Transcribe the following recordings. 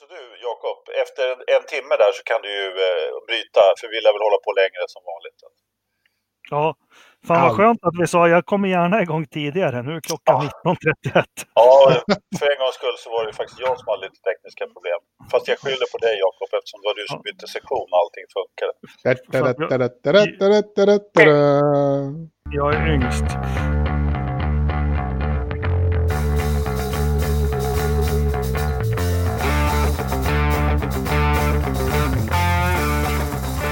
Alltså du Jakob, efter en, en, timme där så kan du ju eh, bryta för vi lär väl hålla på längre som vanligt. Ja, fan vad skönt att vi sa jag kommer gärna igång tidigare. Nu är klockan ja. 19.31. Ja, för en gångs skull så var det faktiskt jag som hade lite tekniska problem. Fast jag skyller på dig Jakob eftersom det var du som bytte sektion och allting funkade. Jag är yngst.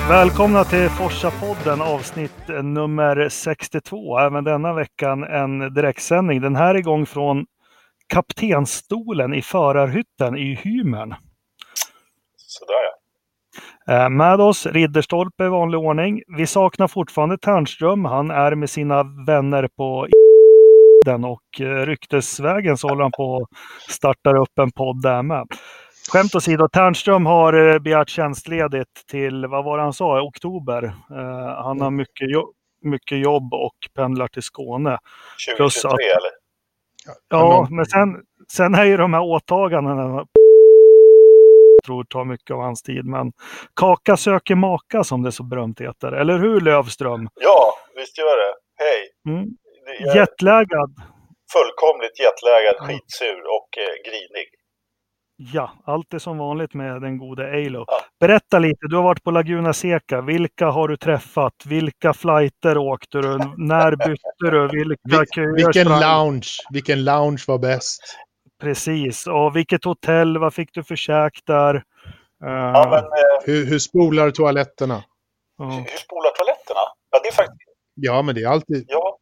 Välkomna till Forsa-podden avsnitt nummer 62. Även denna veckan en direktsändning. Den här är igång från kaptenstolen i förarhytten i Hymern. Sådär ja. Eh, med oss Ridderstolpe i vanlig ordning. Vi saknar fortfarande Ternström. Han är med sina vänner på den och eh, ryktesvägen så håller han på att starta upp en podd där med. Skämt åsido, Ternström har eh, begärt tjänstledigt till, vad var det han sa, oktober. Uh, han har mycket, jo mycket jobb och pendlar till Skåne. 2023 att, eller? Ja, men sen, sen är ju de här åtagandena tror tar mycket av hans tid. Men kaka söker maka som det så berömt heter. Eller hur Lövström? Ja, visst gör det. Hej! Mm. Jetlaggad. Fullkomligt jetlaggad, skitsur och eh, grinig. Ja, allt är som vanligt med den gode Eilo. Ja. Berätta lite, du har varit på Laguna Seca. Vilka har du träffat? Vilka flighter åkte du? När bytte du? Vilka köer Vilken lounge? Vilken lounge var bäst? Precis, och vilket hotell? Vad fick du för käk där? Ja, men, uh... hur, hur spolar toaletterna? Uh. Hur spolar toaletterna? Ja, det är faktiskt... Ja, men det är alltid... Ja,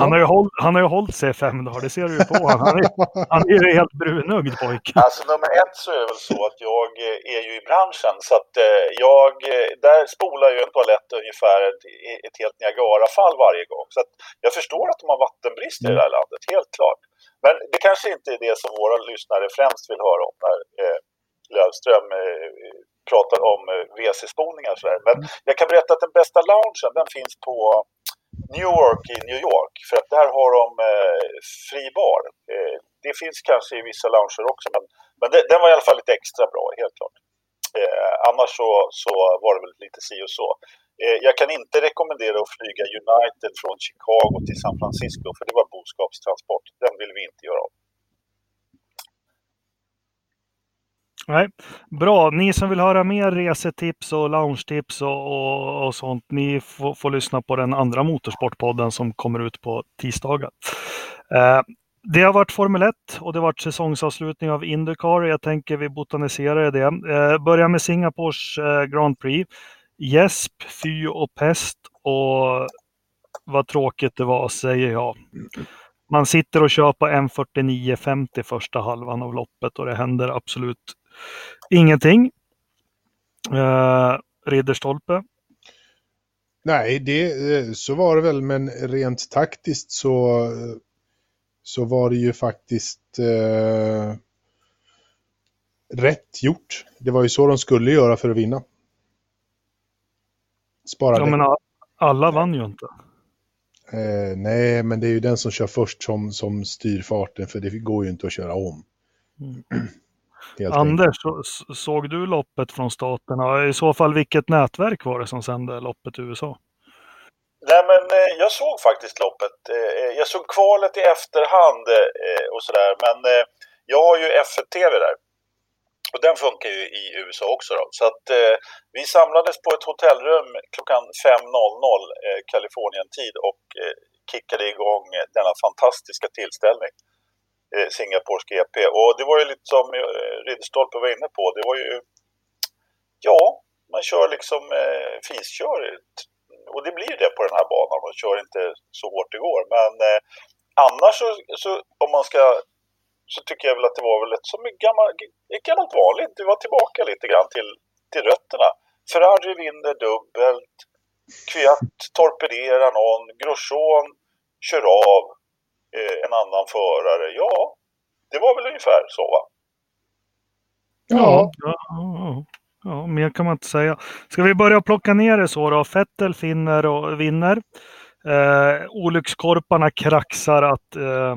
han har, ju håll, han har ju hållit sig i fem dagar, det ser du ju på honom. Han är, han är ju helt brunögd pojk. Alltså nummer ett så är det väl så att jag är ju i branschen så att eh, jag, eh, där spolar ju en toalett ungefär ett, ett helt Niagara-fall varje gång. Så att jag förstår att de har vattenbrist i det här landet, helt klart. Men det kanske inte är det som våra lyssnare främst vill höra om när eh, Lövström eh, pratar om eh, WC-spolningar. Men jag kan berätta att den bästa loungen den finns på Newark i New York. För att där har de eh, fri bar. Eh, det finns kanske i vissa lounger också men, men det, den var i alla fall lite extra bra, helt klart. Eh, annars så, så var det väl lite si och så. Eh, jag kan inte rekommendera att flyga United från Chicago till San Francisco för det var boskapstransport. Den vill vi inte göra av. Nej, Bra, ni som vill höra mer resetips och loungetips och, och, och sånt, ni får, får, lyssna på den andra Motorsportpodden som kommer ut på tisdagar. Eh, det har varit Formel 1 och det har varit säsongsavslutning av Indycar. Jag tänker vi botaniserar i det. Eh, börjar med Singapores eh, Grand Prix. Gäsp, fy och pest och vad tråkigt det var, säger jag. Man sitter och kör på 1.49.50 första halvan av loppet och det händer absolut Ingenting. Uh, Ridderstolpe. Nej, det, eh, så var det väl, men rent taktiskt så, så var det ju faktiskt eh, rätt gjort. Det var ju så de skulle göra för att vinna. Spara ja, men alla vann ju inte. Eh, nej, men det är ju den som kör först som, som styr farten, för det går ju inte att köra om. Mm. Anders, så, såg du loppet från staterna? I så fall, vilket nätverk var det som sände loppet i USA? Nej, men eh, jag såg faktiskt loppet. Eh, jag såg kvalet i efterhand eh, och sådär, men jag har ju F1-TV där. Och den funkar ju i USA också då. Så att eh, vi samlades på ett hotellrum klockan 5.00 eh, Kalifornien-tid och eh, kickade igång denna fantastiska tillställning eh, Singapores GP. Och det var ju lite som eh, Ridderstolpe var inne på. Det var ju, ja, man kör liksom eh, fiskör. Och det blir det på den här banan. Man kör inte så hårt det går. Men eh, annars så, så, om man ska så tycker jag väl att det var väl ett, som ett, gammal, ett gammalt vanligt. Det var tillbaka lite grann till, till rötterna. Ferrari vinner dubbelt. Kviat torpederar någon. Grosjean kör av. Eh, en annan förare. Ja, det var väl ungefär så va? Ja. ja, ja, ja mer kan man inte säga. Ska vi börja plocka ner det så då? Fettel finner och vinner. Eh, olyckskorparna kraxar att eh,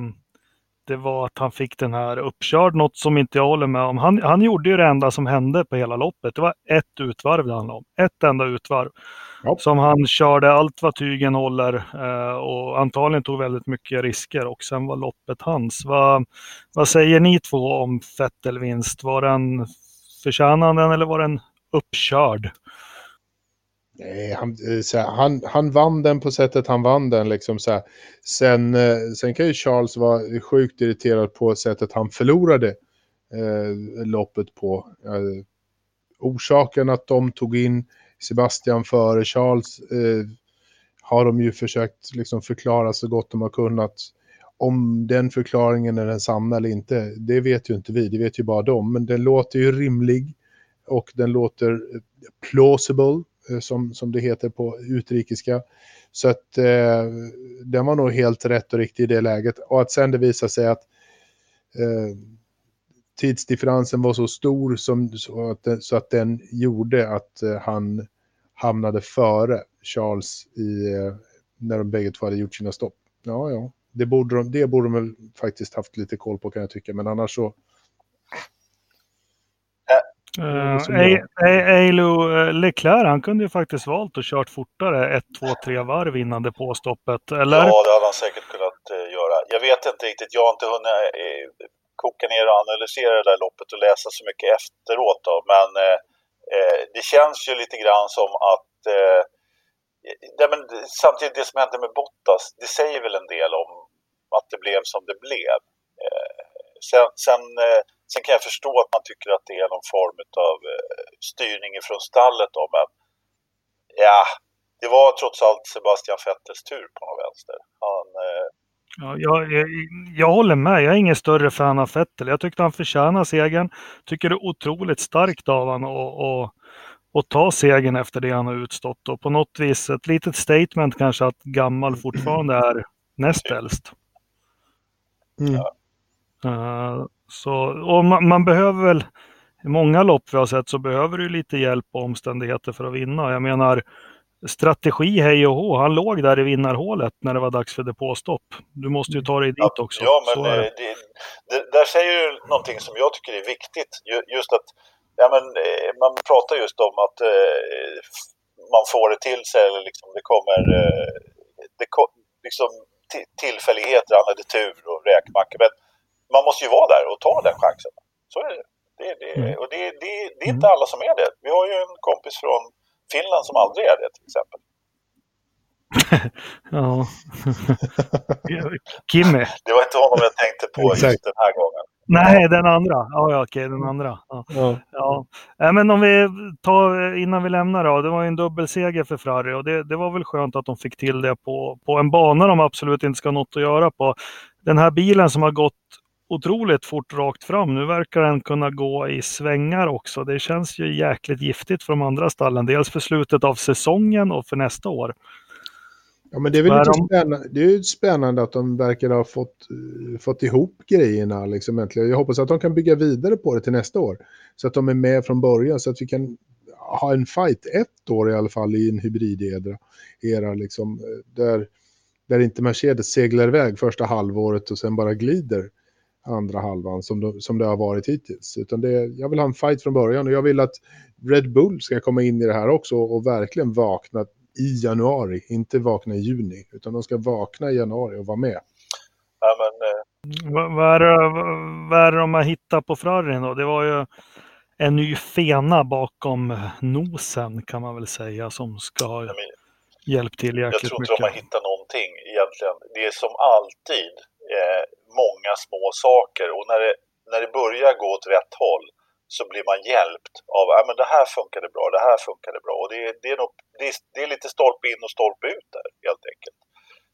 det var att han fick den här uppkörd, något som inte jag håller med om. Han, han gjorde ju det enda som hände på hela loppet. Det var ett utvarv det handlade om. Ett enda utvarv. Ja. Som han körde allt vad tygen håller eh, och antagligen tog väldigt mycket risker och sen var loppet hans. Va, vad säger ni två om Vettel-vinst? Var den förtjänande eller var den uppkörd? Nej, han, eh, här, han, han vann den på sättet han vann den. Liksom, så här. Sen, eh, sen kan ju Charles vara sjukt irriterad på sättet han förlorade eh, loppet på. Eh, orsaken att de tog in Sebastian före Charles eh, har de ju försökt liksom, förklara så gott de har kunnat. Om den förklaringen är den sanna eller inte, det vet ju inte vi, det vet ju bara de. Men den låter ju rimlig och den låter eh, plausible eh, som, som det heter på utrikiska. Så att eh, den var nog helt rätt och riktig i det läget. Och att sen det visar sig att eh, tidsdifferensen var så stor som, så, att, den, så att den gjorde att eh, han hamnade före Charles i, eh, när de bägge två hade gjort sina stopp. Ja, ja, det borde, de, det borde de väl faktiskt haft lite koll på kan jag tycka, men annars så Uh, Eilu uh, Leclerc, han kunde ju faktiskt valt att kört fortare ett, två, tre varv innan depåstoppet, eller? Ja, det hade han säkert kunnat uh, göra. Jag vet inte riktigt, jag har inte hunnit uh, koka ner och analysera det där loppet och läsa så mycket efteråt då, men eh, eh det känns ju lite grann som att eh, ja, men, samtidigt det som hände med Bottas, det säger väl en del om att det blev som det blev. Eh, sen, sen Sen kan jag förstå att man tycker att det är någon form av eh, styrning från stallet då, men ja, det var trots allt Sebastian Vettels tur på något vänster. Han, eh ja, jag, jag, jag, håller med, jag är ingen större fan av Vettel. Jag tyckte han förtjänar segern. Tycker det är otroligt starkt av honom att och ta segern efter det han har utstått. Och på något vis ett litet statement kanske att gammal fortfarande är näst äldst. Mm. Ja. Uh, så, och man, man, behöver väl, i många lopp vi har sett så behöver du lite hjälp och omständigheter för att vinna. Jag menar, strategi hej och hå. Han låg där i vinnarhålet när det var dags för depåstopp. Du måste ju ta dig dit också. Ja, men det. Det, det, där säger du någonting som jag tycker är viktigt. Just att ja, men, eh, man pratar just om att eh, man får det till sig eller liksom det kommer eh, det, liksom, tillfälligheter, han hade tur och räkmackor. Men man måste ju vara där och ta den chansen. Så är det. det, det mm. och det, det, det är inte mm. alla som är det. Vi har ju en kompis från Finland som aldrig är det till exempel. ja. Kimmy. Det var inte honom jag tänkte på just den här gången. Nej, den andra. Ja, ja okej, den andra. Ja. Ja. ja. Men om vi tar innan vi lämnar då. Det var ju en dubbelseger för Ferrari och det, det var väl skönt att de fick till det på, på en bana de absolut inte ska ha något att göra på. Den här bilen som har gått otroligt fort rakt fram. Nu verkar den kunna gå i svängar också. Det känns ju jäkligt giftigt för de andra stallen. Dels för slutet av säsongen och för nästa år. Ja, men det är väl lite spännande, det är spännande att de verkar ha fått, fått ihop grejerna. Liksom, äntligen. Jag hoppas att de kan bygga vidare på det till nästa år. Så att de är med från början, så att vi kan ha en fight ett år i alla fall i en hybridera. Era, liksom, där, där inte Mercedes seglar iväg första halvåret och sen bara glider andra halvan som, de, som det har varit hittills. Utan det, jag vill ha en fight från början och jag vill att Red Bull ska komma in i det här också och verkligen vakna i januari, inte vakna i juni, utan de ska vakna i januari och vara med. Ja, men, eh... vad, vad, är det, vad är det de har hittat på Ferrarin då? Det var ju en ny fena bakom nosen kan man väl säga som ska ha hjälpt till jäkligt mycket. Jag tror inte de har hittat någonting egentligen. Det är som alltid eh, många små saker och när det, när det börjar gå åt rätt håll så blir man hjälpt av att ja, det här funkade bra, det här funkade bra. Och det, det, är nog, det, är, det är lite stolpe in och stolpe ut där helt enkelt.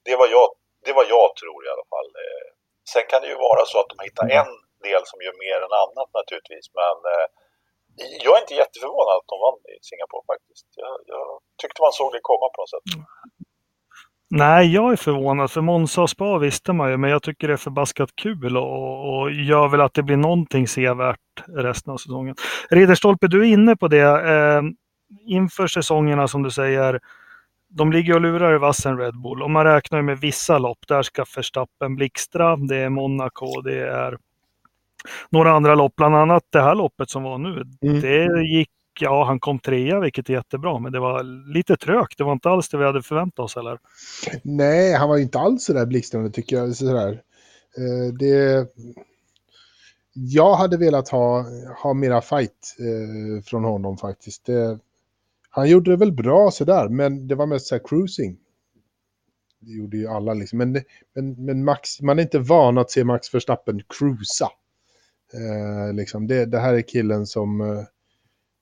Det var jag, det var jag tror i alla fall. Eh, sen kan det ju vara så att de hittar en del som gör mer än annat naturligtvis. Men eh, jag är inte jätteförvånad att de vann i Singapore faktiskt. Jag, jag tyckte man såg det komma på något sätt. Nej, jag är förvånad för Monza och Spa visste man ju, men jag tycker det är förbaskat kul och, och gör väl att det blir någonting sevärt resten av säsongen. Ridderstolpe, du är inne på det. Eh, inför säsongerna som du säger, de ligger och lurar i vassen Red Bull och man räknar med vissa lopp. Där ska Verstappen blixtra. Det är Monaco, det är några andra lopp, bland annat det här loppet som var nu. Mm. Det gick, ja han kom trea vilket är jättebra, men det var lite trögt. Det var inte alls det vi hade förväntat oss eller? Nej, han var inte alls sådär blixtrande tycker jag. Sådär. Eh, det... Jag hade velat ha, ha mera fight eh, från honom faktiskt. Det... Han gjorde det väl bra sådär, men det var mest såhär cruising. Det gjorde ju alla liksom. Men, men, men Max, man är inte van att se Max Verstappen cruisa. Eh, liksom det, det, här är killen som, eh,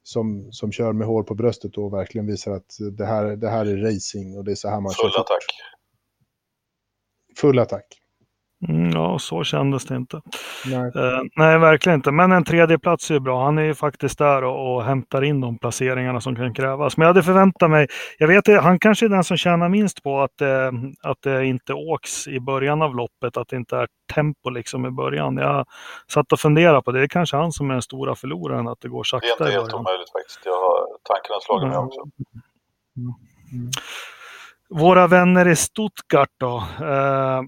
som, som kör med hår på bröstet och verkligen visar att det här, det här är racing och det är så här man Full kör. attack. Full attack. Mm, ja, så kändes det inte. Nej. Uh, nej, verkligen inte. Men en tredje plats är bra. Han är ju faktiskt där och, och hämtar in de placeringarna som kan krävas. Men jag hade förväntat mig, jag vet han kanske är den som tjänar minst på att, uh, att det inte åks i början av loppet, att det inte är tempo liksom i början. Jag satt och funderade på det. Det är kanske han som är den stora förloraren, att det går sakta Det är inte helt omöjligt faktiskt. Jag har, tanken har slagit mig också. Mm. Mm. Våra vänner i Stuttgart då. Uh,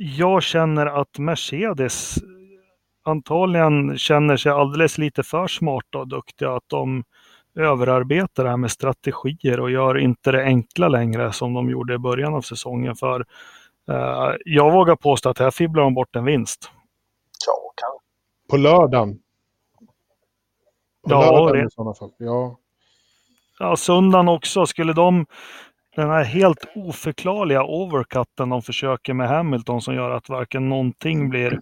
jag känner att Mercedes antagligen känner sig alldeles lite för smarta och duktiga. Att de överarbetar det här med strategier och gör inte det enkla längre som de gjorde i början av säsongen. För eh, jag vågar påstå att här fibblar de bort en vinst. Ja, kan. På lördagen. På ja, lördagen det... i sådana fall. Ja. Ja, söndagen också. Skulle de den här helt oförklarliga overcutten de försöker med Hamilton som gör att varken någonting blir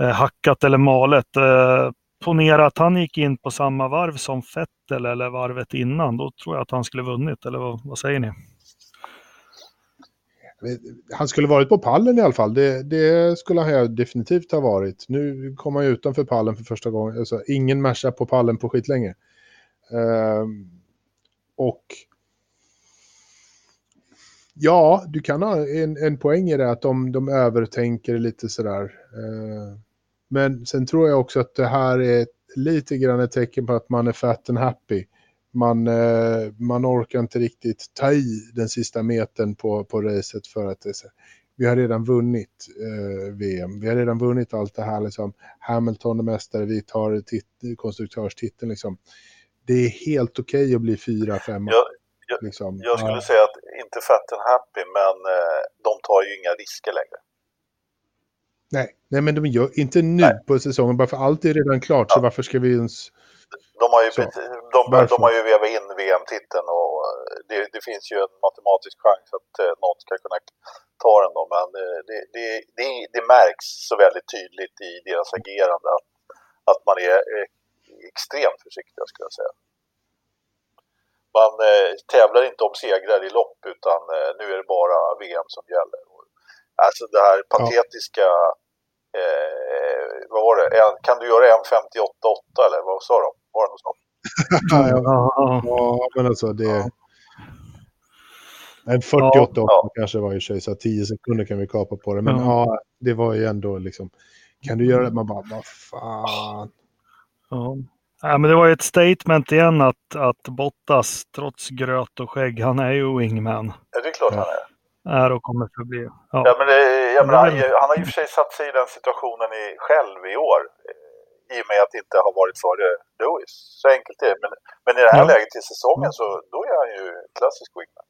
eh, hackat eller malet. Eh, ponera att han gick in på samma varv som Vettel eller varvet innan, då tror jag att han skulle vunnit. Eller vad, vad säger ni? Han skulle varit på pallen i alla fall. Det, det skulle han definitivt ha varit. Nu kom han utanför pallen för första gången. Alltså, ingen Merca på pallen på skitlänge. Uh, och Ja, du kan ha en, en poäng i det att de, de övertänker lite sådär. Eh, men sen tror jag också att det här är lite grann ett tecken på att man är fat and happy. Man, eh, man orkar inte riktigt ta i den sista metern på, på racet för att det, vi har redan vunnit eh, VM. Vi har redan vunnit allt det här. Liksom. Hamilton är mästare, vi tar konstruktörstiteln. Liksom. Det är helt okej okay att bli fyra, femma. Jag, jag, liksom. jag skulle ja. säga att inte fat and happy, men eh, de tar ju inga risker längre. Nej, nej men de gör inte nu nej. på säsongen, bara för allt är redan klart, ja. så varför ska vi ens... De har ju, de, de, har ju vevat in VM-titeln och eh, det, det, finns ju en matematisk chans att eh, någon ska kunna ta den då, men eh, det, det, det, märks så väldigt tydligt i deras agerande att, att man är extremt försiktiga skulle jag säga man eh, tävlar inte om segrar i lopp utan eh, nu är det bara VM som gäller. Alltså det här patetiska, eh, vad var det, en, kan du göra en 58-8 eller vad sa de? Var det något sånt? ja, men alltså det... En 48 ja, kanske var i sig, så 10 sekunder kan vi kapa på det. Men ja, det var ju ändå liksom... Kan du göra det? Man bara, vad fan. Ja. Ja, men det var ju ett statement igen att, att Bottas, trots gröt och skägg, han är ju wingman. Ja, det är klart han är. Är och kommer förbli. Ja. ja men det, jag menar, han, han har ju för sig satt sig i den situationen i, själv i år. I och med att det inte har varit före Lewis. Så enkelt är det. Men, men i det här ja. läget i säsongen så då är han ju klassisk wingman.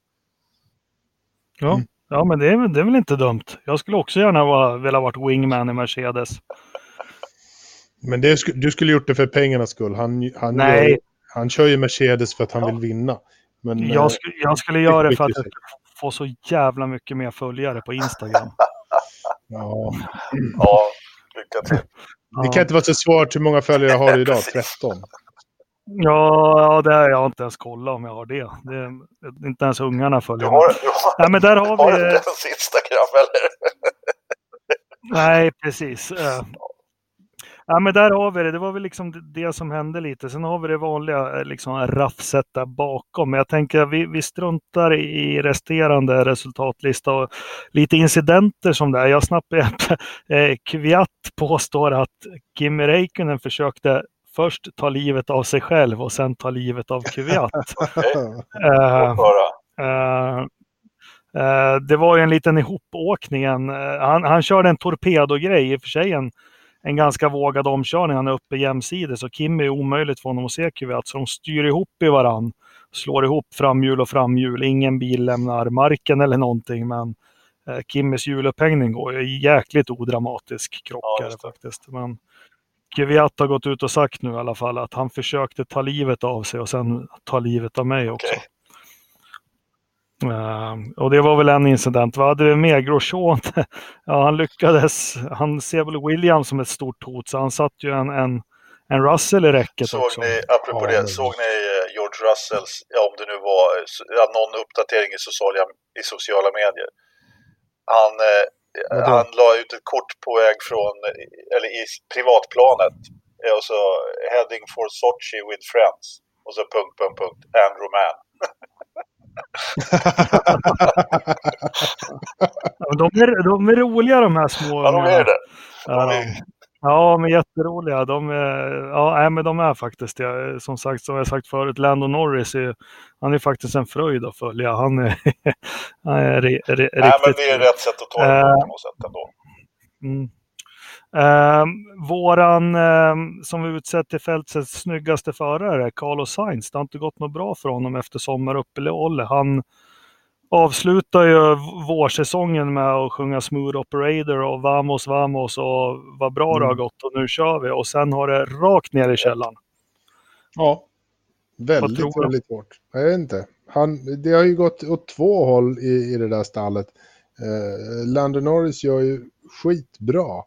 Ja, mm. ja men det är, det är väl inte dumt. Jag skulle också gärna vara, vilja varit wingman i Mercedes. Men det, du skulle gjort det för pengarnas skull. Han, han, Nej. Gör, han kör ju Mercedes för att han ja. vill vinna. Men, jag, eh, skulle, jag skulle göra det för att få så jävla mycket mer följare på Instagram. ja. ja, lycka till. Det kan inte vara så svårt. Hur många följare har du idag? 13? Ja, det har jag inte ens kollat om jag har det. det är, inte ens ungarna följer du har, du har, Nej, men där har, har vi... Har du inte ens Instagram eller? Nej, precis. Eh, Ja, men där har vi det. Det var väl liksom det som hände lite. Sen har vi det vanliga eh, liksom, raffset där bakom. Men jag tänker att vi, vi struntar i resterande resultatlista och lite incidenter som det är. Jag snabbt eh, Kviat påstår att Kimi Räikkönen försökte först ta livet av sig själv och sen ta livet av Kviat. uh, Uh, uh, det var ju en liten ihopåkning. Han, han körde en torpedogrej, i och för sig en, en ganska vågad omkörning. Han är uppe jämsides och Kim är omöjligt för honom att se Kvyat. Så de styr ihop i varann. Slår ihop framhjul och framhjul. Ingen bil lämnar marken eller någonting. Men eh, Kimmis hjulupphängning går ju jäkligt odramatisk krockare ja, faktiskt. Men Kvyat har gått ut och sagt nu i alla fall att han försökte ta livet av sig och sen ta livet av mig också. Okay. Uh, och det var väl en incident. Vad hade vi mer? Grosjean, ja, han lyckades. Han ser väl Williams som ett stort hot, så han satt ju en, en, en Russell i räcket såg också. Ni, apropå ja, det, såg ni eh, George Russells, ja, om det nu var ja, någon uppdatering i sociala, i sociala medier? Han, eh, han la ut ett kort på väg från, eller i privatplanet, och så heading for Sochi with friends. Och så punkt, punkt, punkt, Andrew Mann. de, är, de är roliga de här små. Ja, de är det. De är... Ja, men jätteroliga. De är, ja, men de är faktiskt det. Som sagt, som jag sagt förut, Lando Norris är, han är faktiskt en fröjd att följa. Han är, han är, är, är Nej, riktigt... men det är rätt sätt att ta det på, på något sätt ändå. Mm. Eh, våran eh, som vi utsett till fältets snyggaste förare, Carlos Sainz, det har inte gått något bra för honom efter sommaruppehållet. Han avslutar ju vårsäsongen med att sjunga Smooth Operator och Vamos Vamos och vad bra mm. det har mm. gått och nu kör vi. Och sen har det rakt ner i källaren. Ja, väldigt, väldigt hårt. Jag vet inte. Han, det har ju gått åt två håll i, i det där stallet. Eh, Lando Norris gör ju skitbra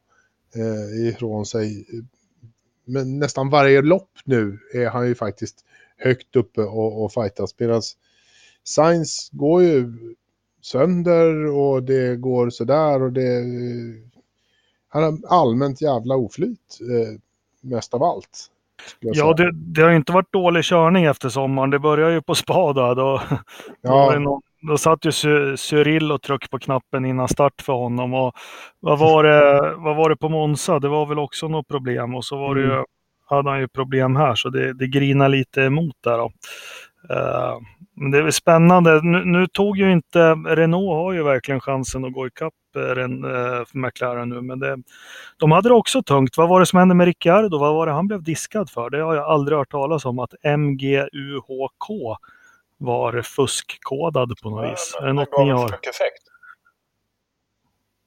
eh, ifrån sig. Men nästan varje lopp nu är han ju faktiskt högt uppe och, och fightas. Medan Science går ju sönder och det går sådär och det... Han har allmänt jävla oflyt eh, mest av allt. Ja, det, det, har inte varit dålig körning efter sommaren. Det började ju på spa då. Då, ja. då, då satt ju Cyril och tryckte på knappen innan start för honom. Och vad, var det, vad var det på Monza? Det var väl också något problem. Och så var det ju, mm. hade han ju problem här, så det, det grinar lite emot där. Då. Uh, men det är väl spännande. Nu, nu, tog ju inte, Renault har ju verkligen chansen att gå ikapp uh, McLaren nu, men det, de hade det också tungt. Vad var det som hände med Ricciardo? Vad var det han blev diskad för? Det har jag aldrig hört talas om, att MGUHK var fuskkodad på något vis. är det något ni har? Effekt.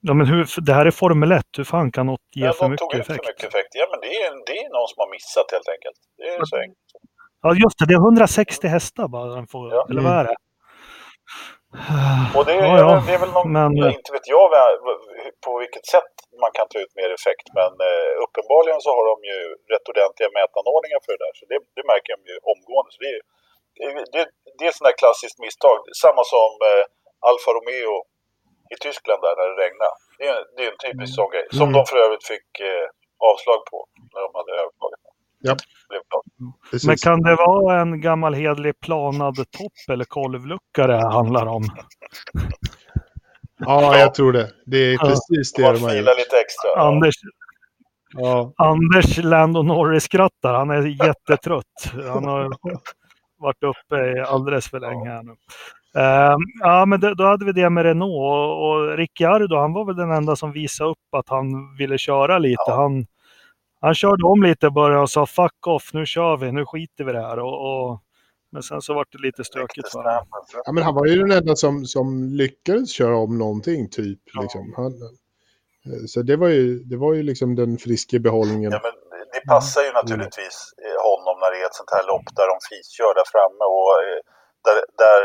Ja, men hur, det här är Formel 1, hur fan kan något ge ja, för mycket effekt? För mycket effekt. Ja, men det är, det är någon som har missat helt enkelt. Det är så enkelt. Ja, just det. Det är 160 hästar bara den får, ja. eller vad är det? Och det, ja, ja. det är väl någon, men... inte vet jag på vilket sätt man kan ta ut mer effekt, men eh, uppenbarligen så har de ju rätt ordentliga mätanordningar för det där, så det, det märker de ju omgående. Så det, är, det, det är sånt där klassiskt misstag, samma som eh, Alfa Romeo i Tyskland där när det regnade. Det är, det är en typisk mm. sån grej, som mm. de för övrigt fick eh, avslag på när de hade överklagat. Ja. Men kan det vara en gammal hedlig planad topp eller kolvlucka det handlar om? ja, jag tror det. Det är precis det de har gjort. lite extra. Anders, ja. Anders Lando Norris skrattar. Han är jättetrött. Han har varit uppe alldeles för länge här nu. Uh, ja, men det, då hade vi det med Renault och, och Ricciardo, han var väl den enda som visade upp att han ville köra lite. Ja. Han, han körde om lite i början och sa fuck off, nu kör vi, nu skiter vi det här. Och, och, men sen så var det lite stökigt för honom. Ja, men han var ju den enda som, som lyckades köra om någonting, typ. Ja. Liksom. Han, så det var, ju, det var ju liksom den friska behållningen. Ja, men det passar ju naturligtvis honom när det är ett sånt här lopp där de fiskör där framme. Och eh, där, där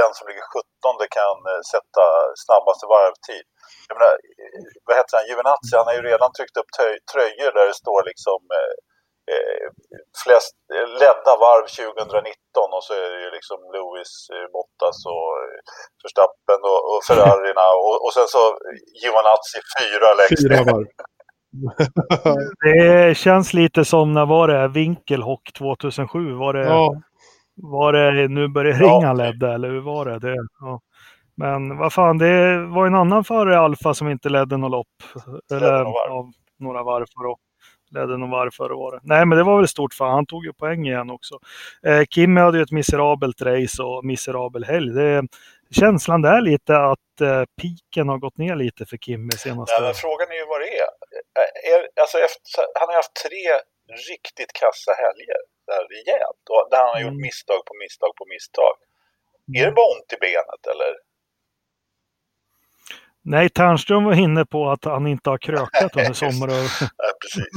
den som ligger 17 kan eh, sätta snabbaste varvtid jag menar, vad heter han, Juvenazzi, han har ju redan tryckt upp tröjor där det står liksom eh, eh flest eh, ledda varv 2019 och så är det ju liksom Lewis, eh, Bottas och Verstappen och, och Ferrarina och, och sen så Juvenazzi fyra längst Fyra varv. det känns lite som, när var det, Winkelhock 2007? Var det, ja. var det nu börjar ringa ja. ledda eller hur var det? det ja. Men vad fan, det var en annan förare i Alfa som inte ledde något lopp. Eller av några varv. För ledde någon varv förra året. Nej, men det var väl stort för Han tog ju poäng igen också. Eh, Kimmy hade ju ett miserabelt race och miserabel helg. Det, känslan där lite att eh, piken har gått ner lite för Kimmy senaste men frågan är ju vad det är. är alltså efter, han har haft tre riktigt kassa helger. Där rejält. Och där han har gjort Mm. misstag på misstag på misstag. Är det bara ont i benet eller? Nej, Ternström var inne på att han inte har krökat under sommaren. Nej, precis.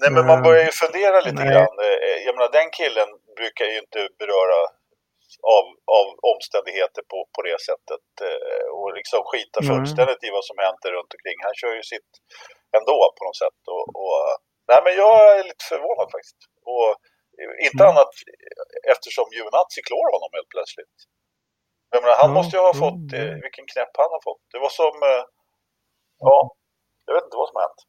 Nej, men man börjar ju fundera lite Nej. grann. Eh, Jag menar, den killen brukar ju inte beröra av, av omständigheter på, på det sättet eh, och liksom skita Nej. fullständigt i vad som händer runt omkring. Han kör ju sitt ändå på något sätt. Och, och, nej, men jag är lite förvånad faktiskt. Och inte Mm. annat eftersom Juvenazzi klår honom helt plötsligt. Jag menar, han Ja, måste ju ha fått, eh, vilken knäpp han har fått. Det var som, eh, ja, jag vet inte vad som har hänt.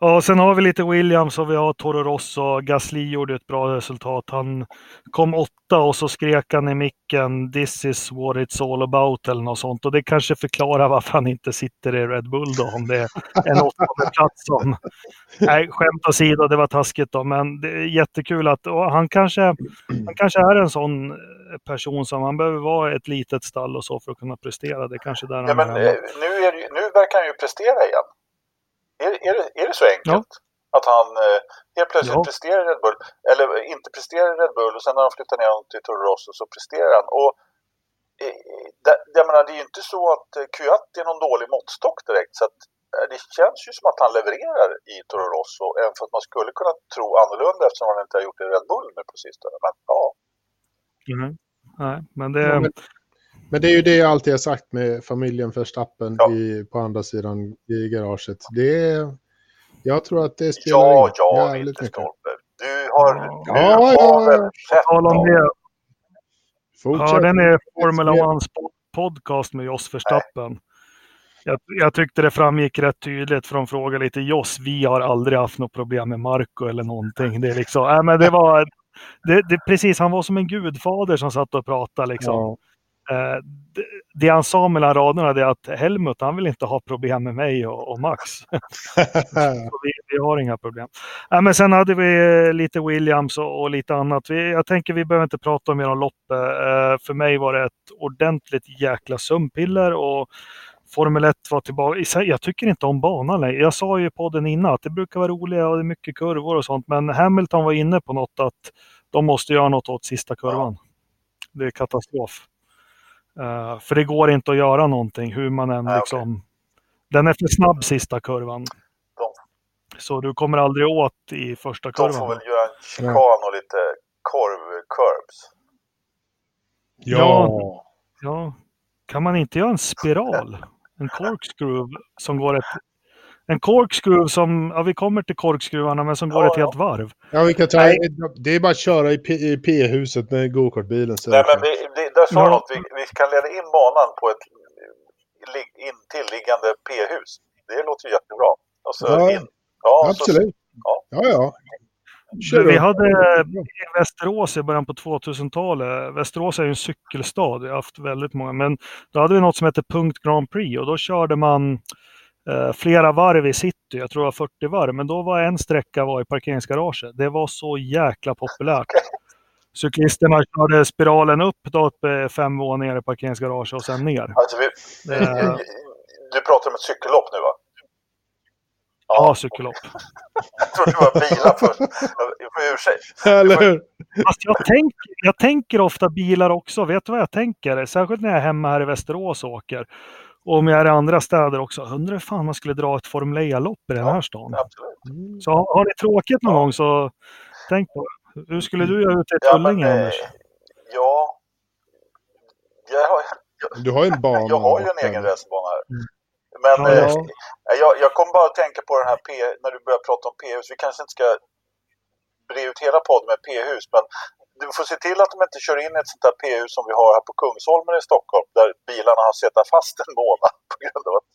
Ja, sen har vi lite Williams och vi har Toro Rosso. Gasly gjorde ett bra resultat. Han kom åtta och så skrek han i micken “This is what it's all about” eller något sånt. Och det kanske förklarar varför han inte sitter i Red Bull då, om det är en åttonde plats som... Nej, skämt åsido, det var taskigt då, men det är jättekul att... Han, kanske, han kanske är en sån person som han behöver vara ett litet stall och så för att kunna prestera. Det är kanske där Ja, han men är. eh, nu, är det, nu verkar han ju prestera igen. Är, är, det, är det så enkelt? Att han eh, helt plötsligt Ja. presterar i Red Bull, eller inte presterar i Red Bull och sen när han flyttar ner honom till Toro Rosso så presterar han. Och, eh, det, jag menar, det är ju inte så att eh, Kvyat är någon dålig måttstock direkt. Så att, eh, det känns ju som att han levererar i Toro Rosso, även för att man skulle kunna tro annorlunda eftersom han inte har gjort det i Red Bull nu på sistone. Men ja, Mm. Nej, men det... Ja, men, men det är ju det jag alltid har sagt med familjen Verstappen Ja. i, på andra sidan i garaget. Det är, jag tror att det spelar ja, in ja, jävligt mycket. Winterstolpe. Du har, Ja. du Ja, har ja, ja. Tala om det. Fortsätt. Ja, den är Formula 1 podcast med Jos Verstappen. Jag, jag tyckte det framgick rätt tydligt från fråga lite Jos, vi har aldrig haft något problem med Marco eller någonting. Det är liksom, äh, men det var, det, det, precis, han var som en gudfader som satt och pratade liksom. Ja. Eh, det, det han sa mellan raderna är att Helmut, han vill inte ha problem med mig och, och Max. Vi, vi har inga problem. Ja, men sen hade vi eh, lite Williams och, och lite annat. Vi, jag tänker vi behöver inte prata mer om loppet. Eh, för mig var det ett ordentligt jäkla sömnpiller och Formel 1 var tillbaka. Jag tycker inte om banan längre. Jag sa ju i podden innan att det brukar vara roliga och det är mycket kurvor och sånt. Men Hamilton var inne på något att de måste göra något åt sista kurvan. Det är katastrof. Eh, för det går inte att göra någonting hur man än Nej, liksom... Den är för snabb sista kurvan. Så du kommer aldrig åt i första De får kurvan. väl göra en chikan och lite korv-curbs. ja. Ja. Kan man inte göra en spiral? En corkscrew som går ett... En corkscrew som, ja vi kommer till korkskruvarna, men som går Ja, ett helt varv. Ja, vi kan ta, Nej. det är bara att köra i, P-huset med gokartbilen. så- Nej, men vi, där sa Ja. något. Vi, vi kan leda in banan på ett li- intilliggande P-hus. Det låter ju jättebra. Och så Ja, in. Ja, Absolut. Ja. Ja, ja. Kör Vi upp. hade i Västerås i början på 2000-talet. Västerås är ju en cykelstad. Vi har haft väldigt många. Men då hade vi något som hette Punkt Grand Prix och då körde man flera varv i city. Jag tror det var 40 varv. Men då var en sträcka var i parkeringsgaraget. Det var så jäkla populärt. Cyklisterna körde spiralen upp då uppe fem våningar i parkeringsgaraget och sen ner. Alltså, vi, Eh, du pratar om ett cykellopp nu va? ja, cykellopp. Jag trodde det var bilar först. Jag får ursäkt. Eller hur? Fast jag, tänk, jag tänker ofta bilar också. Vet du vad jag tänker? Särskilt när jag är hemma här i Västerås och åker. Och om jag är i andra städer också. Undrar fan man skulle dra ett Formel E-lopp i den här stan. Absolut. Så har, har ni tråkigt någon gång så tänk på det. Hur skulle du göra ute i Ja, men, Tullinge, eh, Anders? ja. Jag har, Du har ju en bana. jag har ju en egen racerbana här. Men Ja, eh, ja. jag, jag kommer bara att tänka på den här P, när du börjar prata om P-hus. Vi kanske inte ska bre ut hela podden med P-hus, men du får se till att de inte kör in ett sånt där P-hus som vi har här på Kungsholmen i Stockholm, där bilarna har suttit fast en månad på grund av att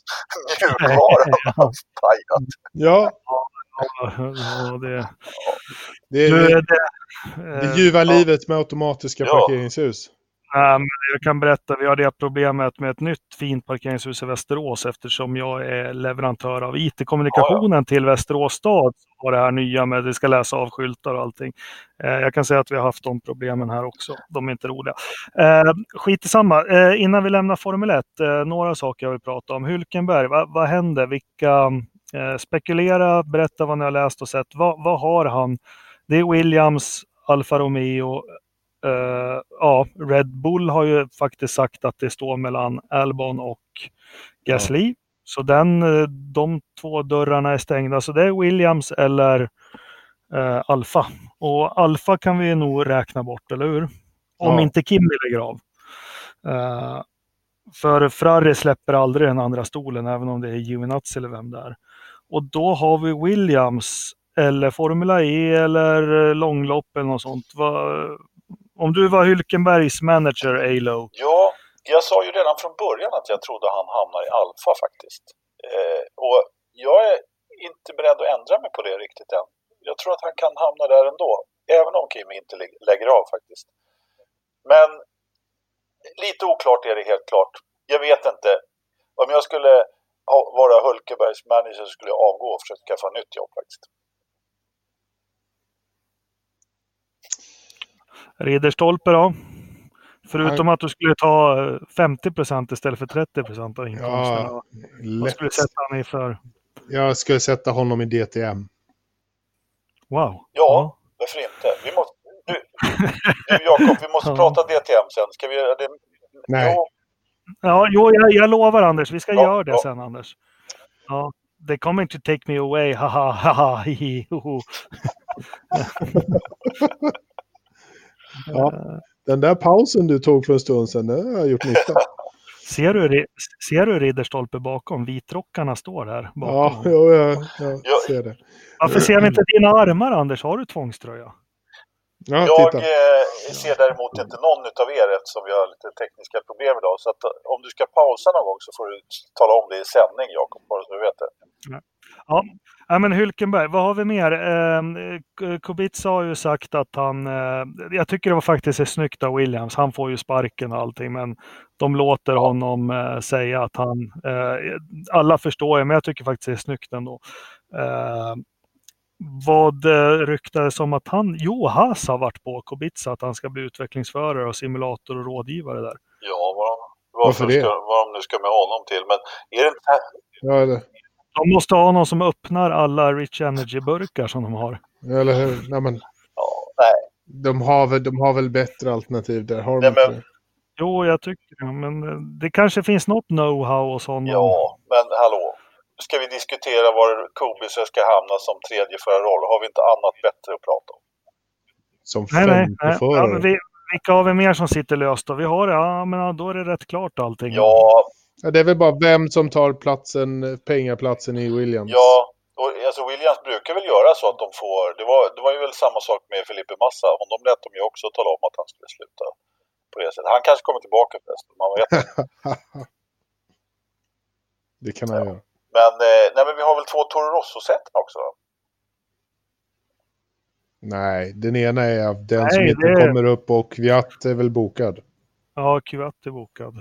mjukvaran har pajat. Ja, Ja, det, det det, det, det eh, ljuva livet med automatiska Ja. parkeringshus. Men jag kan berätta, vi har det problemet med ett nytt fint parkeringshus i Västerås eftersom jag är leverantör av IT-kommunikationen ja, ja. till Västerås stad. Och det här nya med att vi ska läsa av skyltar och allting. Eh, jag kan säga att vi har haft de problemen här också. De är inte roliga. Eh, skit i samma. Eh, innan vi lämnar Formel 1, eh, några saker jag vill prata om. Hulkenberg, va, vad händer? Vilka, eh, spekulera, berätta vad ni har läst och sett. Va, vad har han? Det är Williams, Alfa Romeo, Uh, ja, Red Bull har ju faktiskt sagt att det står mellan Albon och Gasly. Ja. Så den, eh, de två dörrarna är stängda. Så det är Williams eller uh, Alfa. Och Alfa kan vi nog räkna bort, eller hur? Om ja. inte Kimi lägger av. Uh, för Ferrari släpper aldrig den andra stolen, även om det är Giovinazzi eller vem det är. Och då har vi Williams eller Formula E eller långlopp eller något sånt. Vad, om du var Hylkenbergs manager, Alo? Ja, jag sa ju redan från början att jag trodde han hamnar i Alfa faktiskt. Eh, och jag är inte beredd att ändra mig på det riktigt än. Jag tror att han kan hamna där ändå, även om Kim inte lägger av faktiskt. Men lite oklart är det helt klart. Jag vet inte. Om jag skulle vara Hulkenbergs manager skulle jag avgå och försöka skaffa nytt jobb faktiskt. Ridderstolpe då? Förutom att du skulle ta 50 eh, procent istället för 30 procent av inkomsterna. Ja, Vad skulle du sätta honom i för? Jag skulle sätta honom i DTM. Wow. Ja, ja. varför inte? Vi måste, du, du Jakob, vi måste ja. prata DTM sen. Ska vi göra det? Nej. Jo. Ja, jo, jag, jag lovar Anders. Vi ska ja, göra det sen Anders. Ja, they coming to take me away. Haha, haha, hihi, hoho. Ja, den där pausen du tog för en stund sedan, den har gjort nytta. Ser du, ser du Ridderstolpe bakom? Vitrockarna står där bakom. Ja, jo, jag, jag ser det. Varför ser vi inte dina armar, Anders? Har du tvångströja? Ja, jag eh, ser däremot inte någon av er eftersom vi har lite tekniska problem idag. Så att, om du ska pausa någon gång så får du tala om det i sändning, Jakob, bara så du vet det. Ja, Ja, men Hülkenberg, vad har vi mer? Eh, Kubica har ju sagt att han, eh, jag tycker det var faktiskt är snyggt av Williams, han får ju sparken och allting, men de låter honom eh, säga att han, eh, alla förstår ju, men jag tycker faktiskt det är snyggt ändå. Eh, vad eh, ryktades om att han, jo, Haas har varit på Kubica, att han ska bli utvecklingsförare och simulator och rådgivare där. Ja, vad, varför, varför det? Ska, vad de nu ska med honom till, men är det inte... Ja, eller... De måste ha någon som öppnar alla Rich Energy-burkar som de har. Eller hur? Nej, men... Ja, nej. De har, väl, de har väl bättre alternativ där? Har de nej, men... Jo, jag tycker det. Men det kanske finns något know-how och sånt. Ja, men hallå. Ska vi diskutera var Kubica ska hamna som tredje förarroll? Har vi inte annat bättre att prata om? Som femteförare? Ja, vilka har vi mer som sitter löst då? Vi har, ja men då är det rätt klart allting. Ja, Ja, det är väl bara vem som tar platsen, pengaplatsen i Williams. Ja, och alltså Williams brukar väl göra så att de får, det var, det var ju väl samma sak med Felipe Massa, honom lät de ju också tala om att han skulle sluta på det sättet. Han kanske kommer tillbaka förresten, man vet Det kan han ja. göra. Men, eh, nej, men vi har väl två Toro Rosso-sätten också? Nej, den ena är den nej, som inte det... kommer upp och Kviat är väl bokad. Ja, Kviat är bokad.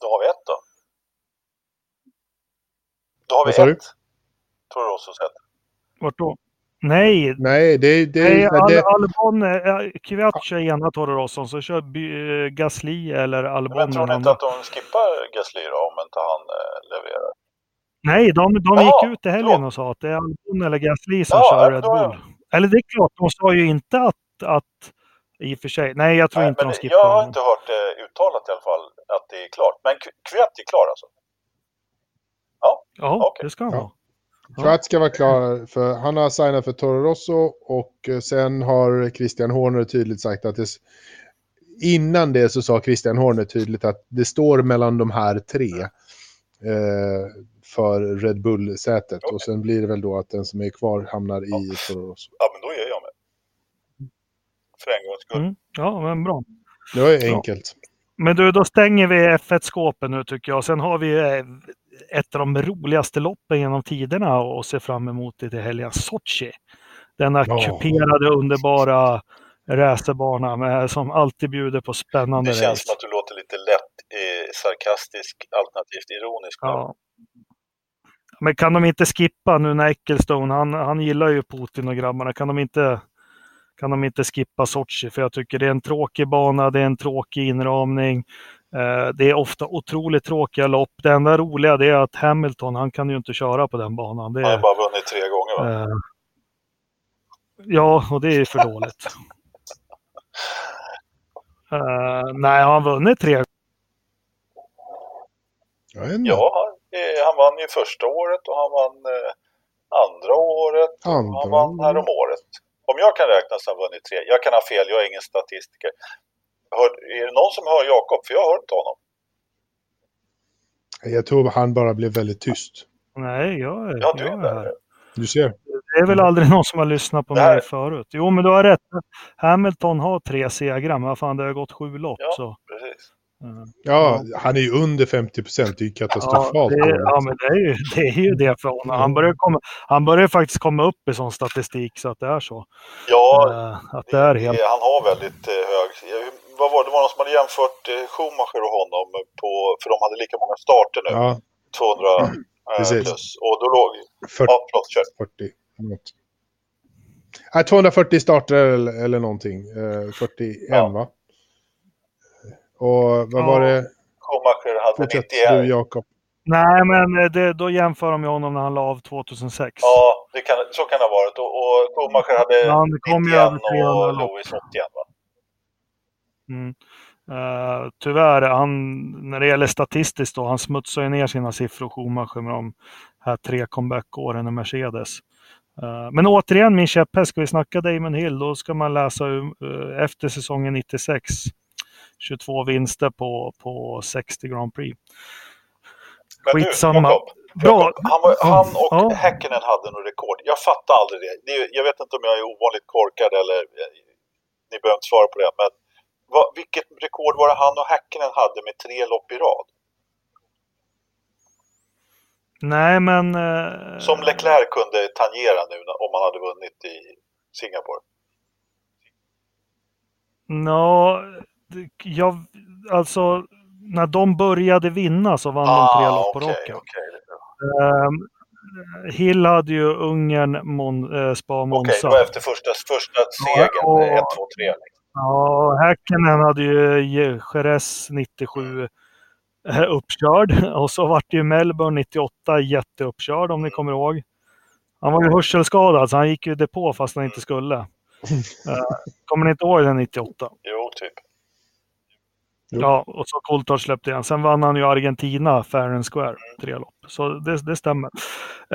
Då har vi ett då. Då har vi ett. Du? Toro Rosso-set. Vart då? Nej! Nej, det... det, Nej, Al det... Albon, eh, Kvyat kör ena Toro Rosso, så kör uh, Gasly eller Albon. Men tror ni inte att de skippar Gasly då, om inte han uh, levererar? Nej, de, de gick ut i helgen och sa att det är Albon eller Gasly som ja, kör Red Bull. Eller det är klart, de sa ju inte att, att i och för sig. Nej, jag tror Nej, inte de skippar Jag har inte hört det uttalat i alla fall att det är klart. Men Kvyat är klar alltså? Ja, ja okay. det ska han ja. vara. ska vara klar, för han har signat för Toro Rosso och eh, sen har Christian Horner tydligt sagt att det, innan det så sa Christian Horner tydligt att det står mellan de här tre eh, för Red Bull-sätet okay. och sen blir det väl då att den som är kvar hamnar ja. i Toro Rosso. Ja, men då är jag med. För en gångs skull. Mm. Ja, men bra. Det var ju enkelt. Men du, då stänger vi F1-skåpen nu tycker jag. Sen har vi eh, ett av de roligaste loppen genom tiderna och se fram emot det till helgen. Sochi. Denna ja. kuperade, underbara racerbana som alltid bjuder på spännande Det känns race. som att du låter lite lätt eh, sarkastisk alternativt ironisk. Ja. Men kan de inte skippa nu när Ecclestone, han, han gillar ju Putin och grabbarna, kan de inte kan de inte skippa Sochi? För jag tycker det är en tråkig bana, det är en tråkig inramning. Eh, det är ofta otroligt tråkiga lopp. Det enda roliga det är att Hamilton, han kan ju inte köra på den banan. Det Han har är, bara vunnit tre gånger va? eh, ja, och det är för dåligt. Eh, nej, har han vunnit tre. Ja, han, vann ju första året och han vann andra året. och Andra han vann här om året. Om jag kan räkna så har han vunnit tre. Jag kan ha fel, jag är ingen statistiker. Hör, är det någon som hör Jakob? För jag hört inte honom. Jag tror han bara blev väldigt tyst. Nej, jag är, Ja, du är jag är där. här. Du ser. Det är väl aldrig någon som har lyssnat på mig förut. Jo, men du har rätt. Hamilton har tre segrar, men fan, det har gått sju lopp. Ja. Så. Precis. eh, Ja, han är ju under 50 procent. Det är ju Ja, katastrofalt. det, ja, men det är, ju, det är ju det för honom. Han börjar, komma, han börjar faktiskt komma upp i sån statistik så att det är så. Ja, Eh, att det är helt... han har väldigt eh, hög... eh, Vad var det? det var någon som hade jämfört eh, Schumacher och honom på... För de hade lika många starter nu. Ja, 200 eh, Precis. plus. Och då låg... 40. Ja, förlåt, kör. 40. Något. Nej, 240 starter eller, eller någonting. Eh, 41 Ja. va? Och vad Ja. var det? Schumacher hade Fortsätt 91. du Jakob. Nej, men eh, det, då jämför de med honom när han la av 2006. Ja, det kan, så kan det ha varit. Och, och Schumacher hade Ja, det kom ju 91 över 300 och. Lewis 81 va? Mm. Eh, tyvärr, han, när det gäller statistiskt då, han smutsar ju ner sina siffror Schumacher med de här tre comeback-åren i Mercedes. Eh, men återigen min käpphäst, ska vi snacka Damon Hill, då ska man läsa uh, efter säsongen 96. 22 vinster på, på 60 Grand Prix. Men Skitsamma. du, Bra. Han, var, han och ja. Häkkinen hade nog rekord. Jag fattar aldrig det. jag vet inte om jag är ovanligt korkad eller ni behöver inte svara på det. Men vad, vilket rekord var det han och Häkkinen hade med tre lopp i rad? Nej, men... eh, Som Leclerc kunde tangera nu om han hade vunnit i Singapore. Det- jag, alltså när de började vinna så vann de tre lopp på Ah, okej, raken. okej. Ehm, Hill hade ju Ungern, Mon, eh, Spa, Okej, Monza. det var efter första, första segern. och- 1, 2, 3. Ja, Häkkinen hade ju Jerez 97 eh, uppkörd och så vart det ju Melbourne 98 jätteuppkörd om ni kommer ihåg. Han var ju hörselskadad så han gick ju depå fast han inte skulle. Eh, kommer ni inte ihåg den 98? Jo, typ. Jo. Ja, och så Coulthard släppte igen. Sen vann han ju Argentina, fair and square, tre lopp. Så det, det stämmer.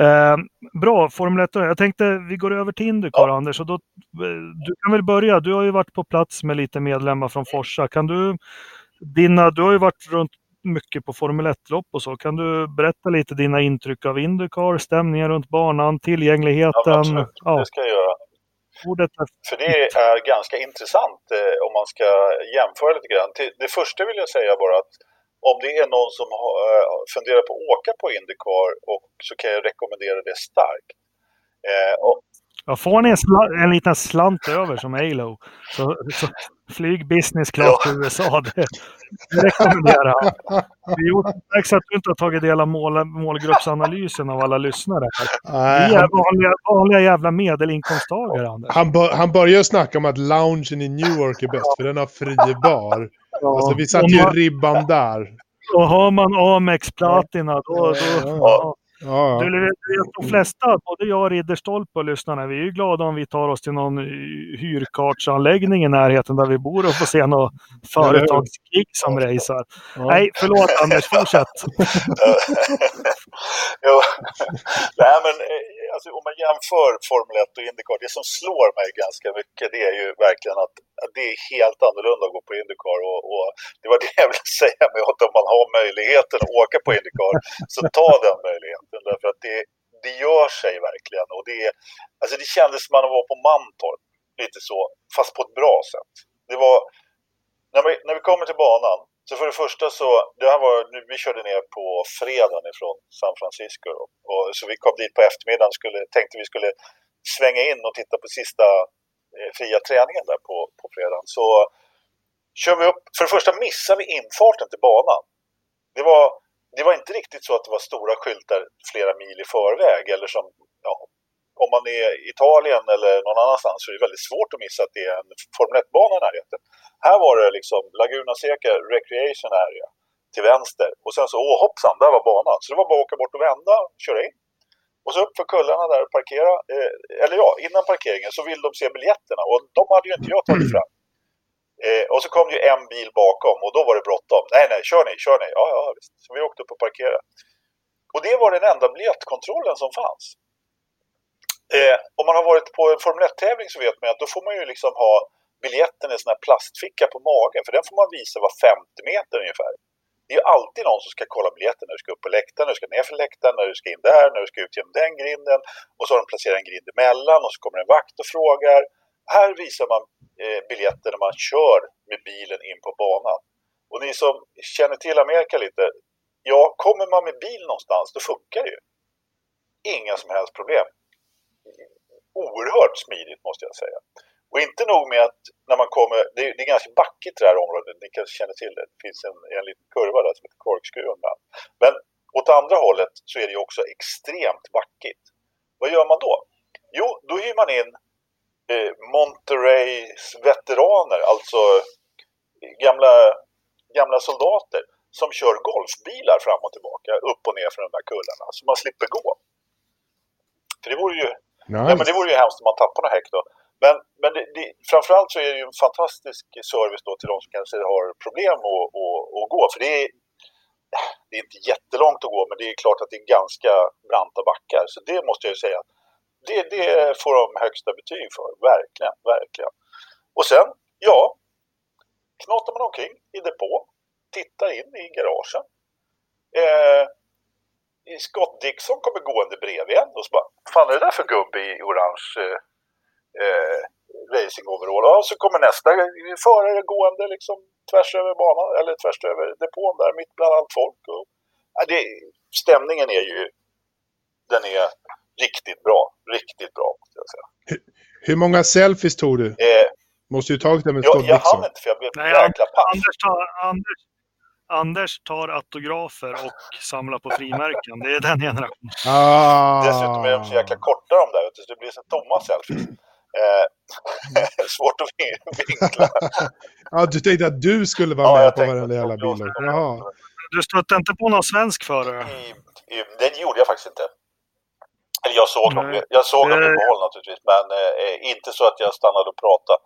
Eh, bra, Formel 1. Jag tänkte vi går över till Indycar, Ja. Anders. Och då, eh, du kan väl börja. Du har ju varit på plats med lite medlemmar från Forsa. Kan du, dina, du har ju varit runt mycket på Formel 1-lopp och så. Kan du berätta lite dina intryck av Indycar, stämningen runt banan, Ja, tillgängligheten? absolut. Ja, Det ska jag göra. Ordet För det är ganska intressant eh, om man ska jämföra lite grann. Det första vill jag säga bara att om det är någon som har, eh, funderar på att åka på Indycar och så kan jag rekommendera det starkt. Eh, och, Ja, får ni en, en liten slant över som Alo så, så flyg business class till USA. Det, det rekommenderar jag. Det är ju dags att du inte har tagit del av mål, målgruppsanalysen av alla lyssnare. Här. Vi är vanliga, vanliga jävla medelinkomsttagare, Anders. han, bör, han börjar snacka om att loungen i Newark är bäst för den har fri bar. Alltså vi satte ju ribban där. och har man Amex Platina då... då Ja, ja. Ja, Du vet, de flesta, både jag och Ridderstolpe och lyssnarna, vi är ju glada om vi tar oss till någon hyrkartsanläggning i närheten där vi bor och får se något företagskrig som racear. ja. Nej, förlåt Anders, fortsätt. jo, nej, men, eh, alltså, om man jämför Formel 1 och Indycar, det som slår mig ganska mycket det är ju verkligen att, att det är helt annorlunda att gå på Indycar. Och, och det var det jag ville säga med att om man har möjligheten att åka på Indycar så ta den möjligheten. Därför att det, det gör sig verkligen. Och det, alltså det kändes som att man var på Mantorp, lite så, fast på ett bra sätt. Det var, när vi, när vi kommer till banan, så för det första så, det här var, vi körde ner på fredagen ifrån San Francisco. Och, så vi kom dit på eftermiddagen, skulle, tänkte vi skulle svänga in och titta på sista eh, fria träningen där på, på fredagen så kör vi upp, för det första missar vi infarten till banan. Det var, det var inte riktigt så att det var stora skyltar flera mil i förväg eller som, ja, om man är i Italien eller någon annanstans så är det väldigt svårt att missa att det är en Formel 1-bana i närheten. Här var det liksom Laguna Seca Recreation Area till vänster och sen så, åh hoppsan, där var banan. Så det var bara att åka bort och vända, köra in. Och så upp för kullarna där och parkera. Eh, eller ja, innan parkeringen så vill de se biljetterna och de hade ju inte jag tagit fram. Eh, och så kom ju en bil bakom och då var det bråttom. Nej, nej, kör ni, kör ni. Ja, ja, visst. Så vi åkte upp och parkerade. Och det var den enda biljettkontrollen som fanns. Eh, om man har varit på en Formel 1-tävling så vet man att då får man ju liksom ha biljetten i en sån här plastficka på magen. För den får man visa var 50 meter ungefär. Det är ju alltid någon som ska kolla biljetten när du ska upp på läktaren, när du ska ner för läktaren, när du ska in där, när du ska ut genom den grinden. Och så har de placerat en grind emellan och så kommer en vakt och frågar. Här visar man eh, biljetten när man kör med bilen in på banan. Och ni som känner till Amerika lite, ja, kommer man med bil någonstans, då funkar det ju. Inga som helst problem. Oerhört smidigt måste jag säga. Och inte nog med att när man kommer, det är, det är ganska backigt det här området, ni kanske känner till det. Det finns en, en liten kurva där som heter korkskruven. Men åt andra hållet så är det ju också extremt backigt. Vad gör man då? Jo, då hyr man in eh, Monterreys veteraner, alltså eh, gamla, gamla soldater som kör golfbilar fram och tillbaka, upp och ner från de där kullarna, så man slipper gå. För det vore ju, nice. ja, men det vore ju hemskt om man tappar något häck då. Men, men det, det, framförallt så är det ju en fantastisk service då till de som kanske har problem att, att, att gå. För det är, det är inte jättelångt att gå, men det är klart att det är ganska branta backar. Så det måste jag ju säga, det, det får de högsta betyg för. Verkligen, verkligen. Och sen, ja, knatar man omkring i depå, tittar in i garagen. Eh, Scott Dixon kommer gående bredvid en och så bara, fan är det där för gubbe i orange eh, eh, racingoverall. Och så kommer nästa förare gående liksom tvärs över banan, eller tvärs över depån där mitt bland allt folk. Och, ja, det, stämningen är ju, den är riktigt bra. Riktigt bra måste jag säga. Hur, hur många selfies tog du? Eh, måste ju tagit det med Scott Jag hann inte för jag blev Nej, jäkla paff. Anders Anders, Anders tar autografer och samlar på frimärken. Det är den generationen. Ah. Dessutom är de så jäkla korta de där, så det blir så tomma selfies. Eh, svårt att vinkla. ja, du tänkte att du skulle vara ja, med på varenda jävla bil? Du stötte inte på någon svensk förare? det gjorde jag faktiskt inte. Eller jag såg dem, jag såg dem i mål naturligtvis, men eh, inte så att jag stannade och pratade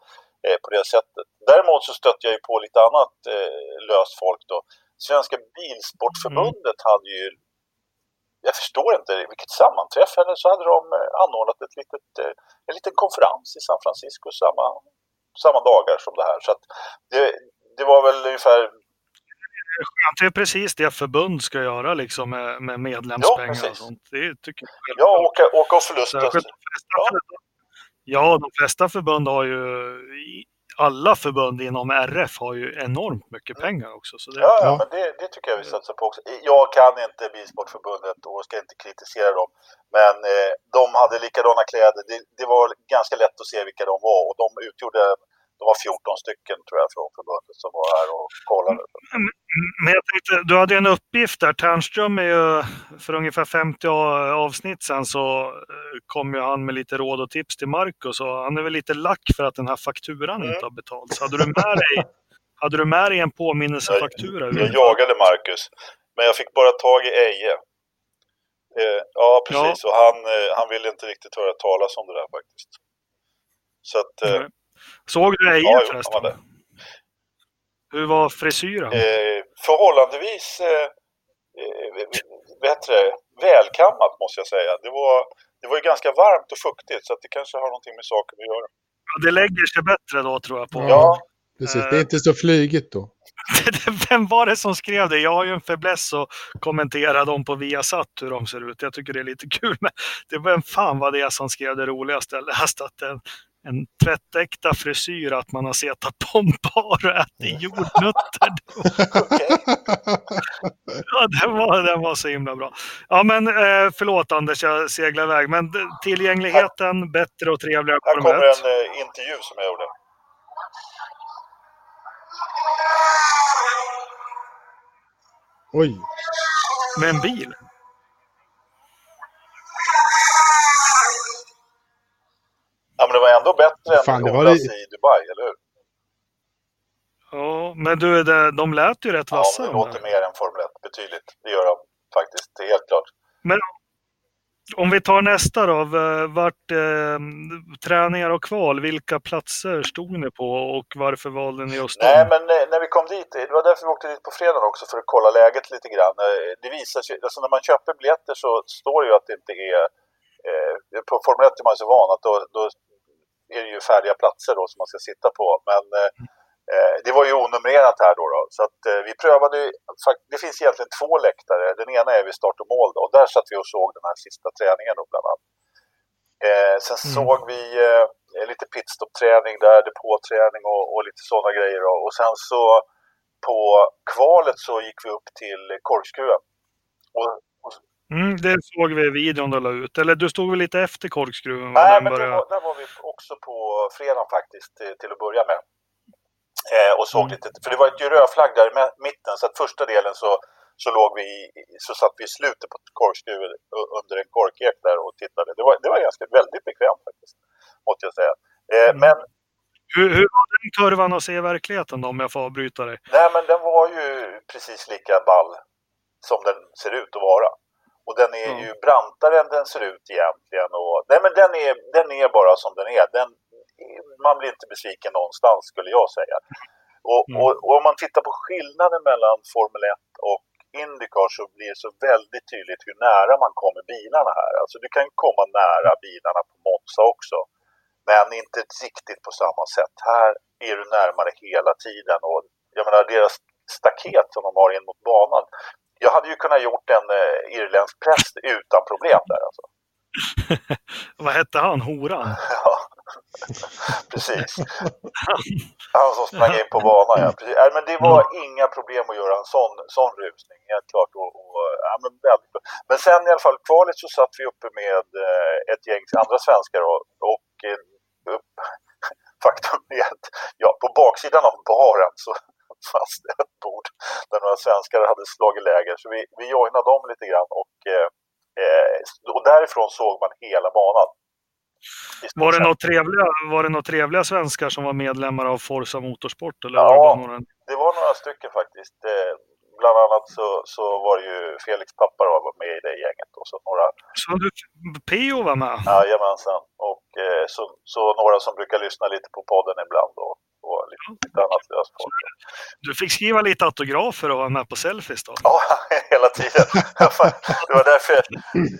eh, på det sättet. Däremot så stötte jag ju på lite annat eh, löst folk då. Svenska Bilsportförbundet mm. hade ju jag förstår inte vilket sammanträffande så hade de eh, anordnat ett litet, eh, en liten konferens i San Francisco samma, samma dagar som det här. Så det, det var väl ungefär det är precis det förbund ska göra liksom med, med medlemspengar ja, och sånt. Det tycker jag ja, åka, åka och förlusta. Ja. Ja, de flesta förbund har ju alla förbund inom RF har ju enormt mycket pengar också. Så det... Ja, ja, men det, det, tycker jag vi satsar på också. Jag kan inte Bilsportförbundet och ska inte kritisera dem. Men eh, de hade likadana kläder. Det, det, var ganska lätt att se vilka de var och de utgjorde de var 14 stycken tror jag från förbundet som var här och kollade. Men jag tänkte, du hade en uppgift där. Ternström är ju, för ungefär 50 avsnitt sen så eh, kom ju han med lite råd och tips till Marcus och han är väl lite lack för att den här fakturan mm. inte har betalats. Hade du med dig, hade du med dig en påminnelsefaktura? Jag, jag jagade Marcus, men jag fick bara tag i Eje. Eh, ja, precis. Ja. Och han, eh, han ville inte riktigt höra talas om det där faktiskt. Så att... Eh, Såg du Eje ja, förresten? Jo, Hur var frisyren? Eh, förhållandevis eh, bättre, eh, välkammat måste jag säga. Det var, det var ju ganska varmt och fuktigt så att det kanske har någonting med saken att göra. Ja, det lägger sig bättre då tror jag. på. Ja, precis. Det är inte så flygigt då. Vem var det som skrev det? Jag har ju en fäbless att kommentera dem på Viasat hur de ser ut. Jag tycker det är lite kul. Men det var en fan vad det är som skrev det roligaste jag läst. Att en, en tvättäkta frisyr att man har suttit på en bar och ätit jordnötter. ja, den var, den var så himla bra. Ja, men eh, förlåt Anders, jag seglar iväg. Men tillgängligheten, bättre och trevligare. Här kommer en eh, intervju som jag gjorde. Oj. Med en bil? Ja, men det var ändå bättre Fan, än det i Dubai, eller hur? Ja, men du, det, de lät ju rätt vassa. Ja, det låter mer än Formel 1, betydligt. Det gör de faktiskt, det är helt klart. Men om vi tar nästa då, vart eh, träningar och kval, vilka platser stod ni på och varför valde ni just dem? Nej, men eh, när vi kom dit, det var därför vi åkte dit på fredag också för att kolla läget lite grann. Eh, det visar sig, alltså när man köper biljetter så står det ju att det inte är, eh, på Formel 1 är man så van att då, då är det ju färdiga platser då som man ska sitta på. Men eh, eh, det var ju onumrerat här då, då. så att eh, vi prövade, det finns egentligen två läktare. Den ena är vid start och mål då, och där satt vi och såg den här sista träningen då bland annat. Eh, sen mm. såg vi eh, lite pitstop-träning där, depåträning och, och lite sådana grejer. Då. Och sen så på kvalet så gick vi upp till korkskruven. Och... Mm, det såg vi i videon du la ut. Eller du stod väl lite efter korkskruven? Nej, men började... var, där var vi också på fredagen faktiskt till, till att börja med. Eh, och såg mm. lite, för det var ett rödflagg där i mitten så att första delen så, så låg vi så satt vi i slutet på korkskruven under en korkek där och tittade. Det var, det var ganska väldigt bekvämt faktiskt, måste jag säga. Eh, mm. Men hur, hur var den kurvan att se i verkligheten då, om jag får avbryta dig? Nej, men den var ju precis lika ball som den ser ut att vara. Och den är mm. ju brantare än den ser ut egentligen. Och, nej, men den är, den är bara som den är. Den, man blir inte besviken någonstans skulle jag säga. Och, mm. och, och, om man tittar på skillnaden mellan Formel 1 och Indycar så blir det så väldigt tydligt hur nära man kommer bilarna här. Alltså du kan komma nära bilarna på Monza också. Men inte riktigt på samma sätt. Här är du närmare hela tiden. Och jag menar deras staket som de har in mot banan. Jag hade ju kunnat gjort en eh, irländsk präst utan problem där alltså. Vad hette han? Horan? Ja, precis. Han som sprang in på banan, ja. Precis. Nej, men det var mm. inga problem att göra en sån, sån rusning, helt klart. Och, och, ja, men, väldigt bra. men sen i alla fall, kvalet så satt vi uppe med eh, ett gäng andra svenskar och, och eh, upp, faktum är att ja, på baksidan av baren så fanns det ett bord där några svenskar hade slagit läger. Så vi, vi joinade dem lite grann och eh, Eh, och därifrån såg man hela banan. Var det, några trevliga, var det några trevliga svenskar som var medlemmar av Forza Motorsport? Eller ja, var det, några... det var några stycken faktiskt. Eh, bland annat så, så var det ju Felix pappa var med i det gänget. Och så, några... så du, P.O. var med? Jajamensan. Och eh, så, så några som brukar lyssna lite på podden ibland. Och, och lite annat löst folk. Du fick skriva lite autografer och vara med på selfies då? Ja, hela tiden. det var därför jag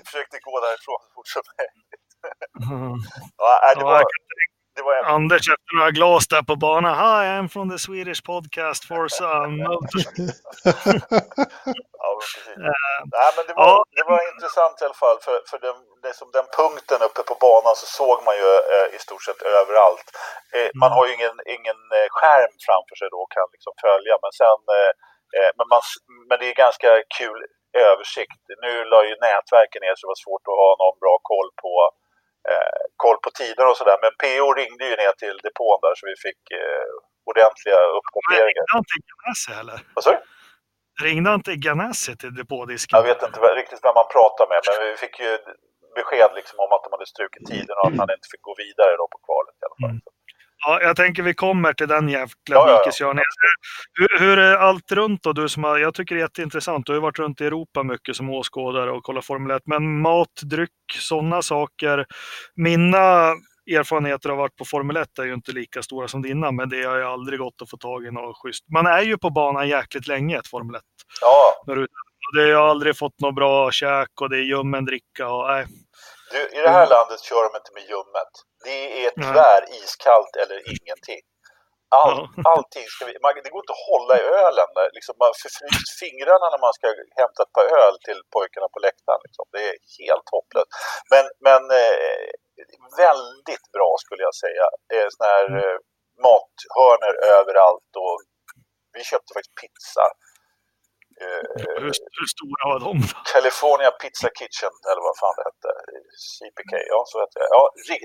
försökte gå därifrån så fort som möjligt. Ja, det var, det var Anders efter några glas där på banan. Hi, I'm from the Swedish podcast Forza Motorsport. ja, precis. Uh, Nej, men det var, ja. det var intressant i alla fall. För, för den, liksom den punkten uppe på banan så såg man ju eh, i stort sett överallt. Eh, man har ju ingen, ingen eh, skärm framför sig då och kan liksom följa. Men, sen, eh, eh, men, man, men det är ganska kul översikt. Nu la ju nätverken ner så det var svårt att ha någon bra koll på eh, koll på tider och sådär. Men PO ringde ju ner till depån där så vi fick eh, ordentliga uppdateringar. Ringde till Ganassi eller? Vad sa du? Ringde till Ganassi till depådisken? Jag vet inte riktigt vem man pratar med men vi fick ju besked liksom om att de hade strukit tiden och att han inte fick gå vidare då på kvalet i alla fall. Mm. Ja, jag tänker vi kommer till den jävla ja, dikeskörningen. Hur, hur, är allt runt då? Du som har, jag tycker det är jätteintressant. Du har varit runt i Europa mycket som åskådare och kollat Formel 1. Men mat, dryck, sådana saker. Mina erfarenheter av varit på Formel 1 är ju inte lika stora som dina, men det har ju aldrig gått att få tag i något schysst. Man är ju på banan jäkligt länge ett Formel 1. Ja. Det har aldrig fått något bra käk och det är ljummen dricka och nej. Du, I det här landet kör de inte med ljummet. Det är tvär iskallt eller ingenting. All, allting ska vi, man, det går inte att hålla i ölen. Liksom, man förfryst fingrarna när man ska hämta ett par öl till pojkarna på läktaren. Liksom. Det är helt hopplöst. Men, men eh, väldigt bra skulle jag säga. Eh, såna här eh, mathörnor överallt och vi köpte faktiskt pizza. Eh, hur, hur, stora var de? California Pizza Kitchen, eller vad fan det hette. CPK, ja så hette det. Ja,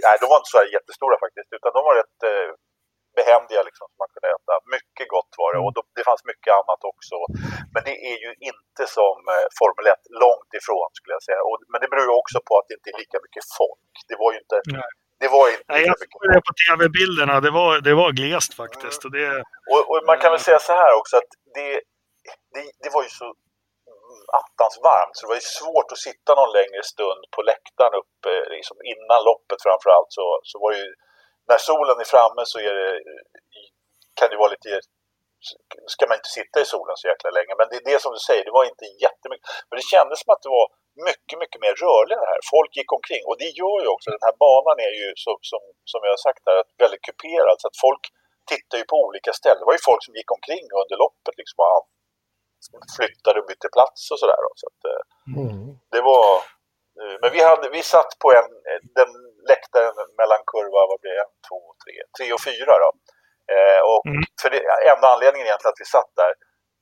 nej, de var inte så här jättestora faktiskt, utan de var rätt eh, behändiga liksom, som man kunde äta. Mycket gott var det och de, det fanns mycket annat också. Men det är ju inte som eh, Formel 1, långt ifrån skulle jag säga. Och, men det beror ju också på att det inte är lika mycket folk. Det var ju inte... Nej. Det var inte Nej, jag såg det på tv-bilderna. Det var, det var glest faktiskt. Och, det... och, och man kan väl säga så här också att det, det, det var ju så attans varmt så det var ju svårt att sitta någon längre stund på läktaren uppe liksom innan loppet framförallt så, så var ju när solen är framme så är det, kan det vara lite ska man inte sitta i solen så jäkla länge. Men det är det som du säger, det var inte jättemycket. Men det kändes som att det var mycket, mycket mer rörligt här. Folk gick omkring och det gör ju också, den här banan är ju som, som, som jag har sagt här, väldigt kuperad. Så att folk tittar ju på olika ställen. Det var ju folk som gick omkring under loppet liksom och flyttade och bytte plats och sådär. Så att, eh, mm. det var... Eh, men vi, hade, vi satt på en, den läktaren mellan kurva, vad blir det, två, tre, tre och fyra då. Eh, och mm. för det, enda anledningen egentligen att vi satt där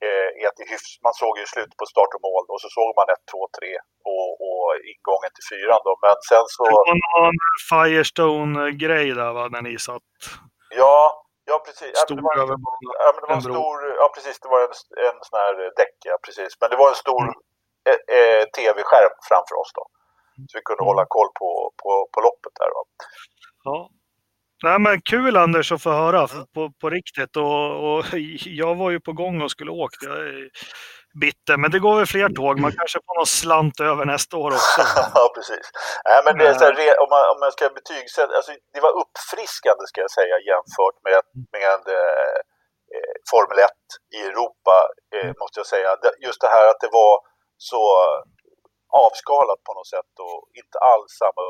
eh, är att hyfs, man såg ju slutet på start och mål och så såg man ett, två, tre och, och ingången till fyran då. Men sen så... Det var någon Firestone-grej där va, när ni satt? Ja, ja precis. Stor ja, det var, ja, men det var en stor, ja precis, det var en, en sån här däck, ja precis. Men det var en stor mm. eh, eh tv-skärm framför oss då. Så vi kunde hålla koll på, på, på loppet där. Va? Ja. Nej, men kul Anders att få höra på, på riktigt. Och, och jag var ju på gång och skulle åka. Jag bitter, men det går väl fler tåg. Man kanske får någon slant över nästa år också. ja, precis. Nej, men det är så här, om, man, om man ska betygsätta, alltså, det var uppfriskande ska jag säga jämfört med, med eh, eh Formel 1 i Europa, eh, måste jag säga. Just det här att det var så avskalat på något sätt och inte alls samma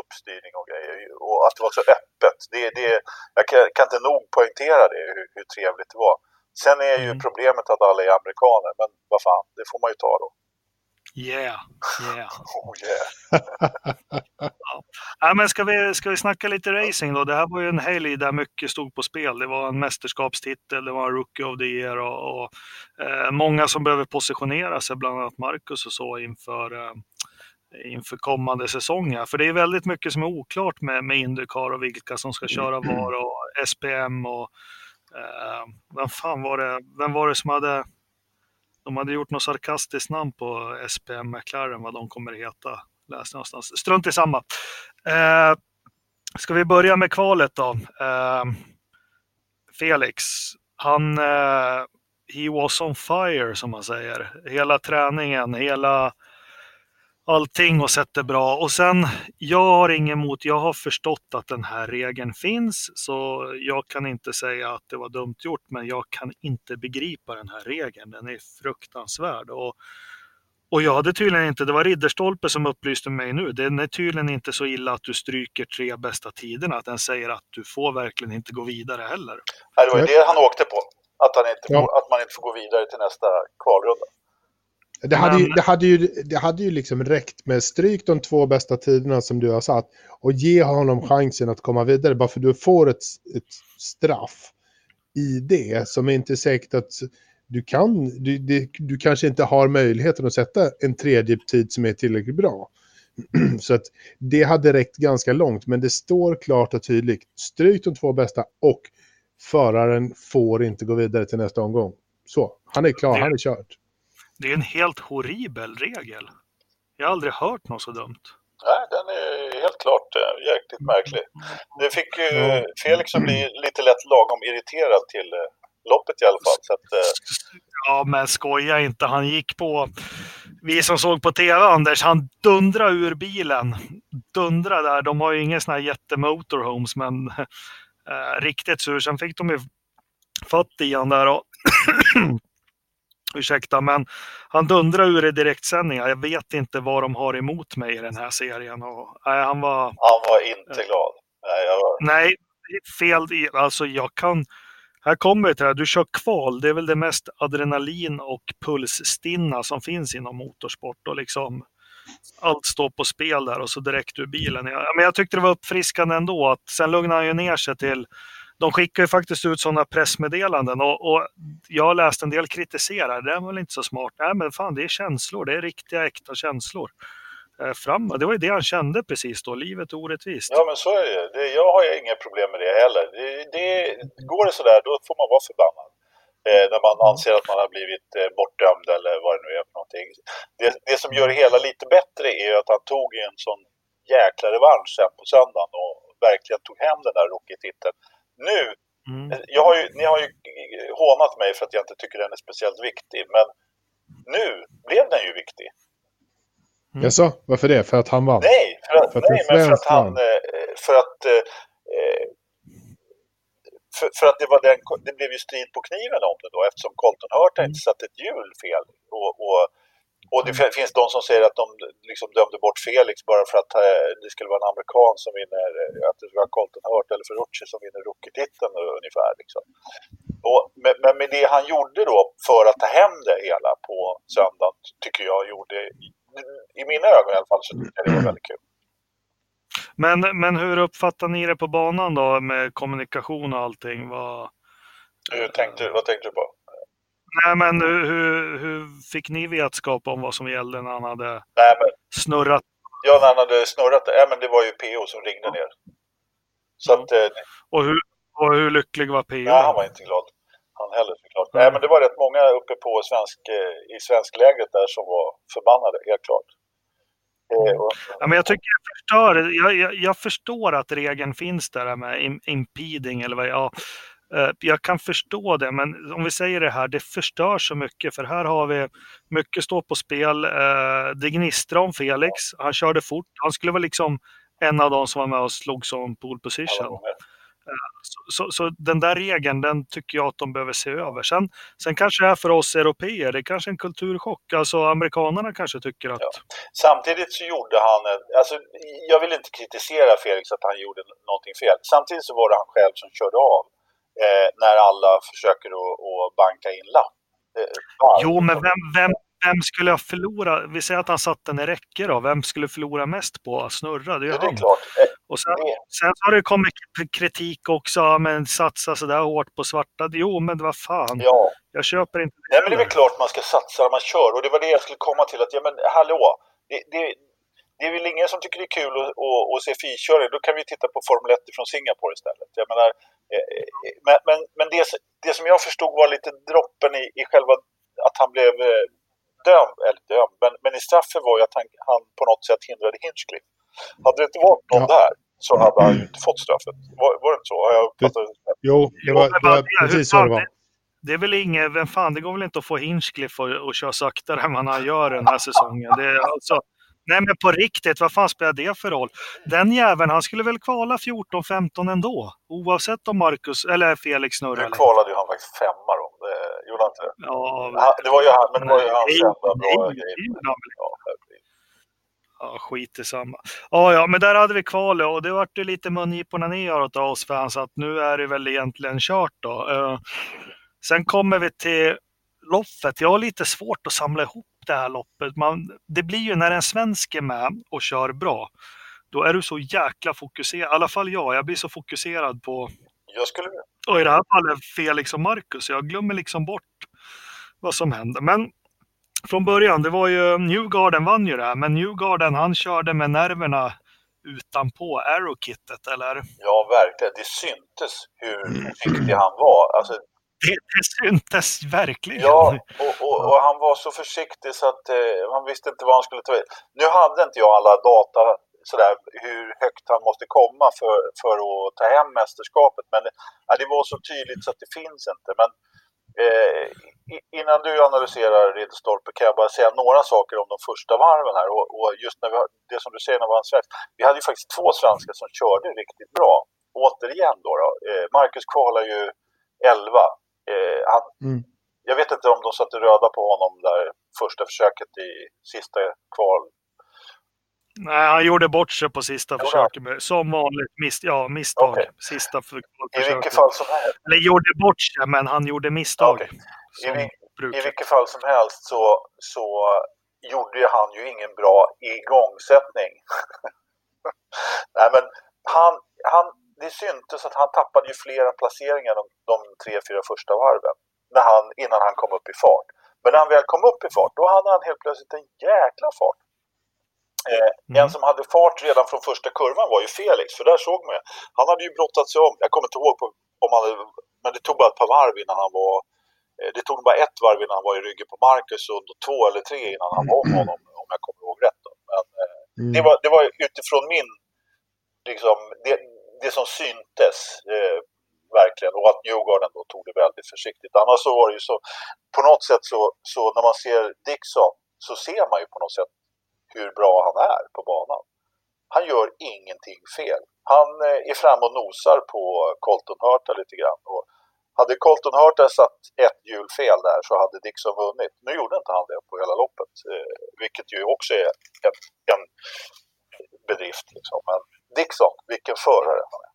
uppstyrning och grejer. Och att det var så öppet. Det, det, jag kan, kan inte nog poängtera det, hur, hur trevligt det var. Sen är ju mm. problemet att alla är amerikaner, men vad fan, det får man ju ta då. Yeah, yeah. oh yeah. ja. ja. men ska, vi, ska vi snacka lite racing då? Det här var ju en helg där mycket stod på spel. Det var en mästerskapstitel, det var en Rookie of the Year och, och eh, många som behöver positionera sig, bland annat Marcus och så inför, eh, inför kommande säsonger. För det är väldigt mycket som är oklart med, med Indycar och vilka som ska köra var och SPM och Eh, vem fan var det, vem var det som hade de hade gjort något sarkastiskt namn på SPM McLaren, vad de kommer att heta. Läste någonstans. Strunt i samma. Eh, ska vi börja med kvalet då? Eh, Felix, han... Eh, he was on fire som man säger. Hela träningen, hela allting och sett det bra. Och sen, jag har inget emot, jag har förstått att den här regeln finns, så jag kan inte säga att det var dumt gjort, men jag kan inte begripa den här regeln. Den är fruktansvärd. Och, och jag hade tydligen inte, det var Ridderstolpe som upplyste mig nu, den är tydligen inte så illa att du stryker tre bästa tiderna, att den säger att du får verkligen inte gå vidare heller. Nej, det var ju det han åkte på, att, han inte får, att man inte får gå vidare till nästa kvalrunda. Det hade, ju, det, hade ju, det hade ju liksom räckt med stryk de två bästa tiderna som du har satt och ge honom chansen att komma vidare bara för du får ett, ett straff i det som är inte säkert att du kan, du, det, du kanske inte har möjligheten att sätta en tredje tid som är tillräckligt bra. Så att det hade räckt ganska långt, men det står klart och tydligt. Stryk de två bästa och föraren får inte gå vidare till nästa omgång. Så, han är klar, han är kört. Det är en helt horribel regel. Jag har aldrig hört något så dumt. Nej, den är helt klart äh, jäkligt märklig. Det fick ju Felix att bli lite lätt lagom irriterad till äh, loppet i alla fall. Så att, äh... Ja, men skoja inte. Han gick på... Vi som såg på tv, Anders, han dundrade ur bilen. Dundrade där. De har ju ingen sån här jättemotorhomes, men äh, riktigt sur. Sen fick de ju fatt i han där och Ursäkta, men han dundrar ur i direktsändningar. Jag vet inte vad de har emot mig i den här serien. Och, nej, han, var, han var inte glad. Nej, var... nej, fel. Alltså jag kan... Här kommer vi till det här. Du kör kval. Det är väl det mest adrenalin och pulsstinna som finns inom motorsport. Och liksom, allt står på spel där och så direkt ur bilen. Men jag tyckte det var uppfriskande ändå. Att sen lugnade han ju ner sig till de skickar ju faktiskt ut sådana pressmeddelanden och, och jag har läst en del kritisera. Det är väl inte så smart. Nej, men fan, det är känslor. Det är riktiga, äkta känslor. Eh, fram. Det var ju det han kände precis då. Livet är orättvist. Ja, men så är det. det jag har ju inga problem med det heller. Det, det, går det sådär, då får man vara förbannad. Eh, när man anser att man har blivit eh, bortdömd eller vad det nu är för någonting. Det, det som gör det hela lite bättre är ju att han tog en sån jäkla revansch sen på söndagen och verkligen tog hem den där rookie-titeln. Nu, mm. jag har ju, ni har ju hånat mig för att jag inte tycker den är speciellt viktig, men nu blev den ju viktig. Mm. Jaså, varför det? För att han vann? Nej, för att, för att, nej, men för att han... Eh, för att, eh, för, för, att det, var den, det blev ju strid på kniven om det då eftersom Colton Hurt mm. inte satt ett hjul fel. Och, och, och det mm. finns de som säger att de liksom dömde bort Felix bara för att eh, det skulle vara en amerikan som vinner, att det skulle vara Colton Hurt eller Ferrucci som vinner rookie-titeln ungefär. Liksom. Och, men med det han gjorde då för att ta hem det hela på söndagen tycker jag gjorde i mina ögon i alla fall så tycker jag det var väldigt kul. Men, men hur uppfattar ni det på banan då med kommunikation och allting? Vad, hur tänkte, vad tänkte du på? Nej, men hur, hur fick ni vetskap om vad som gällde när han hade Nej, men, snurrat? Ja, när han hade snurrat. Ja, men det var ju PO som ringde ner. Så ja. att, eh, och, hur, och hur lycklig var PO? Nej, han var inte glad. Han heller såklart. Mm. Nej, men det var rätt många uppe på svensk, eh, i svensklägret där som var förbannade, helt klart. Mm. Ja, men jag tycker jag förstår, jag, jag, jag, förstår att regeln finns där med impeding eller vad ja, eh, jag kan förstå det, men om vi säger det här, det förstör så mycket för här har vi mycket stå på spel. Eh, det gnistrar om Felix, han körde fort, han skulle vara liksom en av de som var med och slog som pole position. Så, så, så, den där regeln, den tycker jag att de behöver se över. Sen, sen kanske det är för oss europeer, det är kanske en kulturchock. Alltså amerikanerna kanske tycker att... Ja. Samtidigt så gjorde han, alltså jag vill inte kritisera Felix att han gjorde någonting fel. Samtidigt så var det han själv som körde av eh, när alla försöker att, att banka in lapp. Eh, jo, men vem, vem, vem skulle jag förlora? Vi säger att han satt den i räcke då. Vem skulle förlora mest på att snurra? Det är, ja, det är klart. Och sen, sen har det kommit kritik också. Men satsa så där hårt på svarta. Jo, men vad fan. Ja. Jag köper inte det. Nej, men det är väl klart man ska satsa när man kör. Och det var det jag skulle komma till. Att, ja, men hallå. Det, det, det är väl ingen som tycker det är kul att, att, att se filkörning. Då kan vi titta på Formel 1 från Singapore istället. Jag menar, eh, eh, men men, men det, det som jag förstod var lite droppen i, i själva att han blev eh, dömd, eller dömd, men, men i straffet var ju att han, han på något sätt hindrade Hinchcliffe. Hade det inte varit någon ja. där så hade han ju inte fått straffet. Var, var det inte så? Har jag det? Jo, det var, det var precis så det var. Det är väl inget, vem fan, det går väl inte att få Hinchcliffe att, att köra saktare än vad han gör den här säsongen. Det är alltså, nej men på riktigt, vad fan spelar det för roll? Den jäveln, han skulle väl kvala 14-15 ändå? Oavsett om Marcus, eller Felix snurrar. Nu kvalade ju han faktiskt femma då. Det gjorde han inte det? Ja, det var ju han, men det var ju hans enda bra grej. Ja, skit i samma. Ja, ja, men där hade vi kvalet och det vart ju lite mungiporna ner åt oss fans att nu är det väl egentligen kört då. Uh, sen kommer vi till loppet. Jag har lite svårt att samla ihop det här loppet. Man, det blir ju när en svensk är med och kör bra, då är du så jäkla fokuserad. I alla fall jag, jag blir så fokuserad på jag skulle... Och i det här fallet Felix och Marcus. Jag glömmer liksom bort vad som händer. Men från början, det var ju Newgarden vann ju det här, men Newgarden han körde med nerverna utanpå Arrow-kittet, eller? Ja, verkligen. Det syntes hur försiktig han var. Alltså, det, det syntes verkligen. Ja, och, och, och, han var så försiktig så att eh, han visste inte vad han skulle ta vid. Nu hade inte jag alla data sådär, hur högt han måste komma för, för att ta hem mästerskapet. Men ja, det var så tydligt så att det finns inte. Men eh, innan du analyserar Ridderstolpe kan jag bara säga några saker om de första varven här. Och, och just när vi har, det som du säger när vi var svensk. Vi hade ju faktiskt två svenskar som körde riktigt bra. Återigen då. då. Eh, Marcus kvalar ju 11. Eh, han, mm. Jag vet inte om de satte röda på honom där första försöket i sista kval. Nej, han gjorde bort sig på sista ja, försöket. Med, som vanligt, mis, ja, misstag. Okay. Sista för, I vilket fall som helst. Eller gjorde bort sig, men han gjorde misstag. Okay. I, I vilket fall som helst så, så gjorde ju han ju ingen bra igångsättning. Nej men han, han, det syntes att han tappade ju flera placeringar de, de tre, fyra första varven. När han, innan han kom upp i fart. Men när han väl kom upp i fart, då hade han helt plötsligt en jäkla fart. Eh, mm. En som hade fart redan från första kurvan var ju Felix, för där såg man ju. Han hade ju brottat sig om, jag kommer inte ihåg på, om han hade, men det tog bara ett par varv innan han var eh, det tog bara ett varv innan han var i ryggen på Marcus och två eller tre innan han var om honom, om jag kommer ihåg rätt. Då. Men eh, mm. det, var, det var utifrån min, liksom, det, det som syntes eh, verkligen och att Newgarden då tog det väldigt försiktigt. Annars så var det ju så, på något sätt så, så när man ser Dixon så ser man ju på något sätt hur bra han är på banan. Han gör ingenting fel. Han eh, är framme och nosar på Colton Hurta lite grann. Och hade Colton Hurta satt ett hjul fel där så hade Dixon vunnit. Nu gjorde inte han det på hela loppet, eh, vilket ju också är en, en bedrift. Liksom. Men Dixon, vilken förare han är.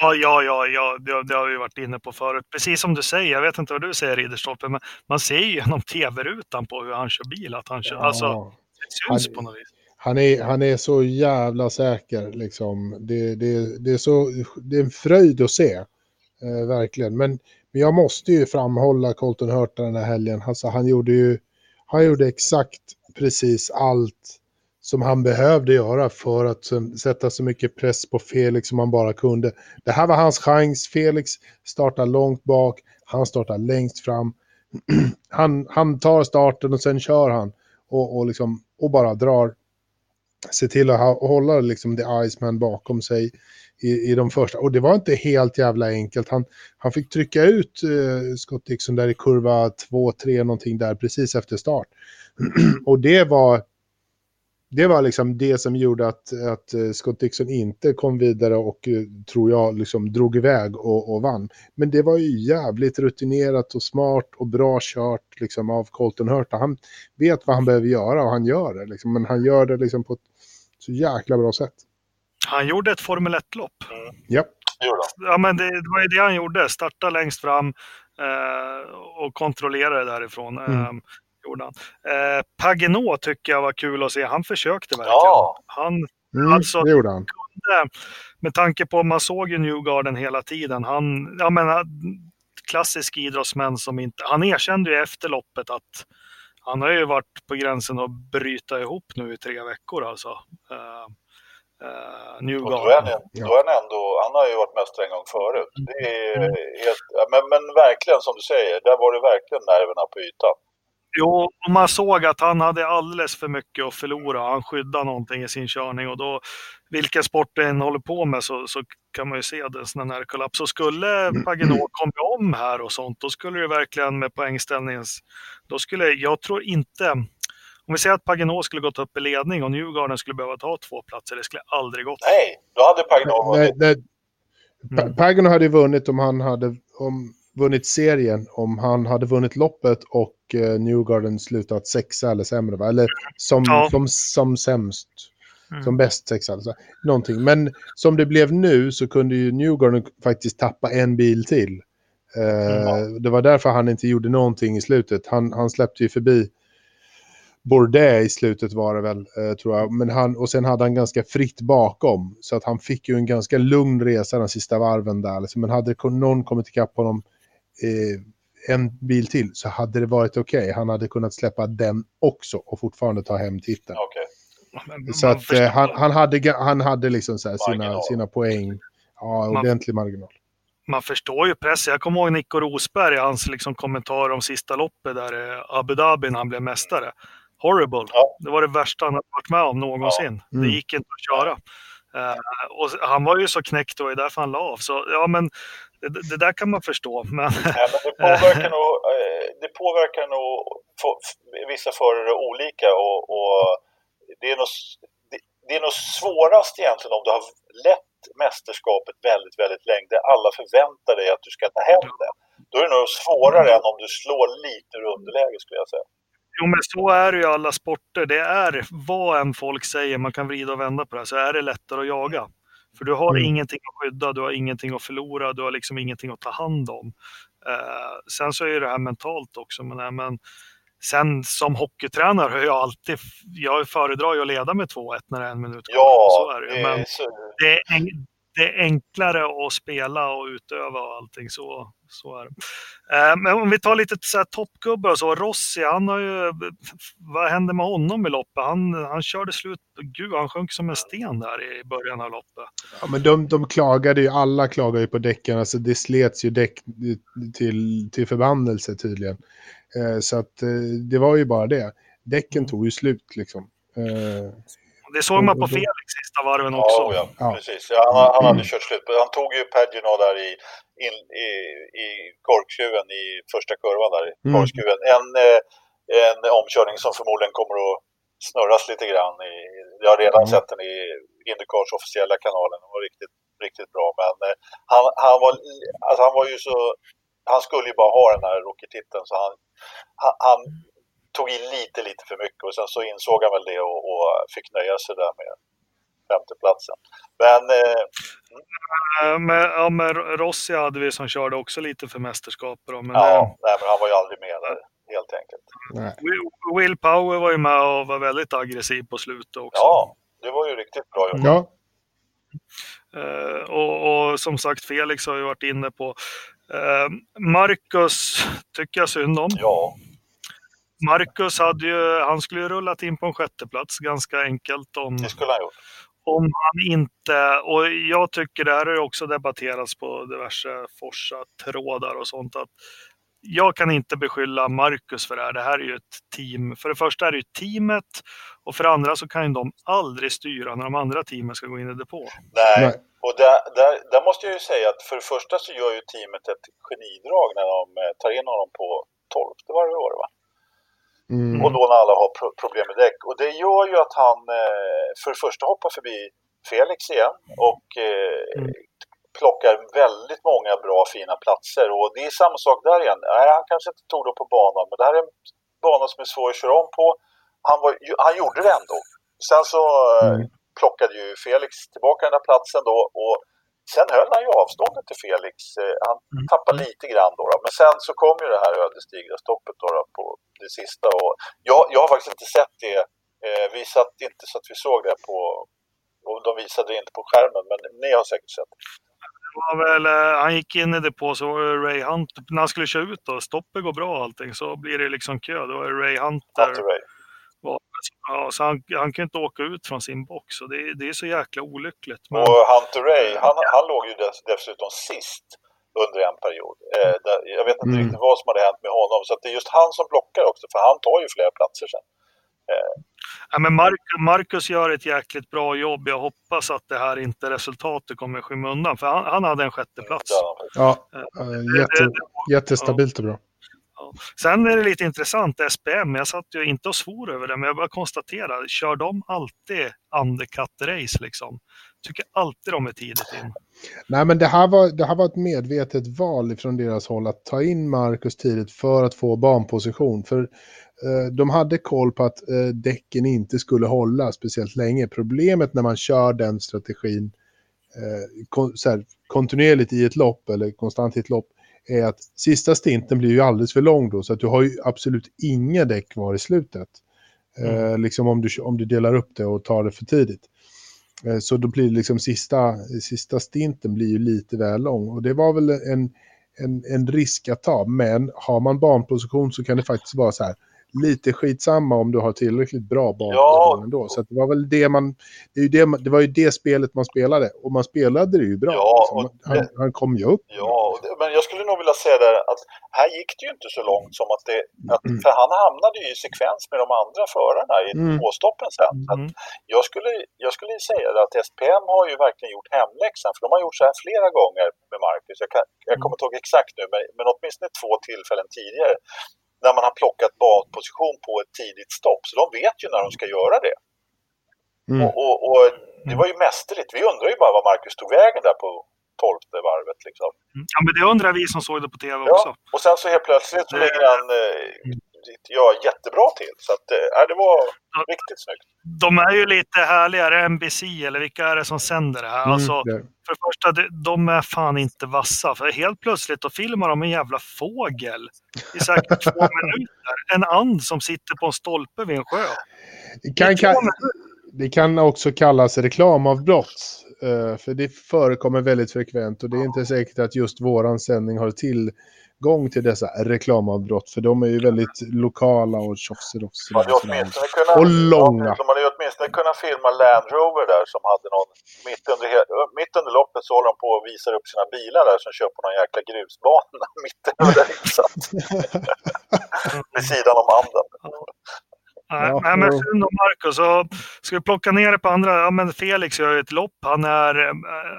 Ja, ja, ja, ja det, det, har vi varit inne på förut. Precis som du säger, jag vet inte vad du säger Ridderstolpe, men man ser ju genom tv-rutan på hur han kör bil att han kör, ja. alltså, det syns han, på något vis. Han är, han är så jävla säker liksom. Det, det, det, är, så, det är en fröjd att se, eh, verkligen. Men, men jag måste ju framhålla Colton Hurta den här helgen. Alltså, han gjorde ju, han gjorde exakt precis allt som han behövde göra för att eh, sätta så mycket press på Felix som han bara kunde. Det här var hans chans. Felix startar långt bak, han startar längst fram. han, han tar starten och sen kör han och, och, liksom, och bara drar. Se till att hålla liksom, The Iceman bakom sig i, i de första. Och det var inte helt jävla enkelt. Han, han fick trycka ut eh, Scott Dixon där i kurva 2-3 någonting där precis efter start. och det var det var liksom det som gjorde att, att eh, Scott Dixon inte kom vidare och eh, tror jag liksom drog iväg och, och vann. Men det var ju jävligt rutinerat och smart och bra kört liksom av Colton Hurta. Han vet vad han behöver göra och han gör det. Liksom, men han gör det liksom på ett så jäkla bra sätt. Han gjorde ett Formel 1-lopp. Mm. Ja. Ja, men det, det, var ju det han gjorde. Starta längst fram eh, och kontrollera det därifrån. Mm. Gjorde han. Eh, Pagenot tycker jag var kul att se. Han försökte verkligen. Ja. Han, mm, alltså, det gjorde han. Kunde, med tanke på, man såg ju Newgarden hela tiden. Han, jag menar, klassisk idrottsmän som inte, han erkände ju efter loppet att han har ju varit på gränsen att bryta ihop nu i tre veckor alltså. Uh, uh, Newgarden. då är, han, då är han ändå, han har ju varit mästare en gång förut. Det är mm. helt, men, men verkligen som du säger, där var det verkligen nerverna på ytan. Jo, man såg att han hade alldeles för mycket att förlora. Han skyddade någonting i sin körning och då, vilken sport det än håller på med så, så kan man ju se det, sån här kollaps. Så skulle Paginot komma om här och sånt, då skulle det verkligen med poängställningen, då skulle, jag tror inte, om vi säger att Paginot skulle gått upp i ledning och Newgarden skulle behöva ta två platser, det skulle aldrig gått. Nej, då hade Paginot vunnit. Nej, nej. Mm. Paginot hade vunnit om han hade, om vunnit serien om han hade vunnit loppet och eh, Newgarden slutat sexa eller sämre, va? eller som, ja. som, som sämst. Mm. Som bäst sexa, alltså. någonting. Men som det blev nu så kunde ju Newgarden faktiskt tappa en bil till. Eh, mm. Det var därför han inte gjorde någonting i slutet. Han, han släppte ju förbi Bourdais i slutet var det väl, eh, tror jag. Men han, och sen hade han ganska fritt bakom. Så att han fick ju en ganska lugn resa de sista varven där. Liksom. Men hade någon kommit ikapp honom eh, en bil till så hade det varit okej. Okay. Han hade kunnat släppa den också och fortfarande ta hem titeln. Okay. Så att eh, han, han, hade, han hade liksom så sina, sina poäng. Ja, ordentlig man, marginal. Man förstår ju pressen. Jag kommer ihåg Nico Rosberg, hans liksom kommentar om sista loppet där i Abu Dhabi när han blev mästare. Horrible. Ja. Det var det värsta han varit med om någonsin. Ja. Mm. Det gick inte att köra. Uh, och han var ju så knäckt och det är därför han la av. Så ja, men det, det, där kan man förstå. Men... Ja, men det påverkar nog, eh, det påverkar nog vissa förare olika och, och det, är nog, det, det, är nog svårast egentligen om du har lett mästerskapet väldigt, väldigt länge där alla förväntar dig att du ska ta hem det. Då är det nog svårare än om du slår lite ur underläge skulle jag säga. Jo, men så är det ju i alla sporter. Det är vad än folk säger, man kan vrida och vända på det, så är det lättare att jaga. För du har mm. ingenting att skydda, du har ingenting att förlora, du har liksom ingenting att ta hand om. Eh, sen så är det här mentalt också, men, men sen som hockeytränare har jag alltid, jag föredrar ju att leda med 2-1 när det är en minut kvar. Ja, så är det. Men det är, en, det är enklare att spela och utöva och allting så, så är det. Eh, men om vi tar lite så här toppgubbar och så. Rossi, han har ju, vad hände med honom i loppet? Han, han körde slut, gud han sjönk som en sten där i början av loppet. Ja, men de, de klagade ju, alla klagade ju på däcken, alltså det slets ju däck till, till förbannelse tydligen. Eh, så att eh, det var ju bara det. Däcken mm. tog ju slut liksom. Det såg man på Felix sista varven också. Ja, ja, ja. precis. Ja, han, han hade kört slut. Han tog ju Pagino där i, in, i, i korkskruven i första kurvan där. Mm. Korkskruven. En, eh, en omkörning som förmodligen kommer att snurras lite grann. I, jag har redan mm. sett den i Indycars officiella kanalen. Den var riktigt, riktigt bra. Men eh, han, han, var, alltså han var ju så... Han skulle ju bara ha den här rookie-titeln så han, han, han tog i lite, lite för mycket och sen så insåg han väl det och, och fick nöja sig där med femteplatsen. Men... Eh, med, ja, med Rossi hade vi som körde också lite för mästerskap. Då, men ja, det... nej, men han var ju aldrig med där helt enkelt. Will Power var ju med och var väldigt aggressiv på slutet också. Ja, det var ju riktigt bra gjort. Ja. Uh, och, och, som sagt, Felix har ju varit inne på. Uh, Marcus tycker jag synd om. Ja. Marcus hade ju, han skulle ju rullat in på en sjätteplats ganska enkelt om, det skulle han gjort. om han inte, och jag tycker det här har ju också debatterats på diverse Forsa-trådar och sånt, att jag kan inte beskylla Marcus för det här. Det här är ju ett team. För det första är det ju teamet och för det andra så kan ju de aldrig styra när de andra teamen ska gå in i depå. Nej, och där, där, där måste jag ju säga att för det första så gör ju teamet ett genidrag när de eh, tar in honom på 12 varje år. Va? Mm. Och då när alla har pro problem med däck. Och det gör ju att han eh, för det första hoppar förbi Felix igen och eh, mm. plockar väldigt många bra fina platser. Och det är samma sak där igen. Nej, han kanske inte tog det på banan, men det här är en bana som är svår att köra om på. Han, var, han gjorde det ändå. Sen så eh, mm. plockade ju Felix tillbaka den där platsen då och Sen höll han ju avståndet till Felix. Eh, han mm. tappade lite grann då, då, Men sen så kom ju det här ödesdigra stoppet då, då, på det sista. Och jag, jag har faktiskt inte sett det. Eh, vi satt inte så att vi såg det på... Och de visade det inte på skärmen, men ni har säkert sett det. Var väl, eh, han gick in i depå så var det Ray Hunt. När han skulle köra ut då, stoppet går bra och allting, så blir det liksom kö. Då är Ray Hunter. Hunter Ray. Ja, så han, han kan inte åka ut från sin box och det, det är så jäkla olyckligt. Men... Och Hunter Ray, han, han låg ju dess, dessutom sist under en period. Eh, där, jag vet inte mm. riktigt vad som hade hänt med honom, så det är just han som blockar också, för han tar ju flera platser sen. Eh. Ja, men Marcus, Marcus gör ett jäkligt bra jobb. Jag hoppas att det här inte resultatet kommer skymundan, för han, han hade en sjätte plats. Ja, äh, jätte, jättestabilt och bra. Sen är det lite intressant, SPM, jag satt ju inte och svor över det, men jag bara konstaterar, kör de alltid undercut-race liksom? Tycker alltid de är tidigt in. Nej, men det här, var, det här var ett medvetet val från deras håll att ta in Marcus tidigt för att få banposition. För eh, de hade koll på att eh, däcken inte skulle hålla speciellt länge. Problemet när man kör den strategin eh, kon här, kontinuerligt i ett lopp eller konstant i ett lopp är att sista stinten blir ju alldeles för lång då, så att du har ju absolut inga däck kvar i slutet. Mm. Eh, liksom om du, om du delar upp det och tar det för tidigt. Eh, så då blir det liksom sista, sista stinten blir ju lite väl lång. Och det var väl en, en, en risk att ta, men har man banposition så kan det faktiskt vara så här, lite skitsamma om du har tillräckligt bra banposition ja. ändå. Så det var väl det man, det, är ju det, det var ju det spelet man spelade. Och man spelade det ju bra. Ja, liksom. han, han kom ju upp. Ja, men jag skulle nog vilja säga där att här gick det ju inte så långt som att det, att, mm. för han hamnade ju i sekvens med de andra förarna i mm. påstoppen sen. Mm. jag, skulle, jag skulle säga att SPM har ju verkligen gjort hemläxan, för de har gjort så här flera gånger med Marcus. Jag, kan, jag kommer inte ihåg exakt nu, men, men åtminstone två tillfällen tidigare när man har plockat badposition på ett tidigt stopp. Så de vet ju när de ska göra det. Mm. Och, och, och, det var ju mästerligt. Vi undrar ju bara vad Marcus tog vägen där på tolfte varvet. Liksom. Mm. Ja, men det undrar vi som såg det på tv ja, också. Och sen så helt plötsligt så lägger han, eh, jag jättebra till. Så att, äh, det var riktigt snyggt. De är ju lite härligare, NBC eller vilka är det som sänder det här? Mm, alltså, det. för det första, de är fan inte vassa. För helt plötsligt då filmar de en jävla fågel i säkert två minuter. En and som sitter på en stolpe vid en sjö. Det kan, kan, det kan också kallas reklamavbrott. eh, För det förekommer väldigt frekvent och det är inte säkert att just våran sändning har tillgång till dessa reklamavbrott. För de är ju väldigt lokala och ju och Och långa. De hade ju åtminstone kunnat filma Land Rover där som hade någon... Mitt under, mitt under loppet så håller de på och visar upp sina bilar där som kör på någon jäkla grusbana mitt över där insatt. Vid sidan om handen. Ja, nej, men synd om Marcus. Och ska vi plocka ner det på andra? Ja, men Felix gör ju ett lopp. Han är, eh,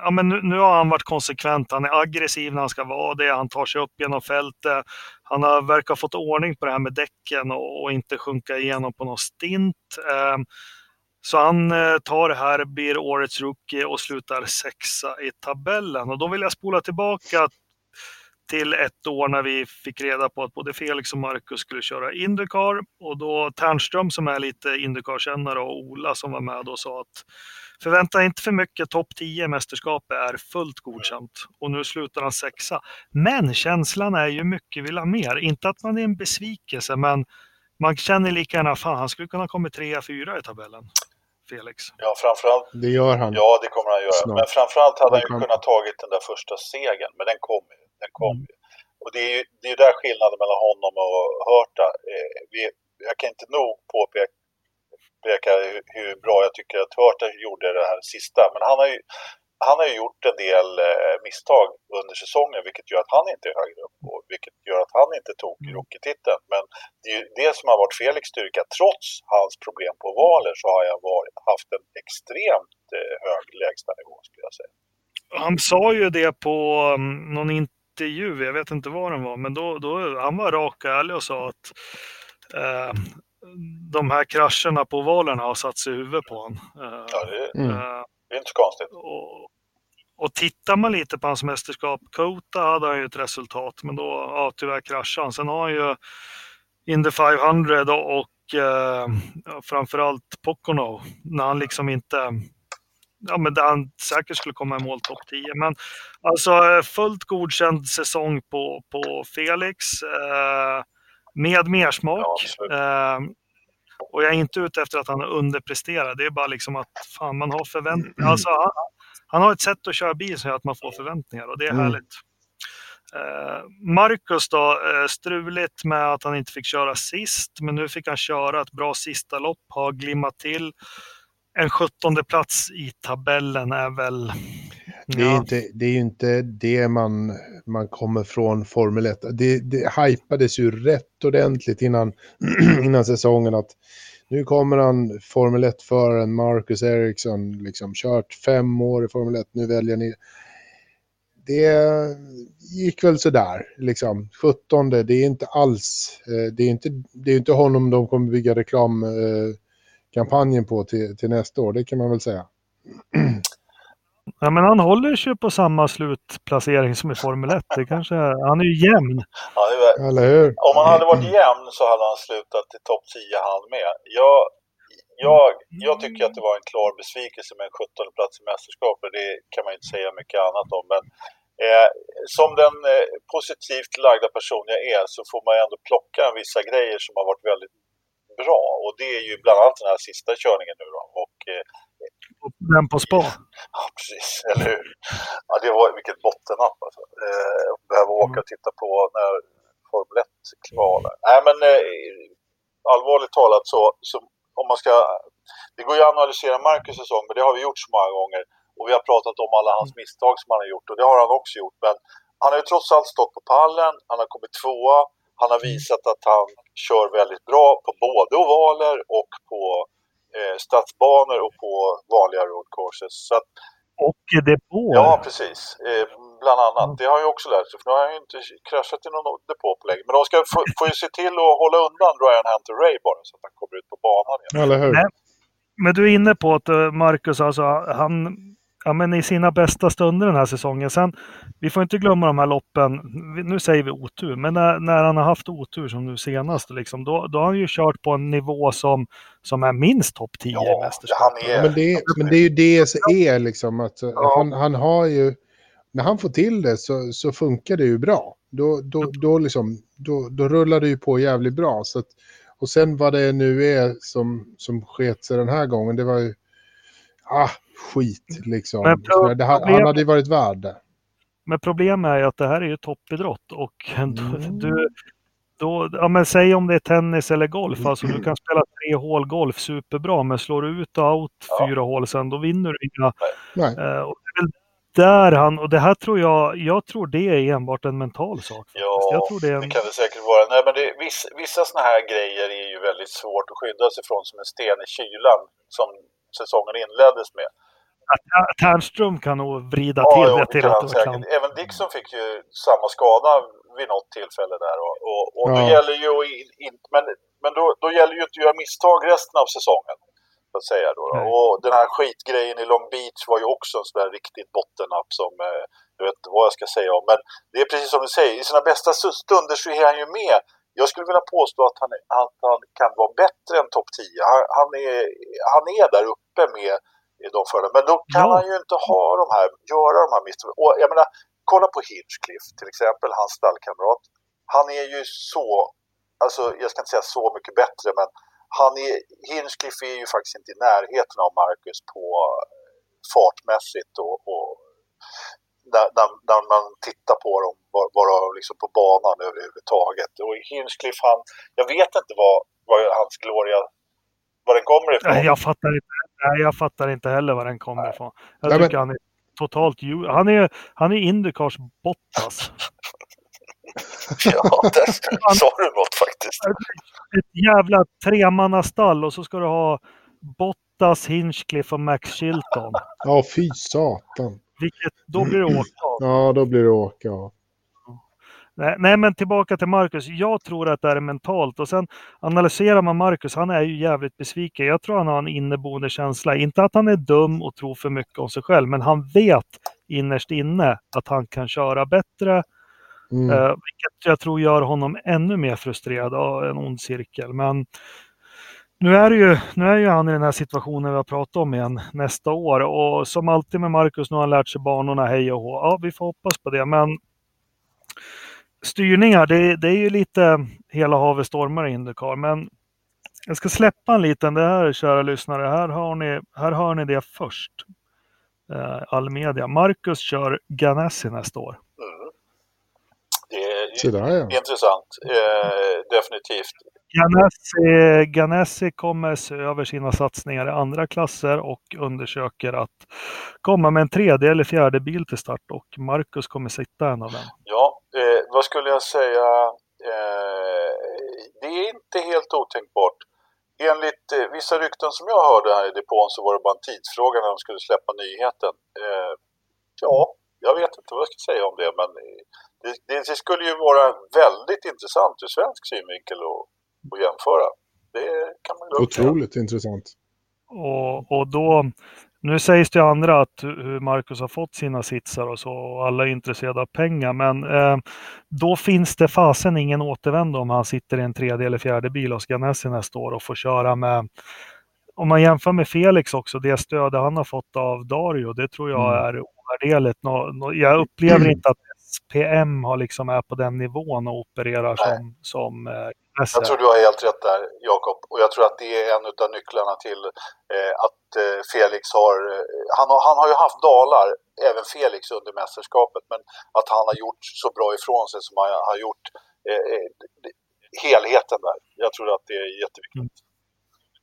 ja, men nu, har han varit konsekvent. Han är aggressiv när han ska vara det. Han tar sig upp genom fältet. Han har, verkar ha fått ordning på det här med däcken och, och inte sjunka igenom på någon stint. Eh, så han eh, tar det här, blir årets rookie och slutar sexa i tabellen. Och då vill jag spola tillbaka till ett år när vi fick reda på att både Felix och Marcus skulle köra Indycar och då Ternström som är lite Indycar-kännare och Ola som var med och sa att förvänta inte för mycket, topp 10 i mästerskapet är fullt godkänt och nu slutar han sexa. Men känslan är ju mycket vill ha mer, inte att man är en besvikelse men man känner lika gärna, fan han skulle kunna komma trea, fyra i tabellen. Felix. Ja, framförallt Det gör han. Ja, det kommer han göra. Snart. Men framförallt hade han ju kunnat tagit den där första segern, men den kom ju. Den kom Mm. ju. Och det är ju det är där skillnaden mellan honom och Hörta. Eh, vi, jag kan inte nog påpeka hur, hur bra jag tycker att Hörta gjorde det här sista. Men han har ju, han har ju gjort en del eh, misstag under säsongen, vilket gör att han inte är högre upp och vilket gör att han inte tog Mm. rookie-titeln. Men det är ju det som har varit Felix styrka. Trots hans problem på valer så har jag varit, haft en extremt eh, hög lägstanivå skulle jag säga. Han sa ju det på um, någon intervju, jag vet inte vad den var, men då, då han var rak och ärlig och sa att eh, de här krascherna på valerna har satt sig i huvudet på honom. Eh, Ja, det, Mm. eh, det är inte så konstigt. och, och tittar man lite på hans mästerskap, Kota hade han ju ett resultat, men då ja, tyvärr kraschade han. Sen har han ju Indy 500 och, eh, framförallt Pocono, när han liksom inte Ja, men där han säkert skulle komma i mål topp 10. Men alltså fullt godkänd säsong på, på Felix. Eh, med mersmak. Ja, eh, och jag är inte ute efter att han underpresterar. Det är bara liksom att fan, man har förväntningar. Alltså, han, han har ett sätt att köra bil som gör att man får förväntningar och det är Mm. härligt. Eh, Marcus då, eh, struligt med att han inte fick köra sist, men nu fick han köra ett bra sista lopp, har glimmat till. En sjuttonde plats i tabellen är väl... Det är, Ja, inte, det är ju inte det man, man kommer från Formel 1. Det, det hypades ju rätt ordentligt innan, innan säsongen att nu kommer han Formel 1-föraren Marcus Ericsson, liksom kört fem år i Formel 1, nu väljer ni. Det gick väl sådär, liksom. 17, det är inte alls, eh, det är inte, det är inte honom de kommer bygga reklamkampanjen på till, till nästa år, det kan man väl säga. ja, men han håller sig på samma slutplacering som i Formel 1. Det kanske, han är ju jämn. Ja, det var, Eller hur? Om han hade varit jämn så hade han slutat i topp 10 han med. Jag, jag, jag tycker att det var en klar besvikelse med en 17 plats i mästerskapet. Det kan man ju inte säga mycket annat om. Men eh, som den eh, positivt lagda person jag är så får man ju ändå plocka vissa grejer som har varit väldigt bra. Och det är ju bland annat den här sista körningen nu då. Och, eh, Den på spa. Ja, precis. Eller hur? Ja, det var vilket bottennapp alltså. Eh, behöva åka och titta på när Formel 1 kvalar. Nej, men eh, allvarligt talat så, så om man ska... Det går ju att analysera Marcus säsong, men det har vi gjort så många gånger. Och vi har pratat om alla hans misstag som han har gjort och det har han också gjort. Men han har ju trots allt stått på pallen, han har kommit tvåa, han har visat att han kör väldigt bra på både ovaler och på eh, stadsbanor och på vanliga road courses. Så att, Och depåer. ja, precis. Eh, bland annat. Det har ju också lärt sig, för nu har han ju inte kraschat i någon depå på länge. Men de ska få, får ju se till att hålla undan Ryan Hunter Ray bara, så att han kommer ut på banan igen. Eller hur? Nej. Men du är inne på att eh, Marcus, alltså, han ja, men i sina bästa stunder den här säsongen. Sen, vi får inte glömma de här loppen, nu säger vi otur, men när, när han har haft otur som nu senast, liksom, då, då har han ju kört på en nivå som, som är minst topp 10 ja, i mästerskapet. Ja, men, det, men det är ju det som är liksom, att ja. han, han har ju, när han får till det så, så funkar det ju bra. Då, då, då, liksom, då, då rullar det ju på jävligt bra. Så att, och sen vad det nu är som, som sket sig den här gången, det var ju ah, skit liksom. Men det, han hade ju varit värd det. Men problemet är ju att det här är ju toppidrott och mm. du, då, ja, men säg om det är tennis eller golf, alltså du kan spela tre hål golf superbra, men slår du ut och out ja. fyra hål sen, då vinner du inga. Uh, och där han, och det här tror jag, jag tror det är enbart en mental sak. Ja, jag tror det, en... det kan det säkert vara. Nej, men det, vissa, vissa sådana här grejer är ju väldigt svårt att skydda sig från som en sten i kylan, som säsongen inleddes med. Ternström kan nog vrida ja, till det till att kan. Även Dixon fick ju samma skada vid något tillfälle där. Och, och, och ja. då gäller ju in, men, men då, då gäller ju inte att göra misstag resten av säsongen. Så att säga då. Och den här skitgrejen i Long Beach var ju också en sån där riktigt bottennapp som eh, jag vet inte vad jag ska säga om. Men det är precis som du säger, i sina bästa stunder så är han ju med. Jag skulle vilja påstå att han, att han kan vara bättre än topp 10. Han, han, är, han är där uppe med i de förra. Men då kan ja. han ju inte ha de här, göra de här misstagen. Och jag menar, kolla på Hinchcliffe till exempel, hans stallkamrat. Han är ju så, alltså jag ska inte säga så mycket bättre, men han är, Hinchcliffe är ju faktiskt inte i närheten av Marcus på fartmässigt och, och när, när, när, man tittar på dem, bara liksom på banan överhuvudtaget. Och Hinchcliffe, han, jag vet inte vad, vad hans gloria var den kommer ifrån. Nej, jag fattar inte, nej, jag fattar inte heller var den kommer ifrån. Jag nej, tycker men... han är totalt... Han är, han är Indycars Bottas. ja, där sa du något faktiskt. Ett jävla tremannastall och så ska du ha Bottas, Hinchcliffe och Max Chilton. Ja, fy satan. Vilket, då blir det åka. Ja, då blir det åka. Ja. Nej, nej, men tillbaka till Marcus. Jag tror att det är mentalt och sen analyserar man Marcus. Han är ju jävligt besviken. Jag tror han har en inneboende känsla. Inte att han är dum och tror för mycket om sig själv, men han vet innerst inne att han kan köra bättre. Mm. Eh, vilket jag tror gör honom ännu mer frustrerad av en ond cirkel. Men nu är, ju, nu är ju han i den här situationen vi har pratat om igen nästa år och som alltid med Marcus, nu har han lärt sig banorna hej och hå. Ja, vi får hoppas på det, men styrningar, det, det är ju lite hela havet stormar i Indycar, men jag ska släppa en liten, det här kära lyssnare, här, har ni, här hör ni det först. Eh, all media. Marcus kör Ganassi nästa år. Mm. Det är där, ja. intressant, eh, definitivt. Ganassi, Ganassi kommer se över sina satsningar i andra klasser och undersöker att komma med en tredje eller fjärde bil till start och Marcus kommer sitta en av dem. Ja, eh, vad skulle jag säga? Eh, det är inte helt otänkbart. Enligt eh, vissa rykten som jag hörde här i depån så var det bara en tidsfråga när de skulle släppa nyheten. Eh, ja, jag vet inte vad jag ska säga om det, men det, det, det skulle ju vara väldigt intressant ur svensk synvinkel att, att jämföra. Det kan man Otroligt intressant. Och, och då, nu sägs det andra att hur Marcus har fått sina sitsar och så, och alla är intresserade av pengar, men eh, då finns det fasen ingen återvändo om han sitter i en tredje eller fjärde bil hos Ganassi nästa år och får köra med om man jämför med Felix också, det stöd han har fått av Dario, det tror jag mm. är ovärderligt. Jag upplever inte att SPM har liksom är på den nivån och opererar som, som jag tror du har helt rätt där, Jakob. Och jag tror att det är en av nycklarna till eh, att eh, Felix har, eh, han har... Han har ju haft dalar, även Felix, under mästerskapet. Men att han har gjort så bra ifrån sig som han har gjort. Eh, eh helheten där. Jag tror att det är jätteviktigt. Mm.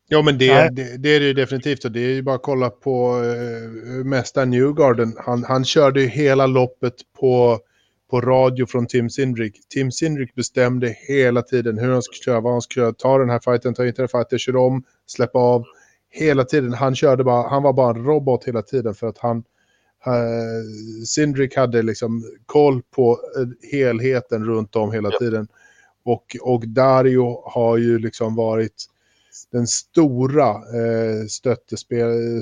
Ja, men det, det, det, är det definitivt. Och det är ju bara att kolla på eh, mästaren Newgarden. Han, han körde ju hela loppet på på radio från Tim Sindrick. Tim Sindrick bestämde hela tiden hur han skulle köra, vad han skulle köra, ta den här fighten, ta inte den här fighten, köra om, släppa av. Hela tiden, han körde bara, han var bara en robot hela tiden för att han, uh, Sindrick hade liksom koll på uh, helheten runt om hela ja. tiden. Och, och Dario har ju liksom varit den stora eh,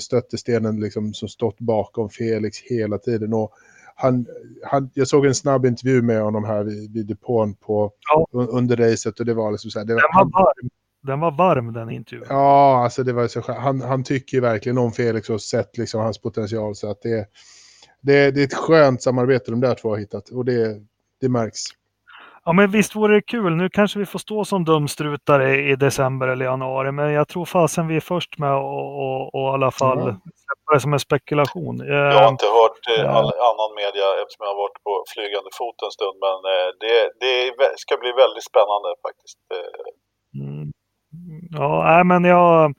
stöttestenen liksom, som stått bakom Felix hela tiden. Och han, han, jag såg en snabb intervju med honom här vid, vid depån på, Ja. un, under racet och det var liksom så här, det var, Den var varm. Den var varm den intervjun. Ja, alltså det var så han, han tycker verkligen om Felix och sett liksom hans potential. Så att det, det, det är ett skönt samarbete de där två har hittat och det, det märks. Ja, men visst vore det kul. Nu kanske vi får stå som dumstrutar i, december eller januari, men jag tror fasen vi är först med och i alla fall Ja. släppa det som en spekulation. Jag har Eh, inte hört eh, all annan media eftersom jag har varit på flygande fot en stund. Men eh, det, det ska bli väldigt spännande faktiskt. Eh, mm, ja, nej, men jag,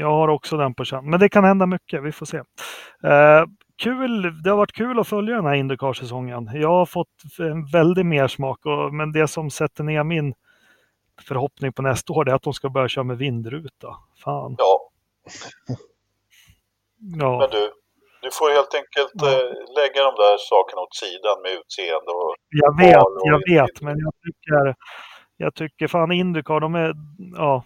jag har också den på känn. Men det kan hända mycket, vi får se. Kul, det har varit kul att följa den här Indycar-säsongen. Jag har fått en väldig mersmak, och, men det som sätter ner min förhoppning på nästa år är att de ska börja köra med vindruta. Fan. ja, Ja. men du. Du får helt enkelt Ja. eh, lägga de där sakerna åt sidan med utseende och Jag vet, och jag vet, men jag tycker, jag tycker fan Indycar, de är, ja,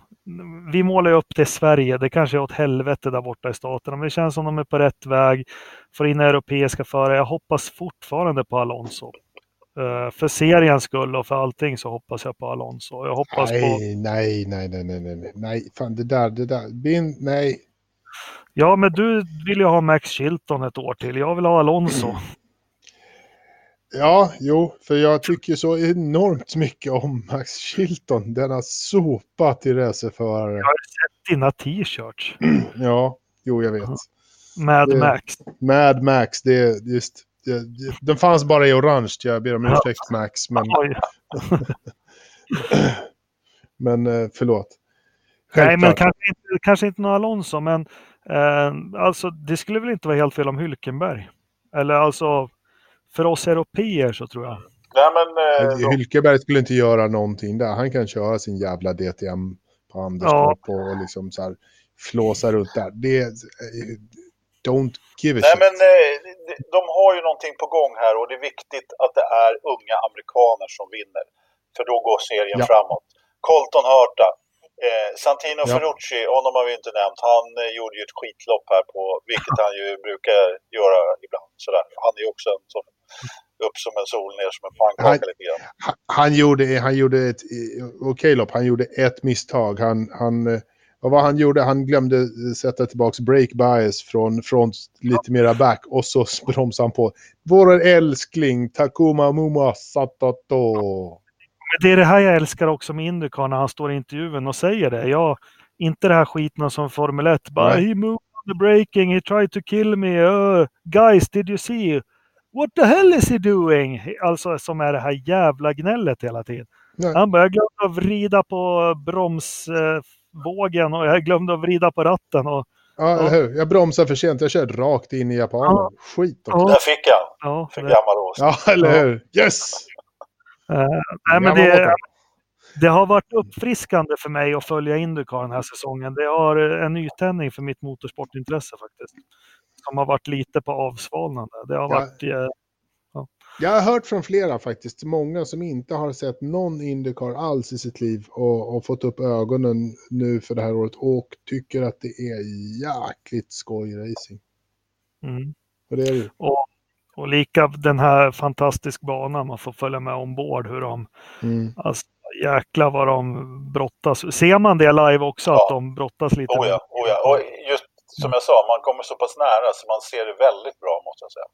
vi målar ju upp det i Sverige, det kanske är åt helvete där borta i staterna, men det känns som de är på rätt väg, får in europeiska förare. Jag hoppas fortfarande på Alonso. Eh, för seriens skull och för allting så hoppas jag på Alonso. Jag hoppas på, Nej, nej, nej, nej, nej, nej, nej, nej, fan det där, det där, bin, nej. ja men du vill ju ha Max Chilton ett år till, jag vill ha Alonso. Ja, jo, för jag tycker så enormt mycket om Max Chilton. Denna sopa till racerförare. Dina t-shirts, Ja, jo, jag vet. Mad Det- Max. Mad Max, det är just... Det, det, den fanns bara i orange, jag ber om Ja. ursäkt Max, men, men eh, förlåt. Nej, men Självklart. kanske inte, kanske inte någon Alonso, men eh, alltså, det skulle väl inte vara helt fel om Hülkenberg. Eller alltså, för oss europeer så tror jag. Nej men eh, de, Hylkeberg skulle inte göra någonting där. Han kan köra sin jävla DTM på Anderstorp och liksom så här flåsa runt där. Det Don't give a nej, shit. men eh, de- har ju någonting på gång här och det är viktigt att det är unga amerikaner som vinner. För då går serien Ja. framåt. Colton Hurta, eh, Santino Ja. Ferrucci, honom har vi inte nämnt. Han eh, gjorde ju ett skitlopp här på, vilket han ju brukar göra ibland. Sådär. Han är ju också en sån, upp som en sol, ner som en pannkaka Han- lite grann. Han- Han gjorde, han gjorde ett eh, okej lopp. Han gjorde ett misstag. Han, han, eh, vad han gjorde? Han glömde eh, sätta tillbaka break bias från front lite mera back och så bromsade han på. Vår älskling Takuma Muma Satato. Det är det här jag älskar också med Indycar när han står i intervjun och säger det. Jag, inte det här skiten som Formel 1. Bara, he moved on the braking, he tried to kill me. Uh, guys, did you see? What the hell is he doing? Alltså som är det här jävla gnället hela tiden. Nej. Han glömde att vrida på bromsvågen och jag glömde att vrida på ratten. Och, Ja, hur? Jag bromsade för sent. Jag körde rakt in i japanen. Ja. Skit också. Ja. Där fick han, ja, för det, gammal ås. Ja, eller Ja. hur? Yes! eh, nej, men det, det har varit uppfriskande för mig att följa Indycar den här säsongen. Det har eh, en nytändning för mitt motorsportintresse faktiskt. Som har varit lite på avsvalnande. Det har Ja. varit... Eh, Jag har hört från flera faktiskt, många som inte har sett någon Indycar alls i sitt liv och, och fått upp ögonen nu för det här året och tycker att det är jäkligt skoj racing. mm. Och det är det och, och lika den här fantastisk banan man får följa med ombord. Hur de, Mm. alltså, jäklar vad de brottas. Ser man det live också, Ja. att de brottas lite? Oh ja, oh ja. Och just som jag sa, man kommer så pass nära så man ser det väldigt bra måste jag säga.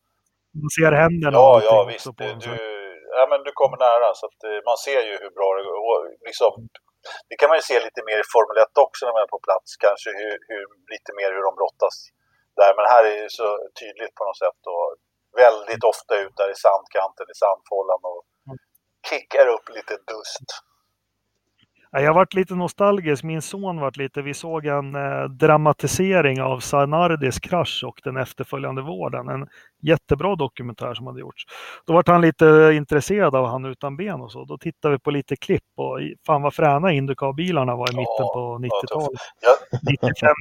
Man ser händerna Ja, ja visst. på Du, ja, men du kommer nära så att eh, man ser ju hur bra det går. Och liksom, det kan man ju se lite mer i Formel 1 också när man är på plats. Kanske hur, hur, lite mer hur de brottas där. Men här är det ju så tydligt på något sätt. Och väldigt ofta ut där i sandkanten, i sandfållan och Mm. kickar upp lite dust. Ja, Jag varit lite nostalgisk. Min son varit lite, vi såg en eh, dramatisering av Sanardis krasch och den efterföljande vården. En jättebra dokumentär som hade gjorts. Då vart han lite intresserad av han utan ben och så. Då tittade vi på lite klipp och fan vad fräna Indycar-bilarna var i Ja, mitten på ja, 90-talet. Ja, 95,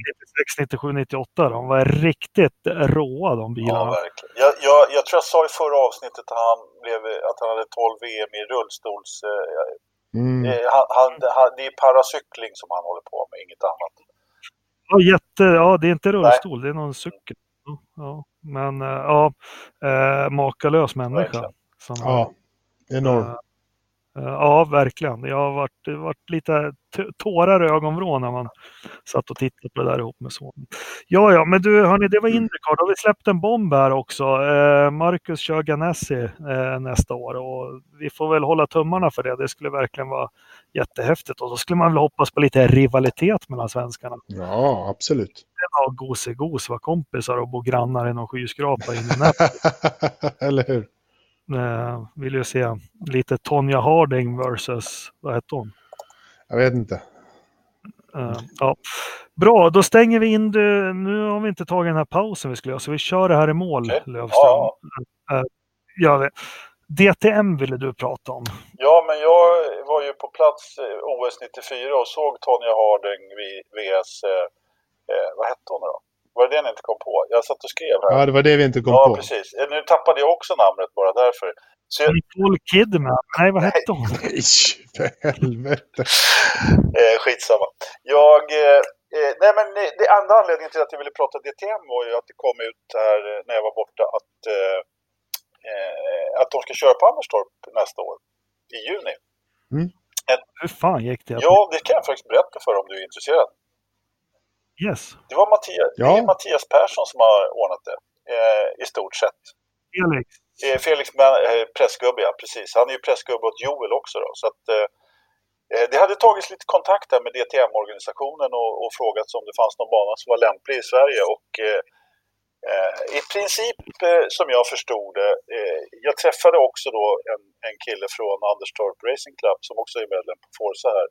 96, 97, 98. De var riktigt råa de ja bilarna. verkligen. Jag, jag, jag tror jag sa i förra avsnittet att han, blev, att han hade 12 VM i rullstols... Eh, Mm. Eh, Han, han, han, det är paracykling som han håller på med, inget annat. Ja, jätte, ja, det är inte rullstol, det är någon cykel. Ja, Ja, men eh, ja, eh, makalös människa. Som, Ja, enormt. Eh, Ja, verkligen. Jag har varit, varit lite tårar i ögonvrån när man satt och tittade på det där ihop med sonen. Ja, ja, men du, hörni, det var Indycar. Då har vi släppt en bomb här också. Eh, Marcus kör Ganassi eh, nästa år och vi får väl hålla tummarna för det. Det skulle verkligen vara jättehäftigt och så skulle man väl hoppas på lite rivalitet mellan svenskarna. Ja, absolut. Ja, gos-gos, vara kompisar och bo grannar i någon skyskrapa i. Eller hur? Eh, vill ju se lite Tonja Harding versus, vad hette hon? Jag vet inte. Eh, ja. Bra, då stänger vi in det. Nu har vi inte tagit den här pausen vi skulle göra, så vi kör det här i mål, Okej. Löfström. Ja. Eh, det- DTM ville du prata om. Ja, men jag var ju på plats eh, OS 94 och såg Tonja Harding vid VS, eh, eh, vad hette hon då? Var det det ni inte kom på? Jag satt och skrev här. Ja, det var det vi inte kom Ja, på. precis. Eh, Nu tappade jag också namnet bara därför. Så jag, Nicole Kidman. Nej, vad hette hon? Nej, för helvete. eh, skitsamma. Jag, eh, eh, nej men eh, det enda anledningen till att jag ville prata DTM var ju att det kom ut här när jag var borta att, eh, att de ska köra på Anderstorp nästa år. I juni. Hur fan gick det? Ja, det kan jag faktiskt berätta för om du är intresserad. Yes. Det var Mattias, Ja. det är Mattias Persson som har ordnat det. Eh, I stort sett. Felix. Eh, Felix eh, pressgubbe, ja precis. Han är ju pressgubbe åt Joel också då. Så att, eh, eh, det hade tagits lite kontakt där med DTM-organisationen och, och frågats om det fanns någon bana som var lämplig i Sverige. Och eh, eh, i princip som jag förstod det, jag träffade också då en, en kille från Anderstorp Racing Club som också är medlem på Forza här.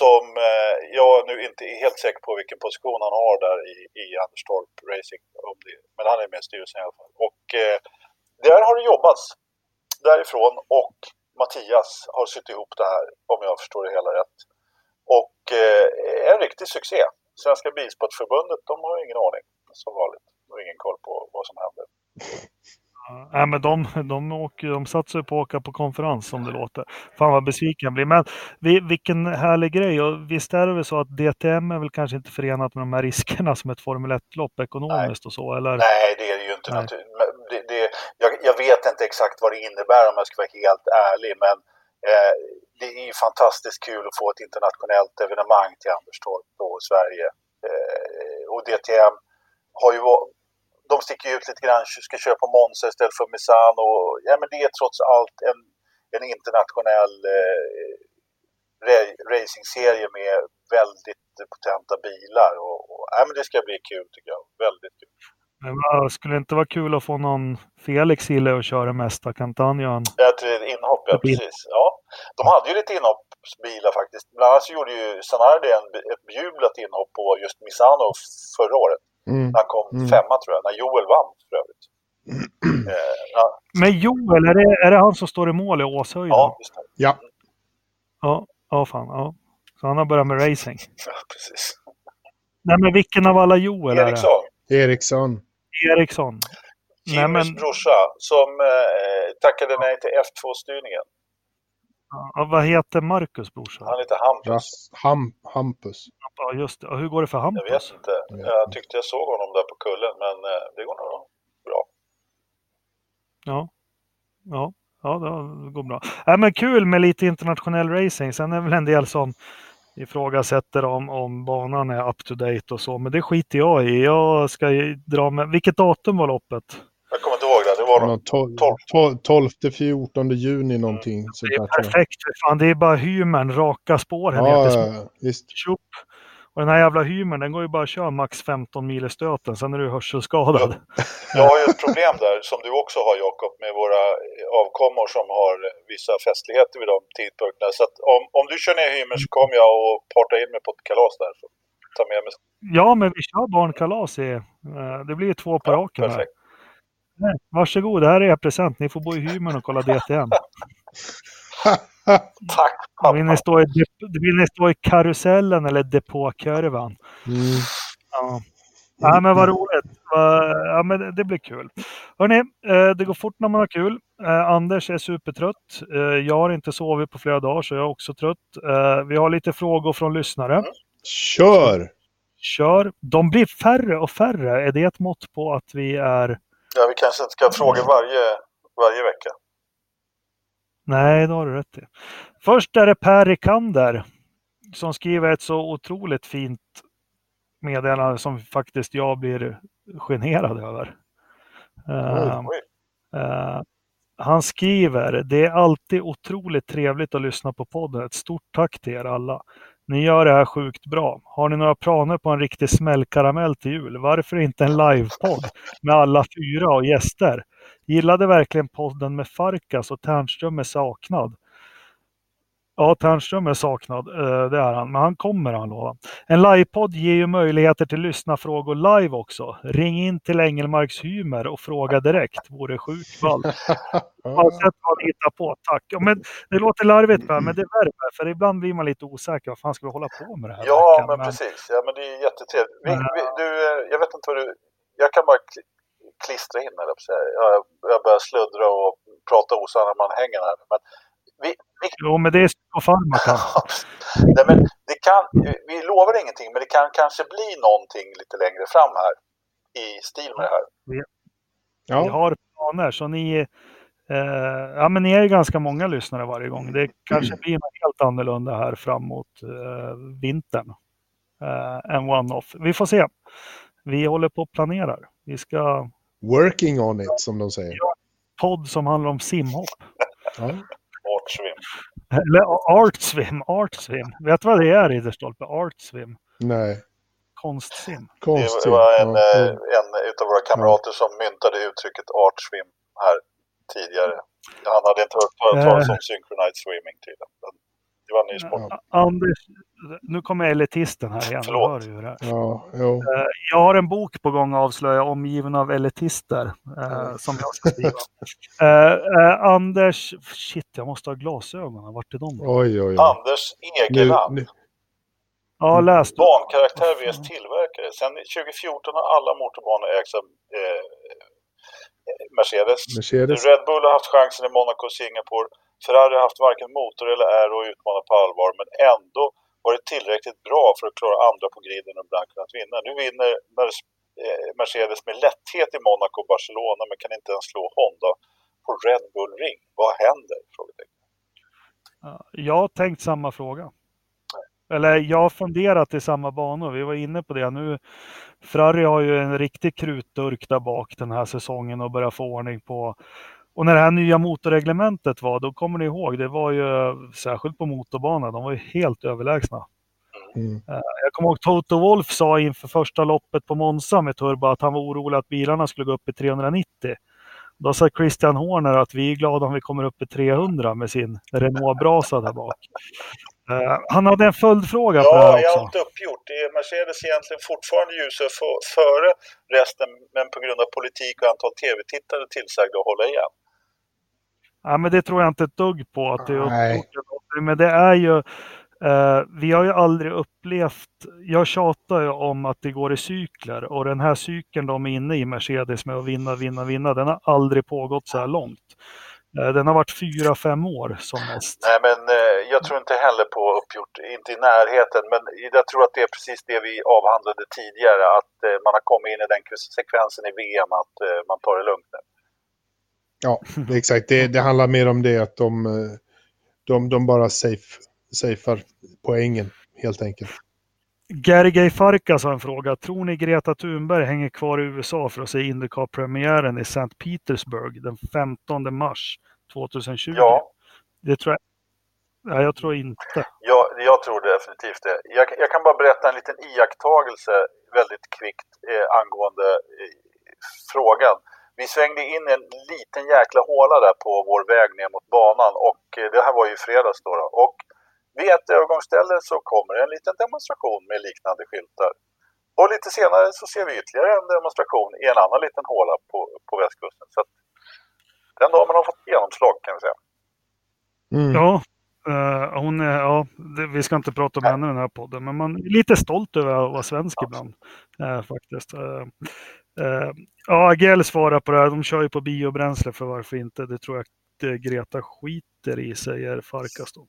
Som eh, jag nu inte är helt säker på vilken position han har där i, i Anderstorp Racing. Om det, men han är med i styrelsen i alla fall. Och eh, där har det jobbats därifrån och Mattias har sytt ihop det här om jag förstår det hela rätt. Och eh, en riktig succé. Svenska Bilsportförbundet, de har ingen aning som vanligt. De har ingen koll på vad som händer. Ja, Nej, men de, de, åker, de satsar ju på att åka på konferens som det låter. Fan vad besviken jag blir. Men vi, vilken härlig grej. Och visst är det väl så att DTM är väl kanske inte förenat med de här riskerna som ett Formel 1-lopp ekonomiskt och så? Eller? Nej, det är det ju inte Nej. Det, det, jag, jag vet inte exakt vad det innebär om jag ska vara helt ärlig, men eh, det är ju fantastiskt kul att få ett internationellt evenemang till Anderstorp och Sverige. Eh, och DTM har ju va- de sticker ut lite grann, ska köra på Monza istället för Misano. Ja, men det är trots allt en, en internationell eh, ra- racingserie med väldigt potenta bilar. Och, och, ja, men det ska bli kul tycker jag. Väldigt kul. Men skulle det inte vara kul att få någon Felix ju att köra mesta kampanjen? Ett inhopp, ja precis. Ja. De hade ju lite inhoppsbilar faktiskt. Bland annat så gjorde ju Sanardi en, ett bejublat inhopp på just Misano förra året. Mm. Han kom Mm. femma tror jag, när Joel vann för övrigt. eh, ja, Men Joel, är det, är det han som står i mål i Åshöjden? ja, just det. Ja, Ja, ja fan. Ja. Så han har börjat med racing. Ja, precis. Nej, men vilken av alla Joel är det? Eriksson, Eriksson. Eriksson. Jimmys men, brorsa, som eh, tackade nej till F2-styrningen. Ja, vad heter Marcus brorsa? Han heter Hampus. Ras, ham, Hampus. Ja, just det. Och hur går det för Jag Hampus? vet inte. Jag Jag tyckte jag såg honom där på kullen, men eh, det går nog bra. Ja. Ja, ja det går bra. Nej, men kul med lite internationell racing. Sen är det väl en del som ifrågasätter om, om banan är up to date och så. Men det skiter jag i. Jag ska ju dra med... Vilket datum var loppet? Det. Det var tol- Tolv. tol- 12-14 juni någonting. sånt Det är perfekt. Fan, det är bara hymern, raka spår här Ja, ja, ja, visst. Tjup. Och den här jävla hymern, den går ju bara att köra max 15 mil i stöten. Sen är du hörselskadad. Jag har ju ett problem där, som du också har Jakob, med våra avkommor som har vissa festligheter vid de tidpunkterna. Så att om, om du kör ner hymern så kommer jag och parta in mig på ett kalas där. Så ta med mig. Ja, men vi kör barnkalas i... eh, Det blir två på Ja, raken perfekt. Nej, Varsågod, det här är er present. Ni får bo i hymern och kolla DTM. Tack Vill ni stå i, dep- vill ni stå i karusellen eller depåkurvan? Mm. Ja. Nej, men vad roligt. ja, men det, blir kul. Hörrni, eh, det går fort när man har kul. Eh, Anders är supertrött. Eh, jag har inte sovit på flera dagar så jag är också trött. Vi har lite frågor från lyssnare. Kör! Kör. De blir färre och färre. Är det ett mått på att vi är... Ja, vi kanske inte ska fråga varje, varje vecka. Nej, det har du rätt i. Först är det Per Rikander som skriver ett så otroligt fint meddelande som faktiskt jag blir generad över. Oj. eh, han skriver, det är alltid otroligt trevligt att lyssna på podden. Ett stort tack till er alla. Ni gör det här sjukt bra. Har ni några planer på en riktig smällkaramell till jul? Varför inte en livepodd med alla fyra och gäster? Gillade verkligen podden med Farkas och Ternström är saknad. Ja, Ternström är saknad, eh, det är han, men han kommer han lova. En livepodd ger ju möjligheter till lyssnarfrågor live också. Ring in till Engelmarks Hymer och fråga direkt, vore sjukt ballt. Oavsett vad ni hittar på, tack. Men det låter larvigt men det värmer, för ibland blir man lite osäker. Vad fan ska vi hålla på med det här? Ja, verkligen? men precis. Ja, men det är jättetrevligt. Vi, Men- vi, du, eh, jag vet inte vad du... Jag kan bara kli- klistra in, eller jag, jag börjar sluddra och prata osanna man hänger här. Men vi, vi, Jo, men det är psykofarmaka. nej, men det kan, vi lovar ingenting, men det kan kanske bli någonting lite längre fram här i stil med det här. Vi Ja, har planer, så ni... Eh, ja, men ni är ju ganska många lyssnare varje gång. Det kanske blir något helt annorlunda här framåt eh, vintern. Eh, en one-off. Vi får se. Vi håller på och planerar. Vi ska working on it som de säger. podd som handlar om simhopp. Ja. Artsvim. Eller art swim, art swim. Vet du vad det är Ridderstolpe? Art swim. Nej, Konstsim. Det konstigt. var en, Ja, eh, ja. en utav våra kamrater som myntade uttrycket artsvim här tidigare. Han hade inte hört talas om synchronized swimming tydligen. Det var en ny sport. Ja. Anders, nu kommer elitisten här igen. Förlåt. Hör det är? Ja, jo. Jag har en bok på gång att avslöja, omgiven av elitister, eh, som jag ska skriva. Eh, eh, Anders, shit, jag måste ha glasögonen. Vart är de? Oj, oj, oj. Anders Egeland. nu, Ja, läs du. Bankaraktär vs tillverkare. Sen 2014 har alla motorbanor ägts av eh, Mercedes. Mercedes. Red Bull har haft chansen i Monaco och Singapore. Ferrari har haft varken motor eller aero att utmana på allvar, men ändå varit tillräckligt bra för att klara andra på griden och ibland kunnat vinna. Nu vinner eh, Mercedes med lätthet i Monaco och Barcelona, men kan inte ens slå Honda på Red Bull Ring. Vad händer? Jag har tänkt samma fråga. Eller jag har funderat i samma banor. Vi var inne på det nu. Ferrari har ju en riktig krutdurk där bak den här säsongen och börjar få ordning på. Och när det här nya motorreglementet var, då kommer ni ihåg, det var ju särskilt på motorbanan, de var ju helt överlägsna. mm. Jag kommer ihåg Toto Wolf sa inför första loppet på Monza med turbo att han var orolig att bilarna skulle gå upp i 390. Då sa Christian Horner att vi är glada om vi kommer upp i 300 med sin Renault Brasa där bak. Eh, han hade en följdfråga på det Ja, här jag har också. inte uppgjort. Det är Mercedes egentligen fortfarande ljusare för, före resten, men på grund av politik och antal tv-tittare tillsagda att hålla igen. Ja, men det tror jag inte ett dugg på att det är uppgjort. Men det är ju, eh, vi har ju aldrig upplevt, jag tjatar ju om att det går i cykler och den här cykeln de är inne i Mercedes med att vinna, vinna, vinna, den har aldrig pågått så här långt. Eh, den har varit fyra, fem år som mest. Nej, men eh, jag tror inte heller på uppgjort, inte i närheten, men jag tror att det är precis det vi avhandlade tidigare, att eh, man har kommit in i den sekvensen i VM att eh, man tar det lugnt nu. Ja, exakt. Det, det handlar mer om det att de, eh, de, de bara safe, safear poängen, helt enkelt. Gergej Farkas har en fråga. Tror ni Greta Thunberg hänger kvar i USA för att se Indycar-premiären i St. Petersburg den 15 mars 2020? Ja, Det tror jag. Nej, jag tror inte. jag, jag tror definitivt det. Jag, jag kan bara berätta en liten iakttagelse väldigt kvickt eh, angående eh, frågan. Vi svängde in i en liten jäkla håla där på vår väg ner mot banan och eh, det här var ju fredags då. då. Och vid ett övergångsställe så kommer en liten demonstration med liknande skyltar. Och lite senare så ser vi ytterligare en demonstration i en annan liten håla på, på västkusten. Så att den damen har fått genomslag kan vi säga. Mm. Ja, eh, hon är, ja det, vi ska inte prata om henne i den här podden, men man är lite stolt över att vara svensk ibland. eh, faktiskt. Eh, ja, Agell svarar på det här. De kör ju på biobränsle för varför inte? Det tror jag att eh, Greta skiter i, säger Farkas då.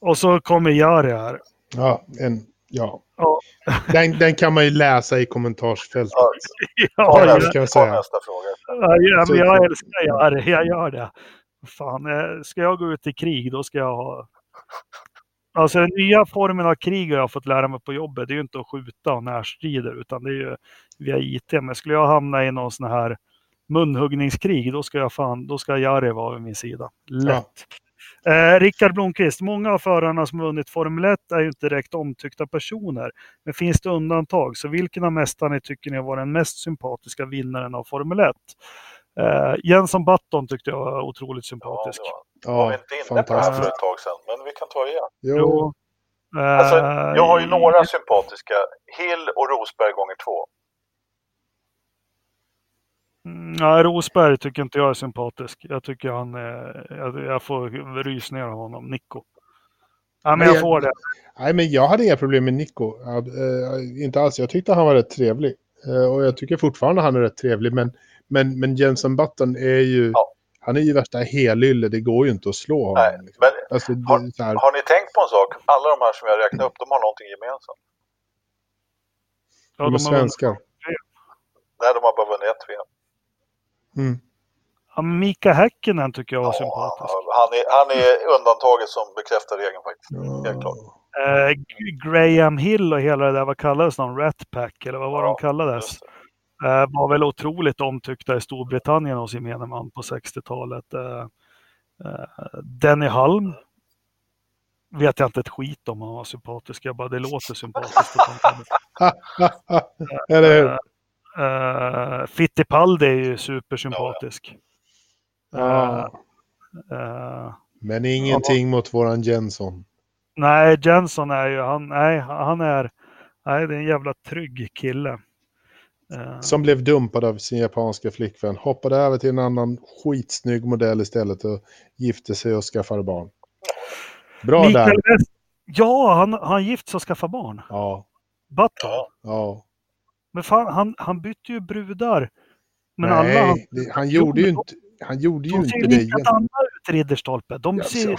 Och så kommer Jari här. Ja, en, ja. Ja. Den, den kan man ju läsa i kommentarsfältet. Ja, Ja, kan jag säga. nästa fråga. ja, men jag älskar Jari, jag gör det. Fan, eh, ska jag gå ut i krig, då ska jag ha... Alltså den nya formen av krig har jag fått lära mig på jobbet. Det är ju inte att skjuta och närstrider, utan det är ju via IT. Men skulle jag hamna i någon sån här munhuggningskrig, då ska jag fan, då ska Jari vara vid min sida. Lätt. Eh, Rickard Blomqvist, många av förarna som vunnit Formel 1 är ju inte direkt omtyckta personer. Men finns det undantag? Så vilken av mästarna tycker ni var den mest sympatiska vinnaren av Formel 1? Eh, Jenson Button tyckte jag var otroligt Ja, sympatisk. det var, var vi Ja, inte inne på det här för ett tag sedan, men vi kan ta det igen. Jo. Alltså, Eh, jag har ju några sympatiska. Hill och Rosberg gånger två. Mm, Ja, Rosberg tycker inte jag är sympatisk. Jag tycker han är, jag, jag får rysningar av honom. Nico. Ja, men Men jag jag- får det. Nej, men jag hade inga problem med Nico. Ja, eh, inte alls. Jag tyckte han var rätt trevlig. Eh, och jag tycker fortfarande han är rätt trevlig. Men, men, men Jensen Button är ju... Ja. Han är ju värsta helylle. Det går ju inte att slå honom. Nej, liksom. men alltså, har, här, har ni tänkt på en sak? Alla de här som jag räknade upp, de har någonting gemensamt. Ja, de är de svenskar. Nej, de har bara vunnit ett VM. Mm. Ja, Mika Häkkinen tycker jag var Ja, sympatisk. han, är, han är undantaget som bekräftar regeln faktiskt. Helt klart. Eh, Graham Hill och hela det där, vad kallades de? Rat Pack eller vad var Ja, de kallades? Eh, var väl otroligt omtyckta i Storbritannien hos gemene man på 60-talet. Eh, eh, Denny Halm vet jag inte ett skit om han var sympatisk. Jag bara, det låter sympatiskt. var- Eller hur? Uh, Fittipaldi är ju supersympatisk. Ja. Eh, Men ingenting mot våran Jenson. nej, Jenson är ju, han, nej, han är, nej, det är en jävla trygg kille. Eh, Som blev dumpad av sin japanska flickvän. Hoppade över till en annan skitsnygg modell istället och gifte sig och skaffade barn. Bra Mikael där. West, ja, han, han gift sig och skaffade barn. Ja, Button. Ja. ja. Men fan, han, han bytte ju brudar. Men alla, Nej, han, det, han gjorde ju inte, han gjorde ju de inte ser det igen. likadana ut, Ridderstolpe. De ser,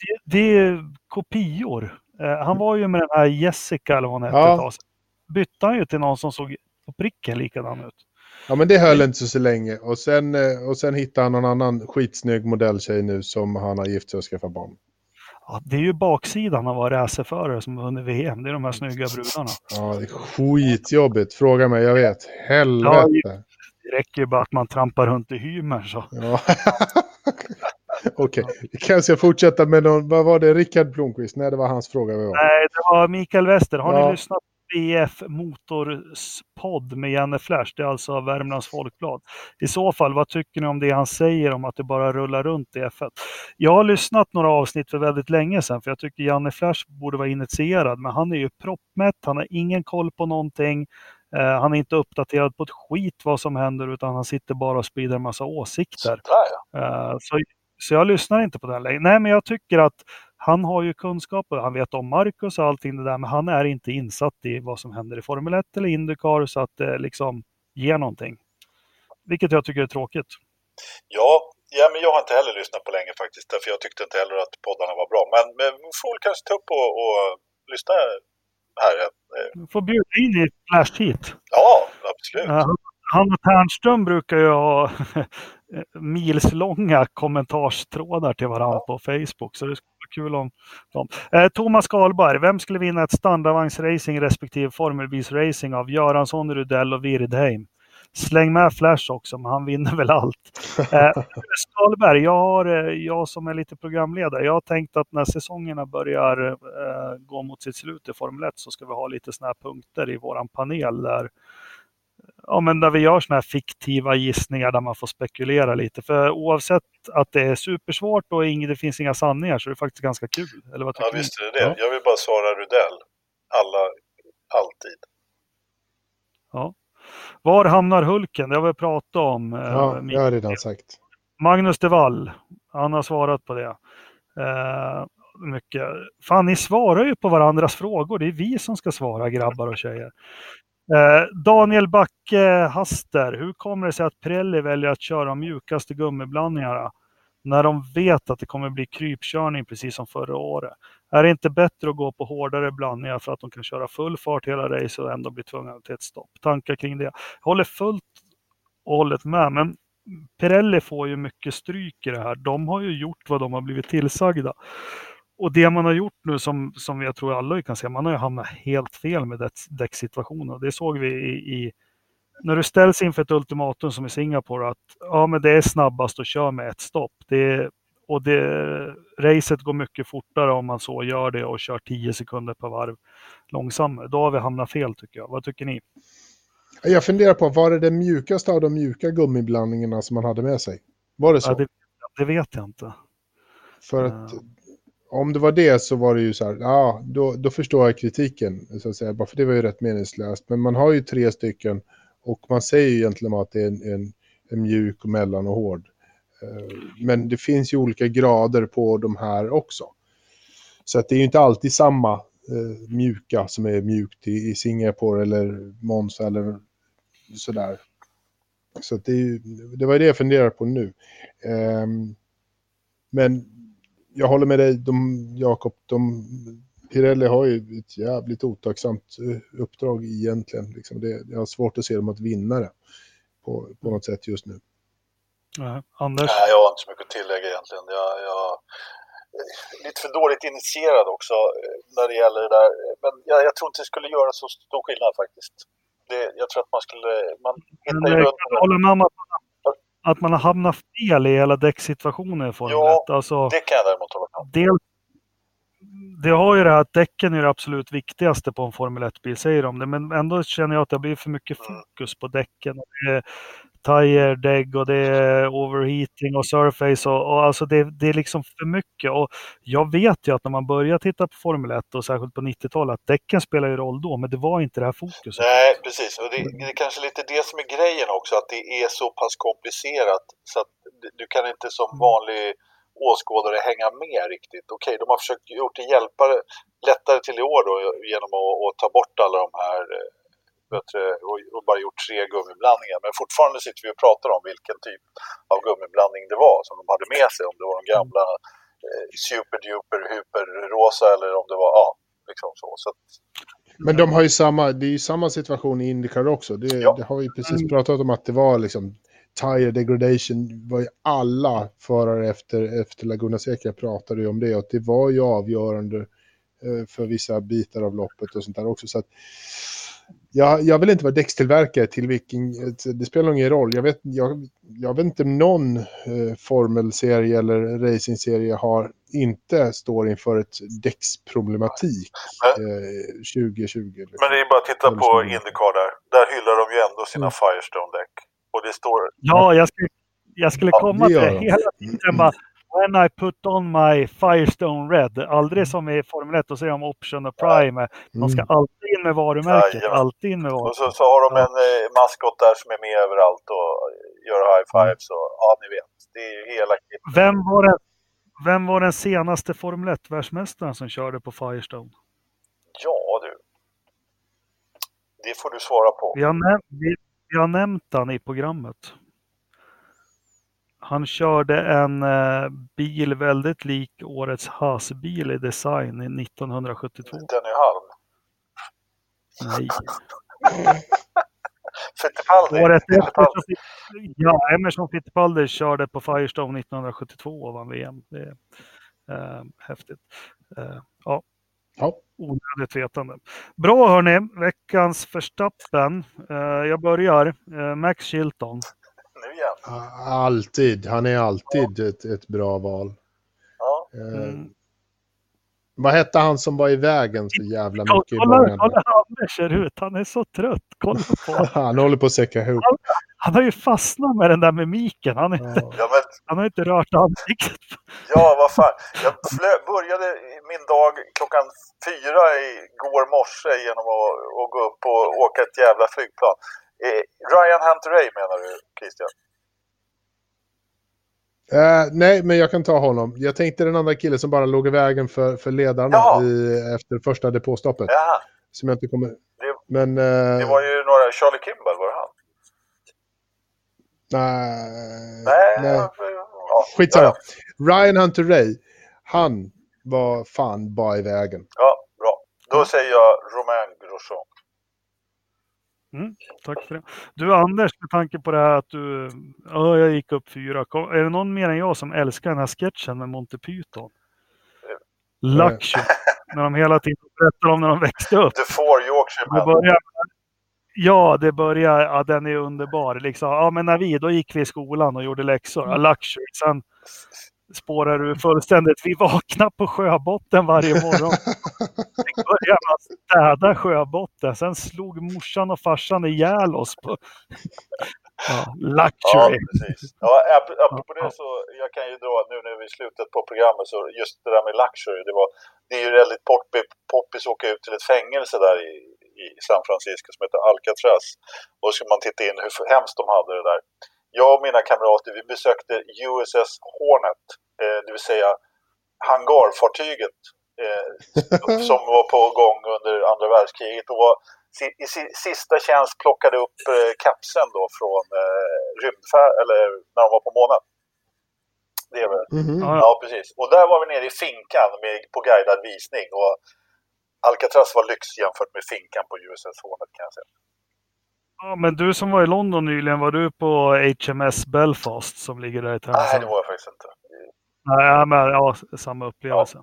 det, det är kopior. Eh, han var ju med den här Jessica eller vad hon hette Ja. Bytte han ju till någon som såg på pricken likadan ut. Ja, men det höll inte så länge. Och sen, eh, och sen hittade han någon annan skitsnygg modelltjej nu som han har gift sig och skaffat barn. Ja, det är ju baksidan av att vara racerförare som vunnit VM. Det är de här snygga brudarna. Ja, det är skitjobbigt. Fråga mig, jag vet. Helvete. Det räcker ju bara att man trampar runt i hymern så. Ja. Okej, vi kanske ska fortsätta med någon, vad var det, Rickard Blomqvist? Nej, det var hans fråga. var. Nej, det var Mikael Wester. Har Ja. ni lyssnat BF Motors podd med Janne Flash? Det är alltså Värmlands Folkblad. I så fall, vad tycker ni om det han säger om att det bara rullar runt i F1? Jag har lyssnat några avsnitt för väldigt länge sedan, för jag tycker Janne Flash borde vara initierad, men han är ju proppmätt, han har ingen koll på någonting. Eh, han är inte uppdaterad på ett skit vad som händer, utan han sitter bara och sprider en massa åsikter. Sådär ja. Eh, Så, så jag lyssnar inte på den längre. Nej, men jag tycker att han har ju kunskaper. Han vet om Marcus och allting det där, men han är inte insatt i vad som händer i Formel 1 eller Indycar så att det liksom ger någonting. Vilket jag tycker är tråkigt. Ja, ja, men jag har inte heller lyssnat på länge faktiskt. Därför jag tyckte inte heller att poddarna var bra. Men, men vi får väl kanske ta upp och, och lyssna här. Eh, Du får bjuda in i Flash Heat. Ja, absolut. Eh, Hanna Ternström brukar ju ha milslånga kommentarstrådar till varandra på Facebook. Så det skulle vara kul om dem. Eh, Thomas Karlberg, vem skulle vinna ett standardvagnsracing respektive formelbilsracing av Göransson, Rudell och Wirdheim? Släng med Flash också, men han vinner väl allt. Eh, Skalberg, jag, har, eh, jag som är lite programledare, jag har tänkt att när säsongerna börjar eh, gå mot sitt slut i Formel 1 så ska vi ha lite sådana här punkter i våran panel där ja, men där vi gör såna här fiktiva gissningar där man får spekulera lite. För oavsett att det är supersvårt och det finns inga sanningar så är det faktiskt ganska kul. Eller vad tycker Ja, visst är det det. Ja. Jag vill bara svara Rudell. Alla, alltid. Var hamnar Hulken? Det har vi pratat om. eh, Ja, jag har redan sagt. Magnus de Wall, han har svarat på det. Eh, mycket. Fan, ni svarar ju på varandras frågor. Det är vi som ska svara, grabbar och tjejer. Eh, Daniel Backe Haster, hur kommer det sig att Pirelli väljer att köra de mjukaste gummiblandningarna när de vet att det kommer bli krypkörning precis som förra året? Är det inte bättre att gå på hårdare blandningar för att de kan köra full fart hela racet och ändå bli tvungna till ett stopp? Tankar kring det? Jag håller fullt och hållet med, men Pirelli får ju mycket stryk i det här. De har ju gjort vad de har blivit tillsagda. Och det man har gjort nu som, som jag tror alla kan se, man har ju hamnat helt fel med däcksituationen. Det såg vi i, i, när du ställs inför ett ultimatum som i Singapore att ja, men det är snabbast att köra med ett stopp. Det, och det, racet går mycket fortare om man så gör det och kör 10 sekunder per varv långsammare. Då har vi hamnat fel tycker jag. Vad tycker ni? Jag funderar på, var det den mjukaste av de mjuka gummiblandningarna som man hade med sig? Var det så? Ja, det, det vet jag inte. För att uh om det var det så var det ju så här, ja, då, då förstår jag kritiken, så att säga, bara för det var ju rätt meningslöst. Men man har ju tre stycken och man säger ju egentligen att det är en, en, en mjuk, och mellan och hård. Eh, men det finns ju olika grader på de här också. Så att det är ju inte alltid samma eh, mjuka som är mjukt i, i Singapore eller Monza eller sådär. Så att det, det var det jag funderar på nu. Eh, men jag håller med dig, de, Jakob, de, Pirelli har ju ett jävligt otacksamt eh, uppdrag egentligen. Liksom det, jag har svårt att se dem att vinna det på, på något sätt just nu. Ja, Anders? Nej, jag har inte så mycket att tillägga egentligen. Jag, jag är lite för dåligt initierad också eh, när det gäller det där. Men jag, jag tror inte det skulle göra så stor skillnad faktiskt det, jag tror att man skulle... Man hittar ju runt jag håller med om att, att man har hamnat fel i hela däcksituationen i Formel ja, 1. Alltså, det kan jag däremot hålla med om. Dels, det har ju det här att däcken är det absolut viktigaste på en Formel 1-bil, säger de det. Men ändå känner jag att det blir för mycket mm. fokus på däcken. Det tire deg och det är overheating och surface och, och alltså det, det, är liksom för mycket. Och jag vet ju att när man börjar titta på Formel 1 och särskilt på 90-talet att däcken spelar ju roll då, men det var inte det här fokuset. Nej, precis. Och det, det är kanske lite det som är grejen också, att det är så pass komplicerat så att du kan inte som mm. vanlig åskådare hänga med riktigt. Okej, de har försökt gjort det hjälpare, lättare till i år då genom att, att ta bort alla de här eh, bättre och, och, bara gjort tre gummiblandningar. Men fortfarande sitter vi och pratar om vilken typ av gummiblandning det var som de hade med sig. Om det var de gamla eh, superduper hyperrosa eller om det var, ja, liksom så. så att... Men de har ju samma, det är ju samma situation i Indycar också. Det, ja. det har vi precis mm. pratat om att det var liksom tire degradation var ju alla förare efter, efter Laguna Seca pratade ju om det och det var ju avgörande eh, för vissa bitar av loppet och sånt där också. Så att, jag, jag vill inte vara däckstillverkare till vilken, det spelar ingen roll. Jag vet, jag, jag vet inte om någon eh, formelserie eller racingserie har inte står inför ett däcksproblematik eh, 2020. Liksom. Men det är bara att titta på Indycar där. Där hyllar de ju ändå sina mm. Firestone-däck. Och det står... Ja, jag skulle, jag skulle komma ja, till det hela tiden. Bara, When I put on my Firestone Red. Aldrig mm. som i Formel 1, då säger de Option och Prime. De ska mm. alltid in med varumärket. Ja, alltid in med varumärket. Och så, så har de en eh, maskot där som är med överallt och gör high fives. Och, ja, ni vet. Det är ju hela Vem var den, vem var den senaste Formel 1-världsmästaren som körde på Firestone? Ja du. Det får du svara på. Vi har, näm vi, vi har nämnt den i programmet. Han körde en eh, bil väldigt lik årets Haas-bil i design 1972. Denny Halm? Nej. Fittipaldi? Året efter ja, Emerson Fittipaldi körde på Firestone 1972 och vann VM. Det är eh, häftigt. Eh, ja. Ja. Onödigt vetande. Bra hörni, veckans förstappen. Eh, jag börjar. Eh, Max Chilton igen. Alltid. Han är alltid ja. ett, ett bra val. Ja. Eh, mm. Vad hette han som var i vägen så jävla mycket i början? Kolla hur Anders ser ut. Han är så trött. Kolla på Han håller på att säcka ihop. Han, har ju fastnat med den där mimiken. Han, inte, ja, men... han har inte rört ansiktet. Ja, vad fan. Jag flö, började min dag klockan fyra igår morse genom att, att gå upp och åka ett jävla flygplan. Eh, Ryan Hunter-Ray menar du, Christian? Uh, nej, men jag kan ta honom. Jag tänkte den andra killen som bara låg i vägen för, för ledarna i, efter första depåstoppet. Ja. Som jag inte kommer... Det, Men... eh, Det var ju några, Charlie Kimball, var det han? Nej. Nej, nej. ja, Skitsamma. Ja, Ryan Hunter Ray, han var fan bara i vägen. ja, bra. Då säger jag Romain Grosjean. Tack för det. Du Anders, med tanke på det här att du, ja, jag gick upp fyra. Är det någon mer än jag som älskar den här sketchen med Monty Python? Luxury. när de hela tiden berättar om när de växte upp. The Four Yorkshire Men. Ja, det börjar, ja den är underbar. Liksom, ja, men när vi, då gick vi i skolan och gjorde läxor. Ja, luxury. Sen spårar du fullständigt. Vi vaknar på sjöbotten varje morgon. Vi började med att städa sjöbotten. Sen slog morsan och farsan ihjäl oss på ja, Ja, luxury. precis. Ja, ap- apropå det så, jag kan ju dra nu när vi är i slutet på programmet, så just det där med luxury, det, var, det är ju väldigt poppis att åka ut till ett fängelse där i, i San Francisco som heter Alcatraz. Och så ska man titta in hur hemskt de hade det där. Jag och mina kamrater, vi besökte USS Hornet, eh, det vill säga hangarfartyget eh, som var på gång under andra världskriget och var i si- sista tjänst plockade upp eh, kapseln då från eh, rymdfärd, eller när de var på månen. Det är väl, Mhm. Ja, ja precis. Och där var vi nere i finkan med, på guidad visning och Alcatraz var lyx jämfört med finkan på USS Hornet kan jag säga. Ja, men du som var i London nyligen, var du på HMS Belfast som ligger där i Nej, Tärnsand? det var jag faktiskt inte. Nej, ja, men, ja, samma upplevelse.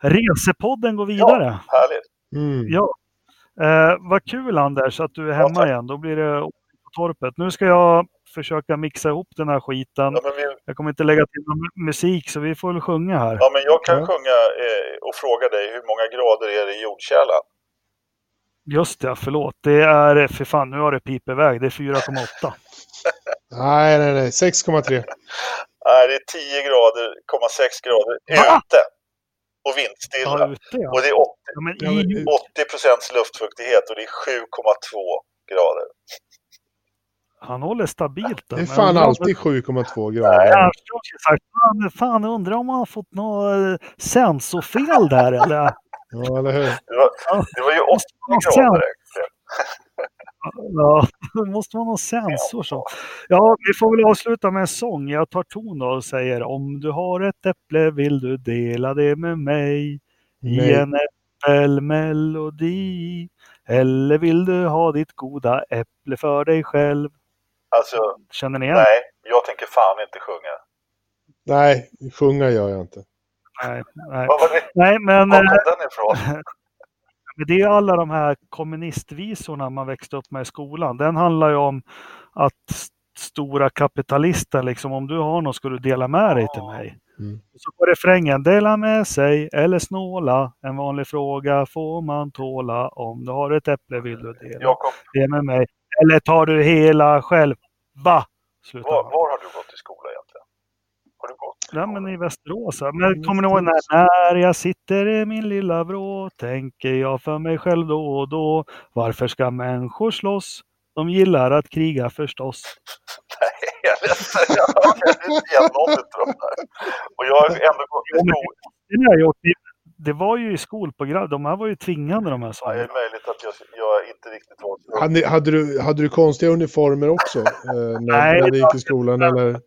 Resepodden går vidare. Härligt. Mm. Ja. Eh, vad kul Anders att du är hemma tack. igen. Då blir det torpet. Nu ska jag försöka mixa ihop den här skiten. Ja, men, vi, Jag kommer inte lägga till någon mu- musik så vi får väl sjunga här. ja, men jag kan Ja. sjunga eh, och fråga dig hur många grader är det i jordkärlan? Just det, förlåt. Det är, för fan nu har det pip iväg. Det är 4,8. Nej, nej, nej. 6,3. Nej, det är 10 grader, 6 grader Va? ute. Och vindstilla. Ja, ute ja. Och det är 80, ja i, 80 procents luftfuktighet och det är 7,2 grader. Han håller stabilt. Det är fan alltid 7,2 grader. Har sagt, fan, fan undrar om han har fått något eh, sensorfel där eller? Ja, eller hur? Det var, Ja. det var ju 80 Ja, grader. Ja, det måste vara någon sensor så. Ja, vi får väl avsluta med en sång. Jag tar ton då och säger om du har ett äpple vill du dela det med mig i Nej. en äppelmelodi. Eller vill du ha ditt goda äpple för dig själv? Alltså, Känner ni igen? nej, jag tänker fan inte sjunga. Nej, sjunga gör jag inte. Nej, nej. Vad var det? nej men Var eh, kom den ifrån? Men det är alla de här kommunistvisorna man växte upp med i skolan. Den handlar ju om att st- stora kapitalisten, liksom om du har något ska du dela med dig till mig. Mm. Och så går refrängen, dela med sig eller snåla. En vanlig fråga får man tåla. Om du har ett äpple vill du dela Jakob, det med mig. Eller tar du hela själv? Va? Sluta. var, var har du gått i skola egentligen? Har du gått? Ja, men i Västerås. Men kommer ni ihåg när, när jag sitter i min lilla vrå tänker jag för mig själv då och då. Varför ska människor slåss? De gillar att kriga förstås. Nej, jag är ledsen. Jag känner inte igen någon utav de där. Och jag har ändå gått i Jo, men- skola. Det, var ju i skolprogram. De här var ju tvingande de här Ja, det är möjligt att jag, jag inte riktigt var. Hade, hade, du, hade du konstiga uniformer också? Eh, när, Nej, när du gick i skolan eller?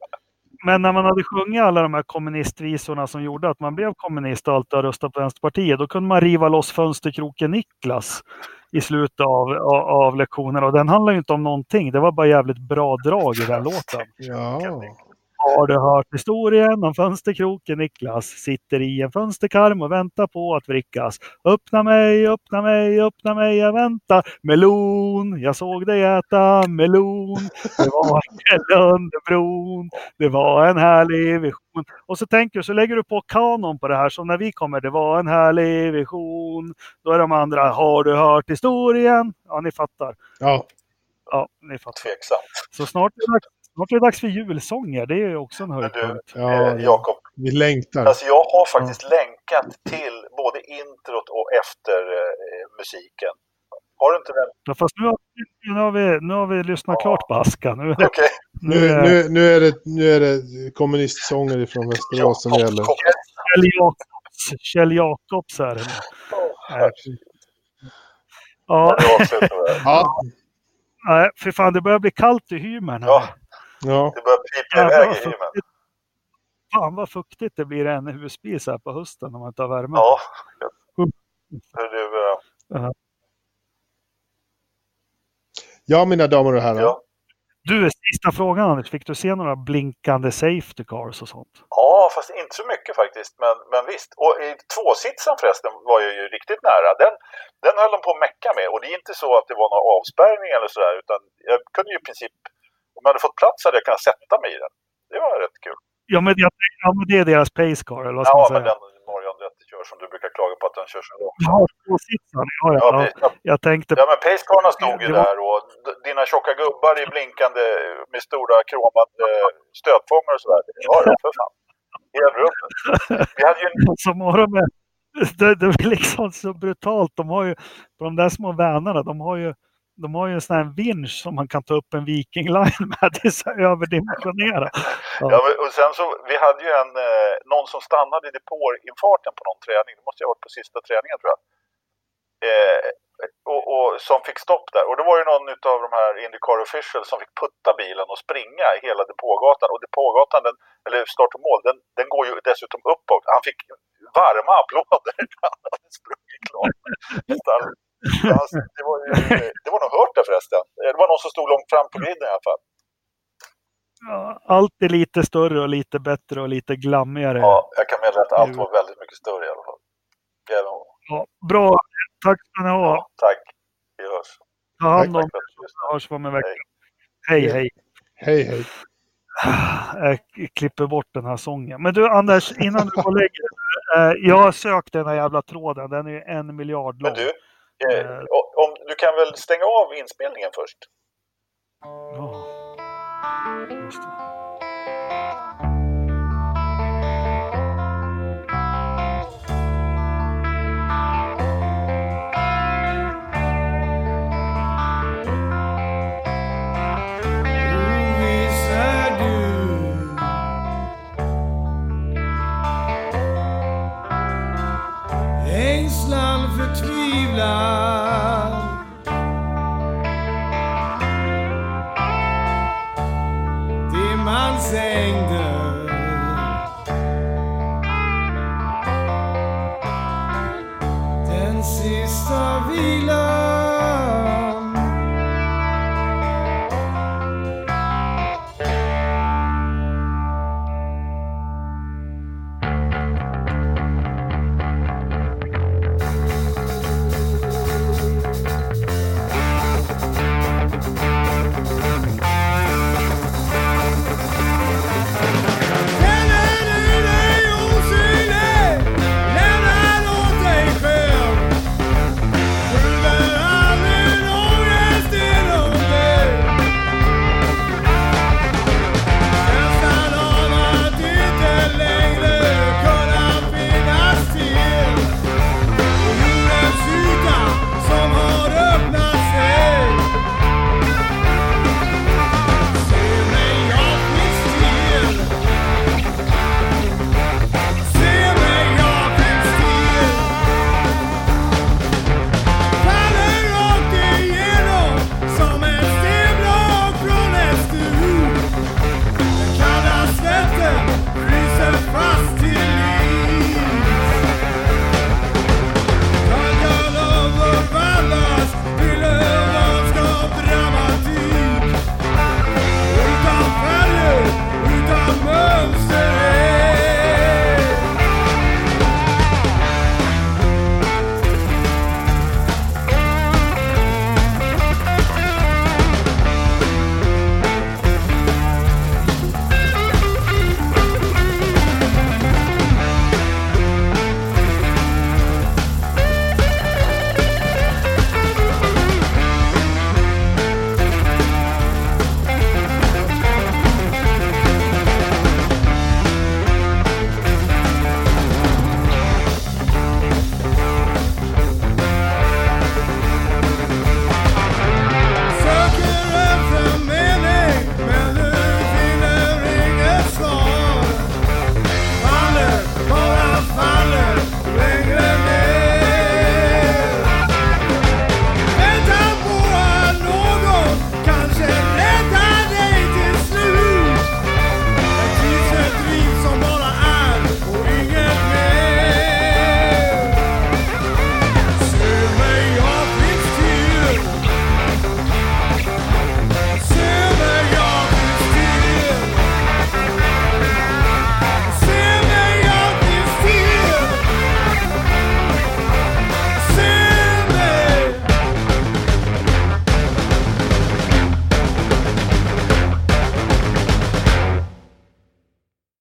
Men när man hade sjungit alla de här kommunistvisorna som gjorde att man blev kommunist och alltid har röstat på Vänsterpartiet, då kunde man riva loss fönsterkroken Niklas i slutet av, av, av lektionen. Och den handlar ju inte om någonting. Det var bara jävligt bra drag i den låten. Ja. Har du hört historien om fönsterkroken Niklas? Sitter i en fönsterkarm och väntar på att vrickas. Öppna mig, öppna mig, öppna mig, jag väntar. Melon, jag såg dig äta melon. Det var en kväll under bron. Det var en härlig vision. Och så tänker du, så lägger du på kanon på det här. Som när vi kommer, det var en härlig vision. Då är de andra, har du hört historien? Ja, ni fattar. ja. Ja, ni fattar. Tveksamt. Så snart är det dags, snart är det dags för julsånger. Det är ju också en du, höjdpunkt. ja eh, Jakob, vi längtar. alltså jag har faktiskt länkat till både introt och efter eh, musiken. Har du inte den? Ja, fast nu har, nu har, vi, nu har vi lyssnat klart på Aska. Nu är det, Okej. nu Nu, är det nu, är det, nu är det kommunistsånger från Västerås som gäller. Kjell Jakobs, Kjell Jakobs är det. Ja. Ja, nej, för fan det börjar bli kallt i hymern. här. Ja, ja. det börjar pipa iväg i hymmen. fuktigt. Fan vad fuktigt det blir en husbil så här på hösten om man har värme. Ja. Hör du, eh, ja, mina damer och herrar. ja. Du, sista frågan Anders. Fick du se några blinkande safety cars och sånt? ja, fast inte så mycket faktiskt. Men, men visst. Och i tvåsitsen förresten var jag ju riktigt nära. Den, den höll de på att mecka med. Och det är inte så att det var någon avspärrning eller sådär. Utan jag kunde ju i princip, om jag hade fått plats hade jag kunnat sätta mig i den. Det var rätt kul. Ja, men, jag, ja, men det är deras pace car, eller vad ska Ja, man men säga? den Morgan Rätte kör som du brukar klaga på att den kör så långt. Ja, tvåsitsaren. Ja, Ja, ja, ja. Jag tänkte Ja men pacecarna stod ju var- där och dina tjocka gubbar i blinkande med stora kromade stötfångare och sådär. Ja, ja för fan. Vi hade ju som de det, det är liksom så brutalt. De har ju, på de där små vänarna, de har ju de har ju en sån här vinsch som man kan ta upp en Viking Line med. Det är så överdimensionerat. Ja, men- och sen så, vi hade ju en, eh, någon som stannade i depåinfarten på någon träning. Det måste ju ha varit på sista träningen tror jag. Eh, och, och som fick stopp där. Och då var det någon av de här Indycar officials som fick putta bilen och springa i hela depågatan. Och depågatan, den, eller start och mål, den, den går ju dessutom uppåt. Han fick varma applåder när han hade sprungit klart. Alltså, det, var det var nog hört där förresten. Det var någon som stod långt fram på griden i alla fall. Ja, Allt är lite större och lite bättre och lite glammigare. Ja, jag kan meddela att allt var väldigt mycket större i alla fall. Även, Ja, bra, tack ska ni ha. ja, tack. Vi hörs. Ta hand om er. hörs om en vecka. Hej, hej. Hej, hej. Jag klipper bort den här sången. Men du Anders, innan du går och lägger dig. eh, Jag har sökt den här jävla tråden. Den är ju en miljard lång. Men du, eh, om, du kan väl stänga av inspelningen först? Ja. Just det.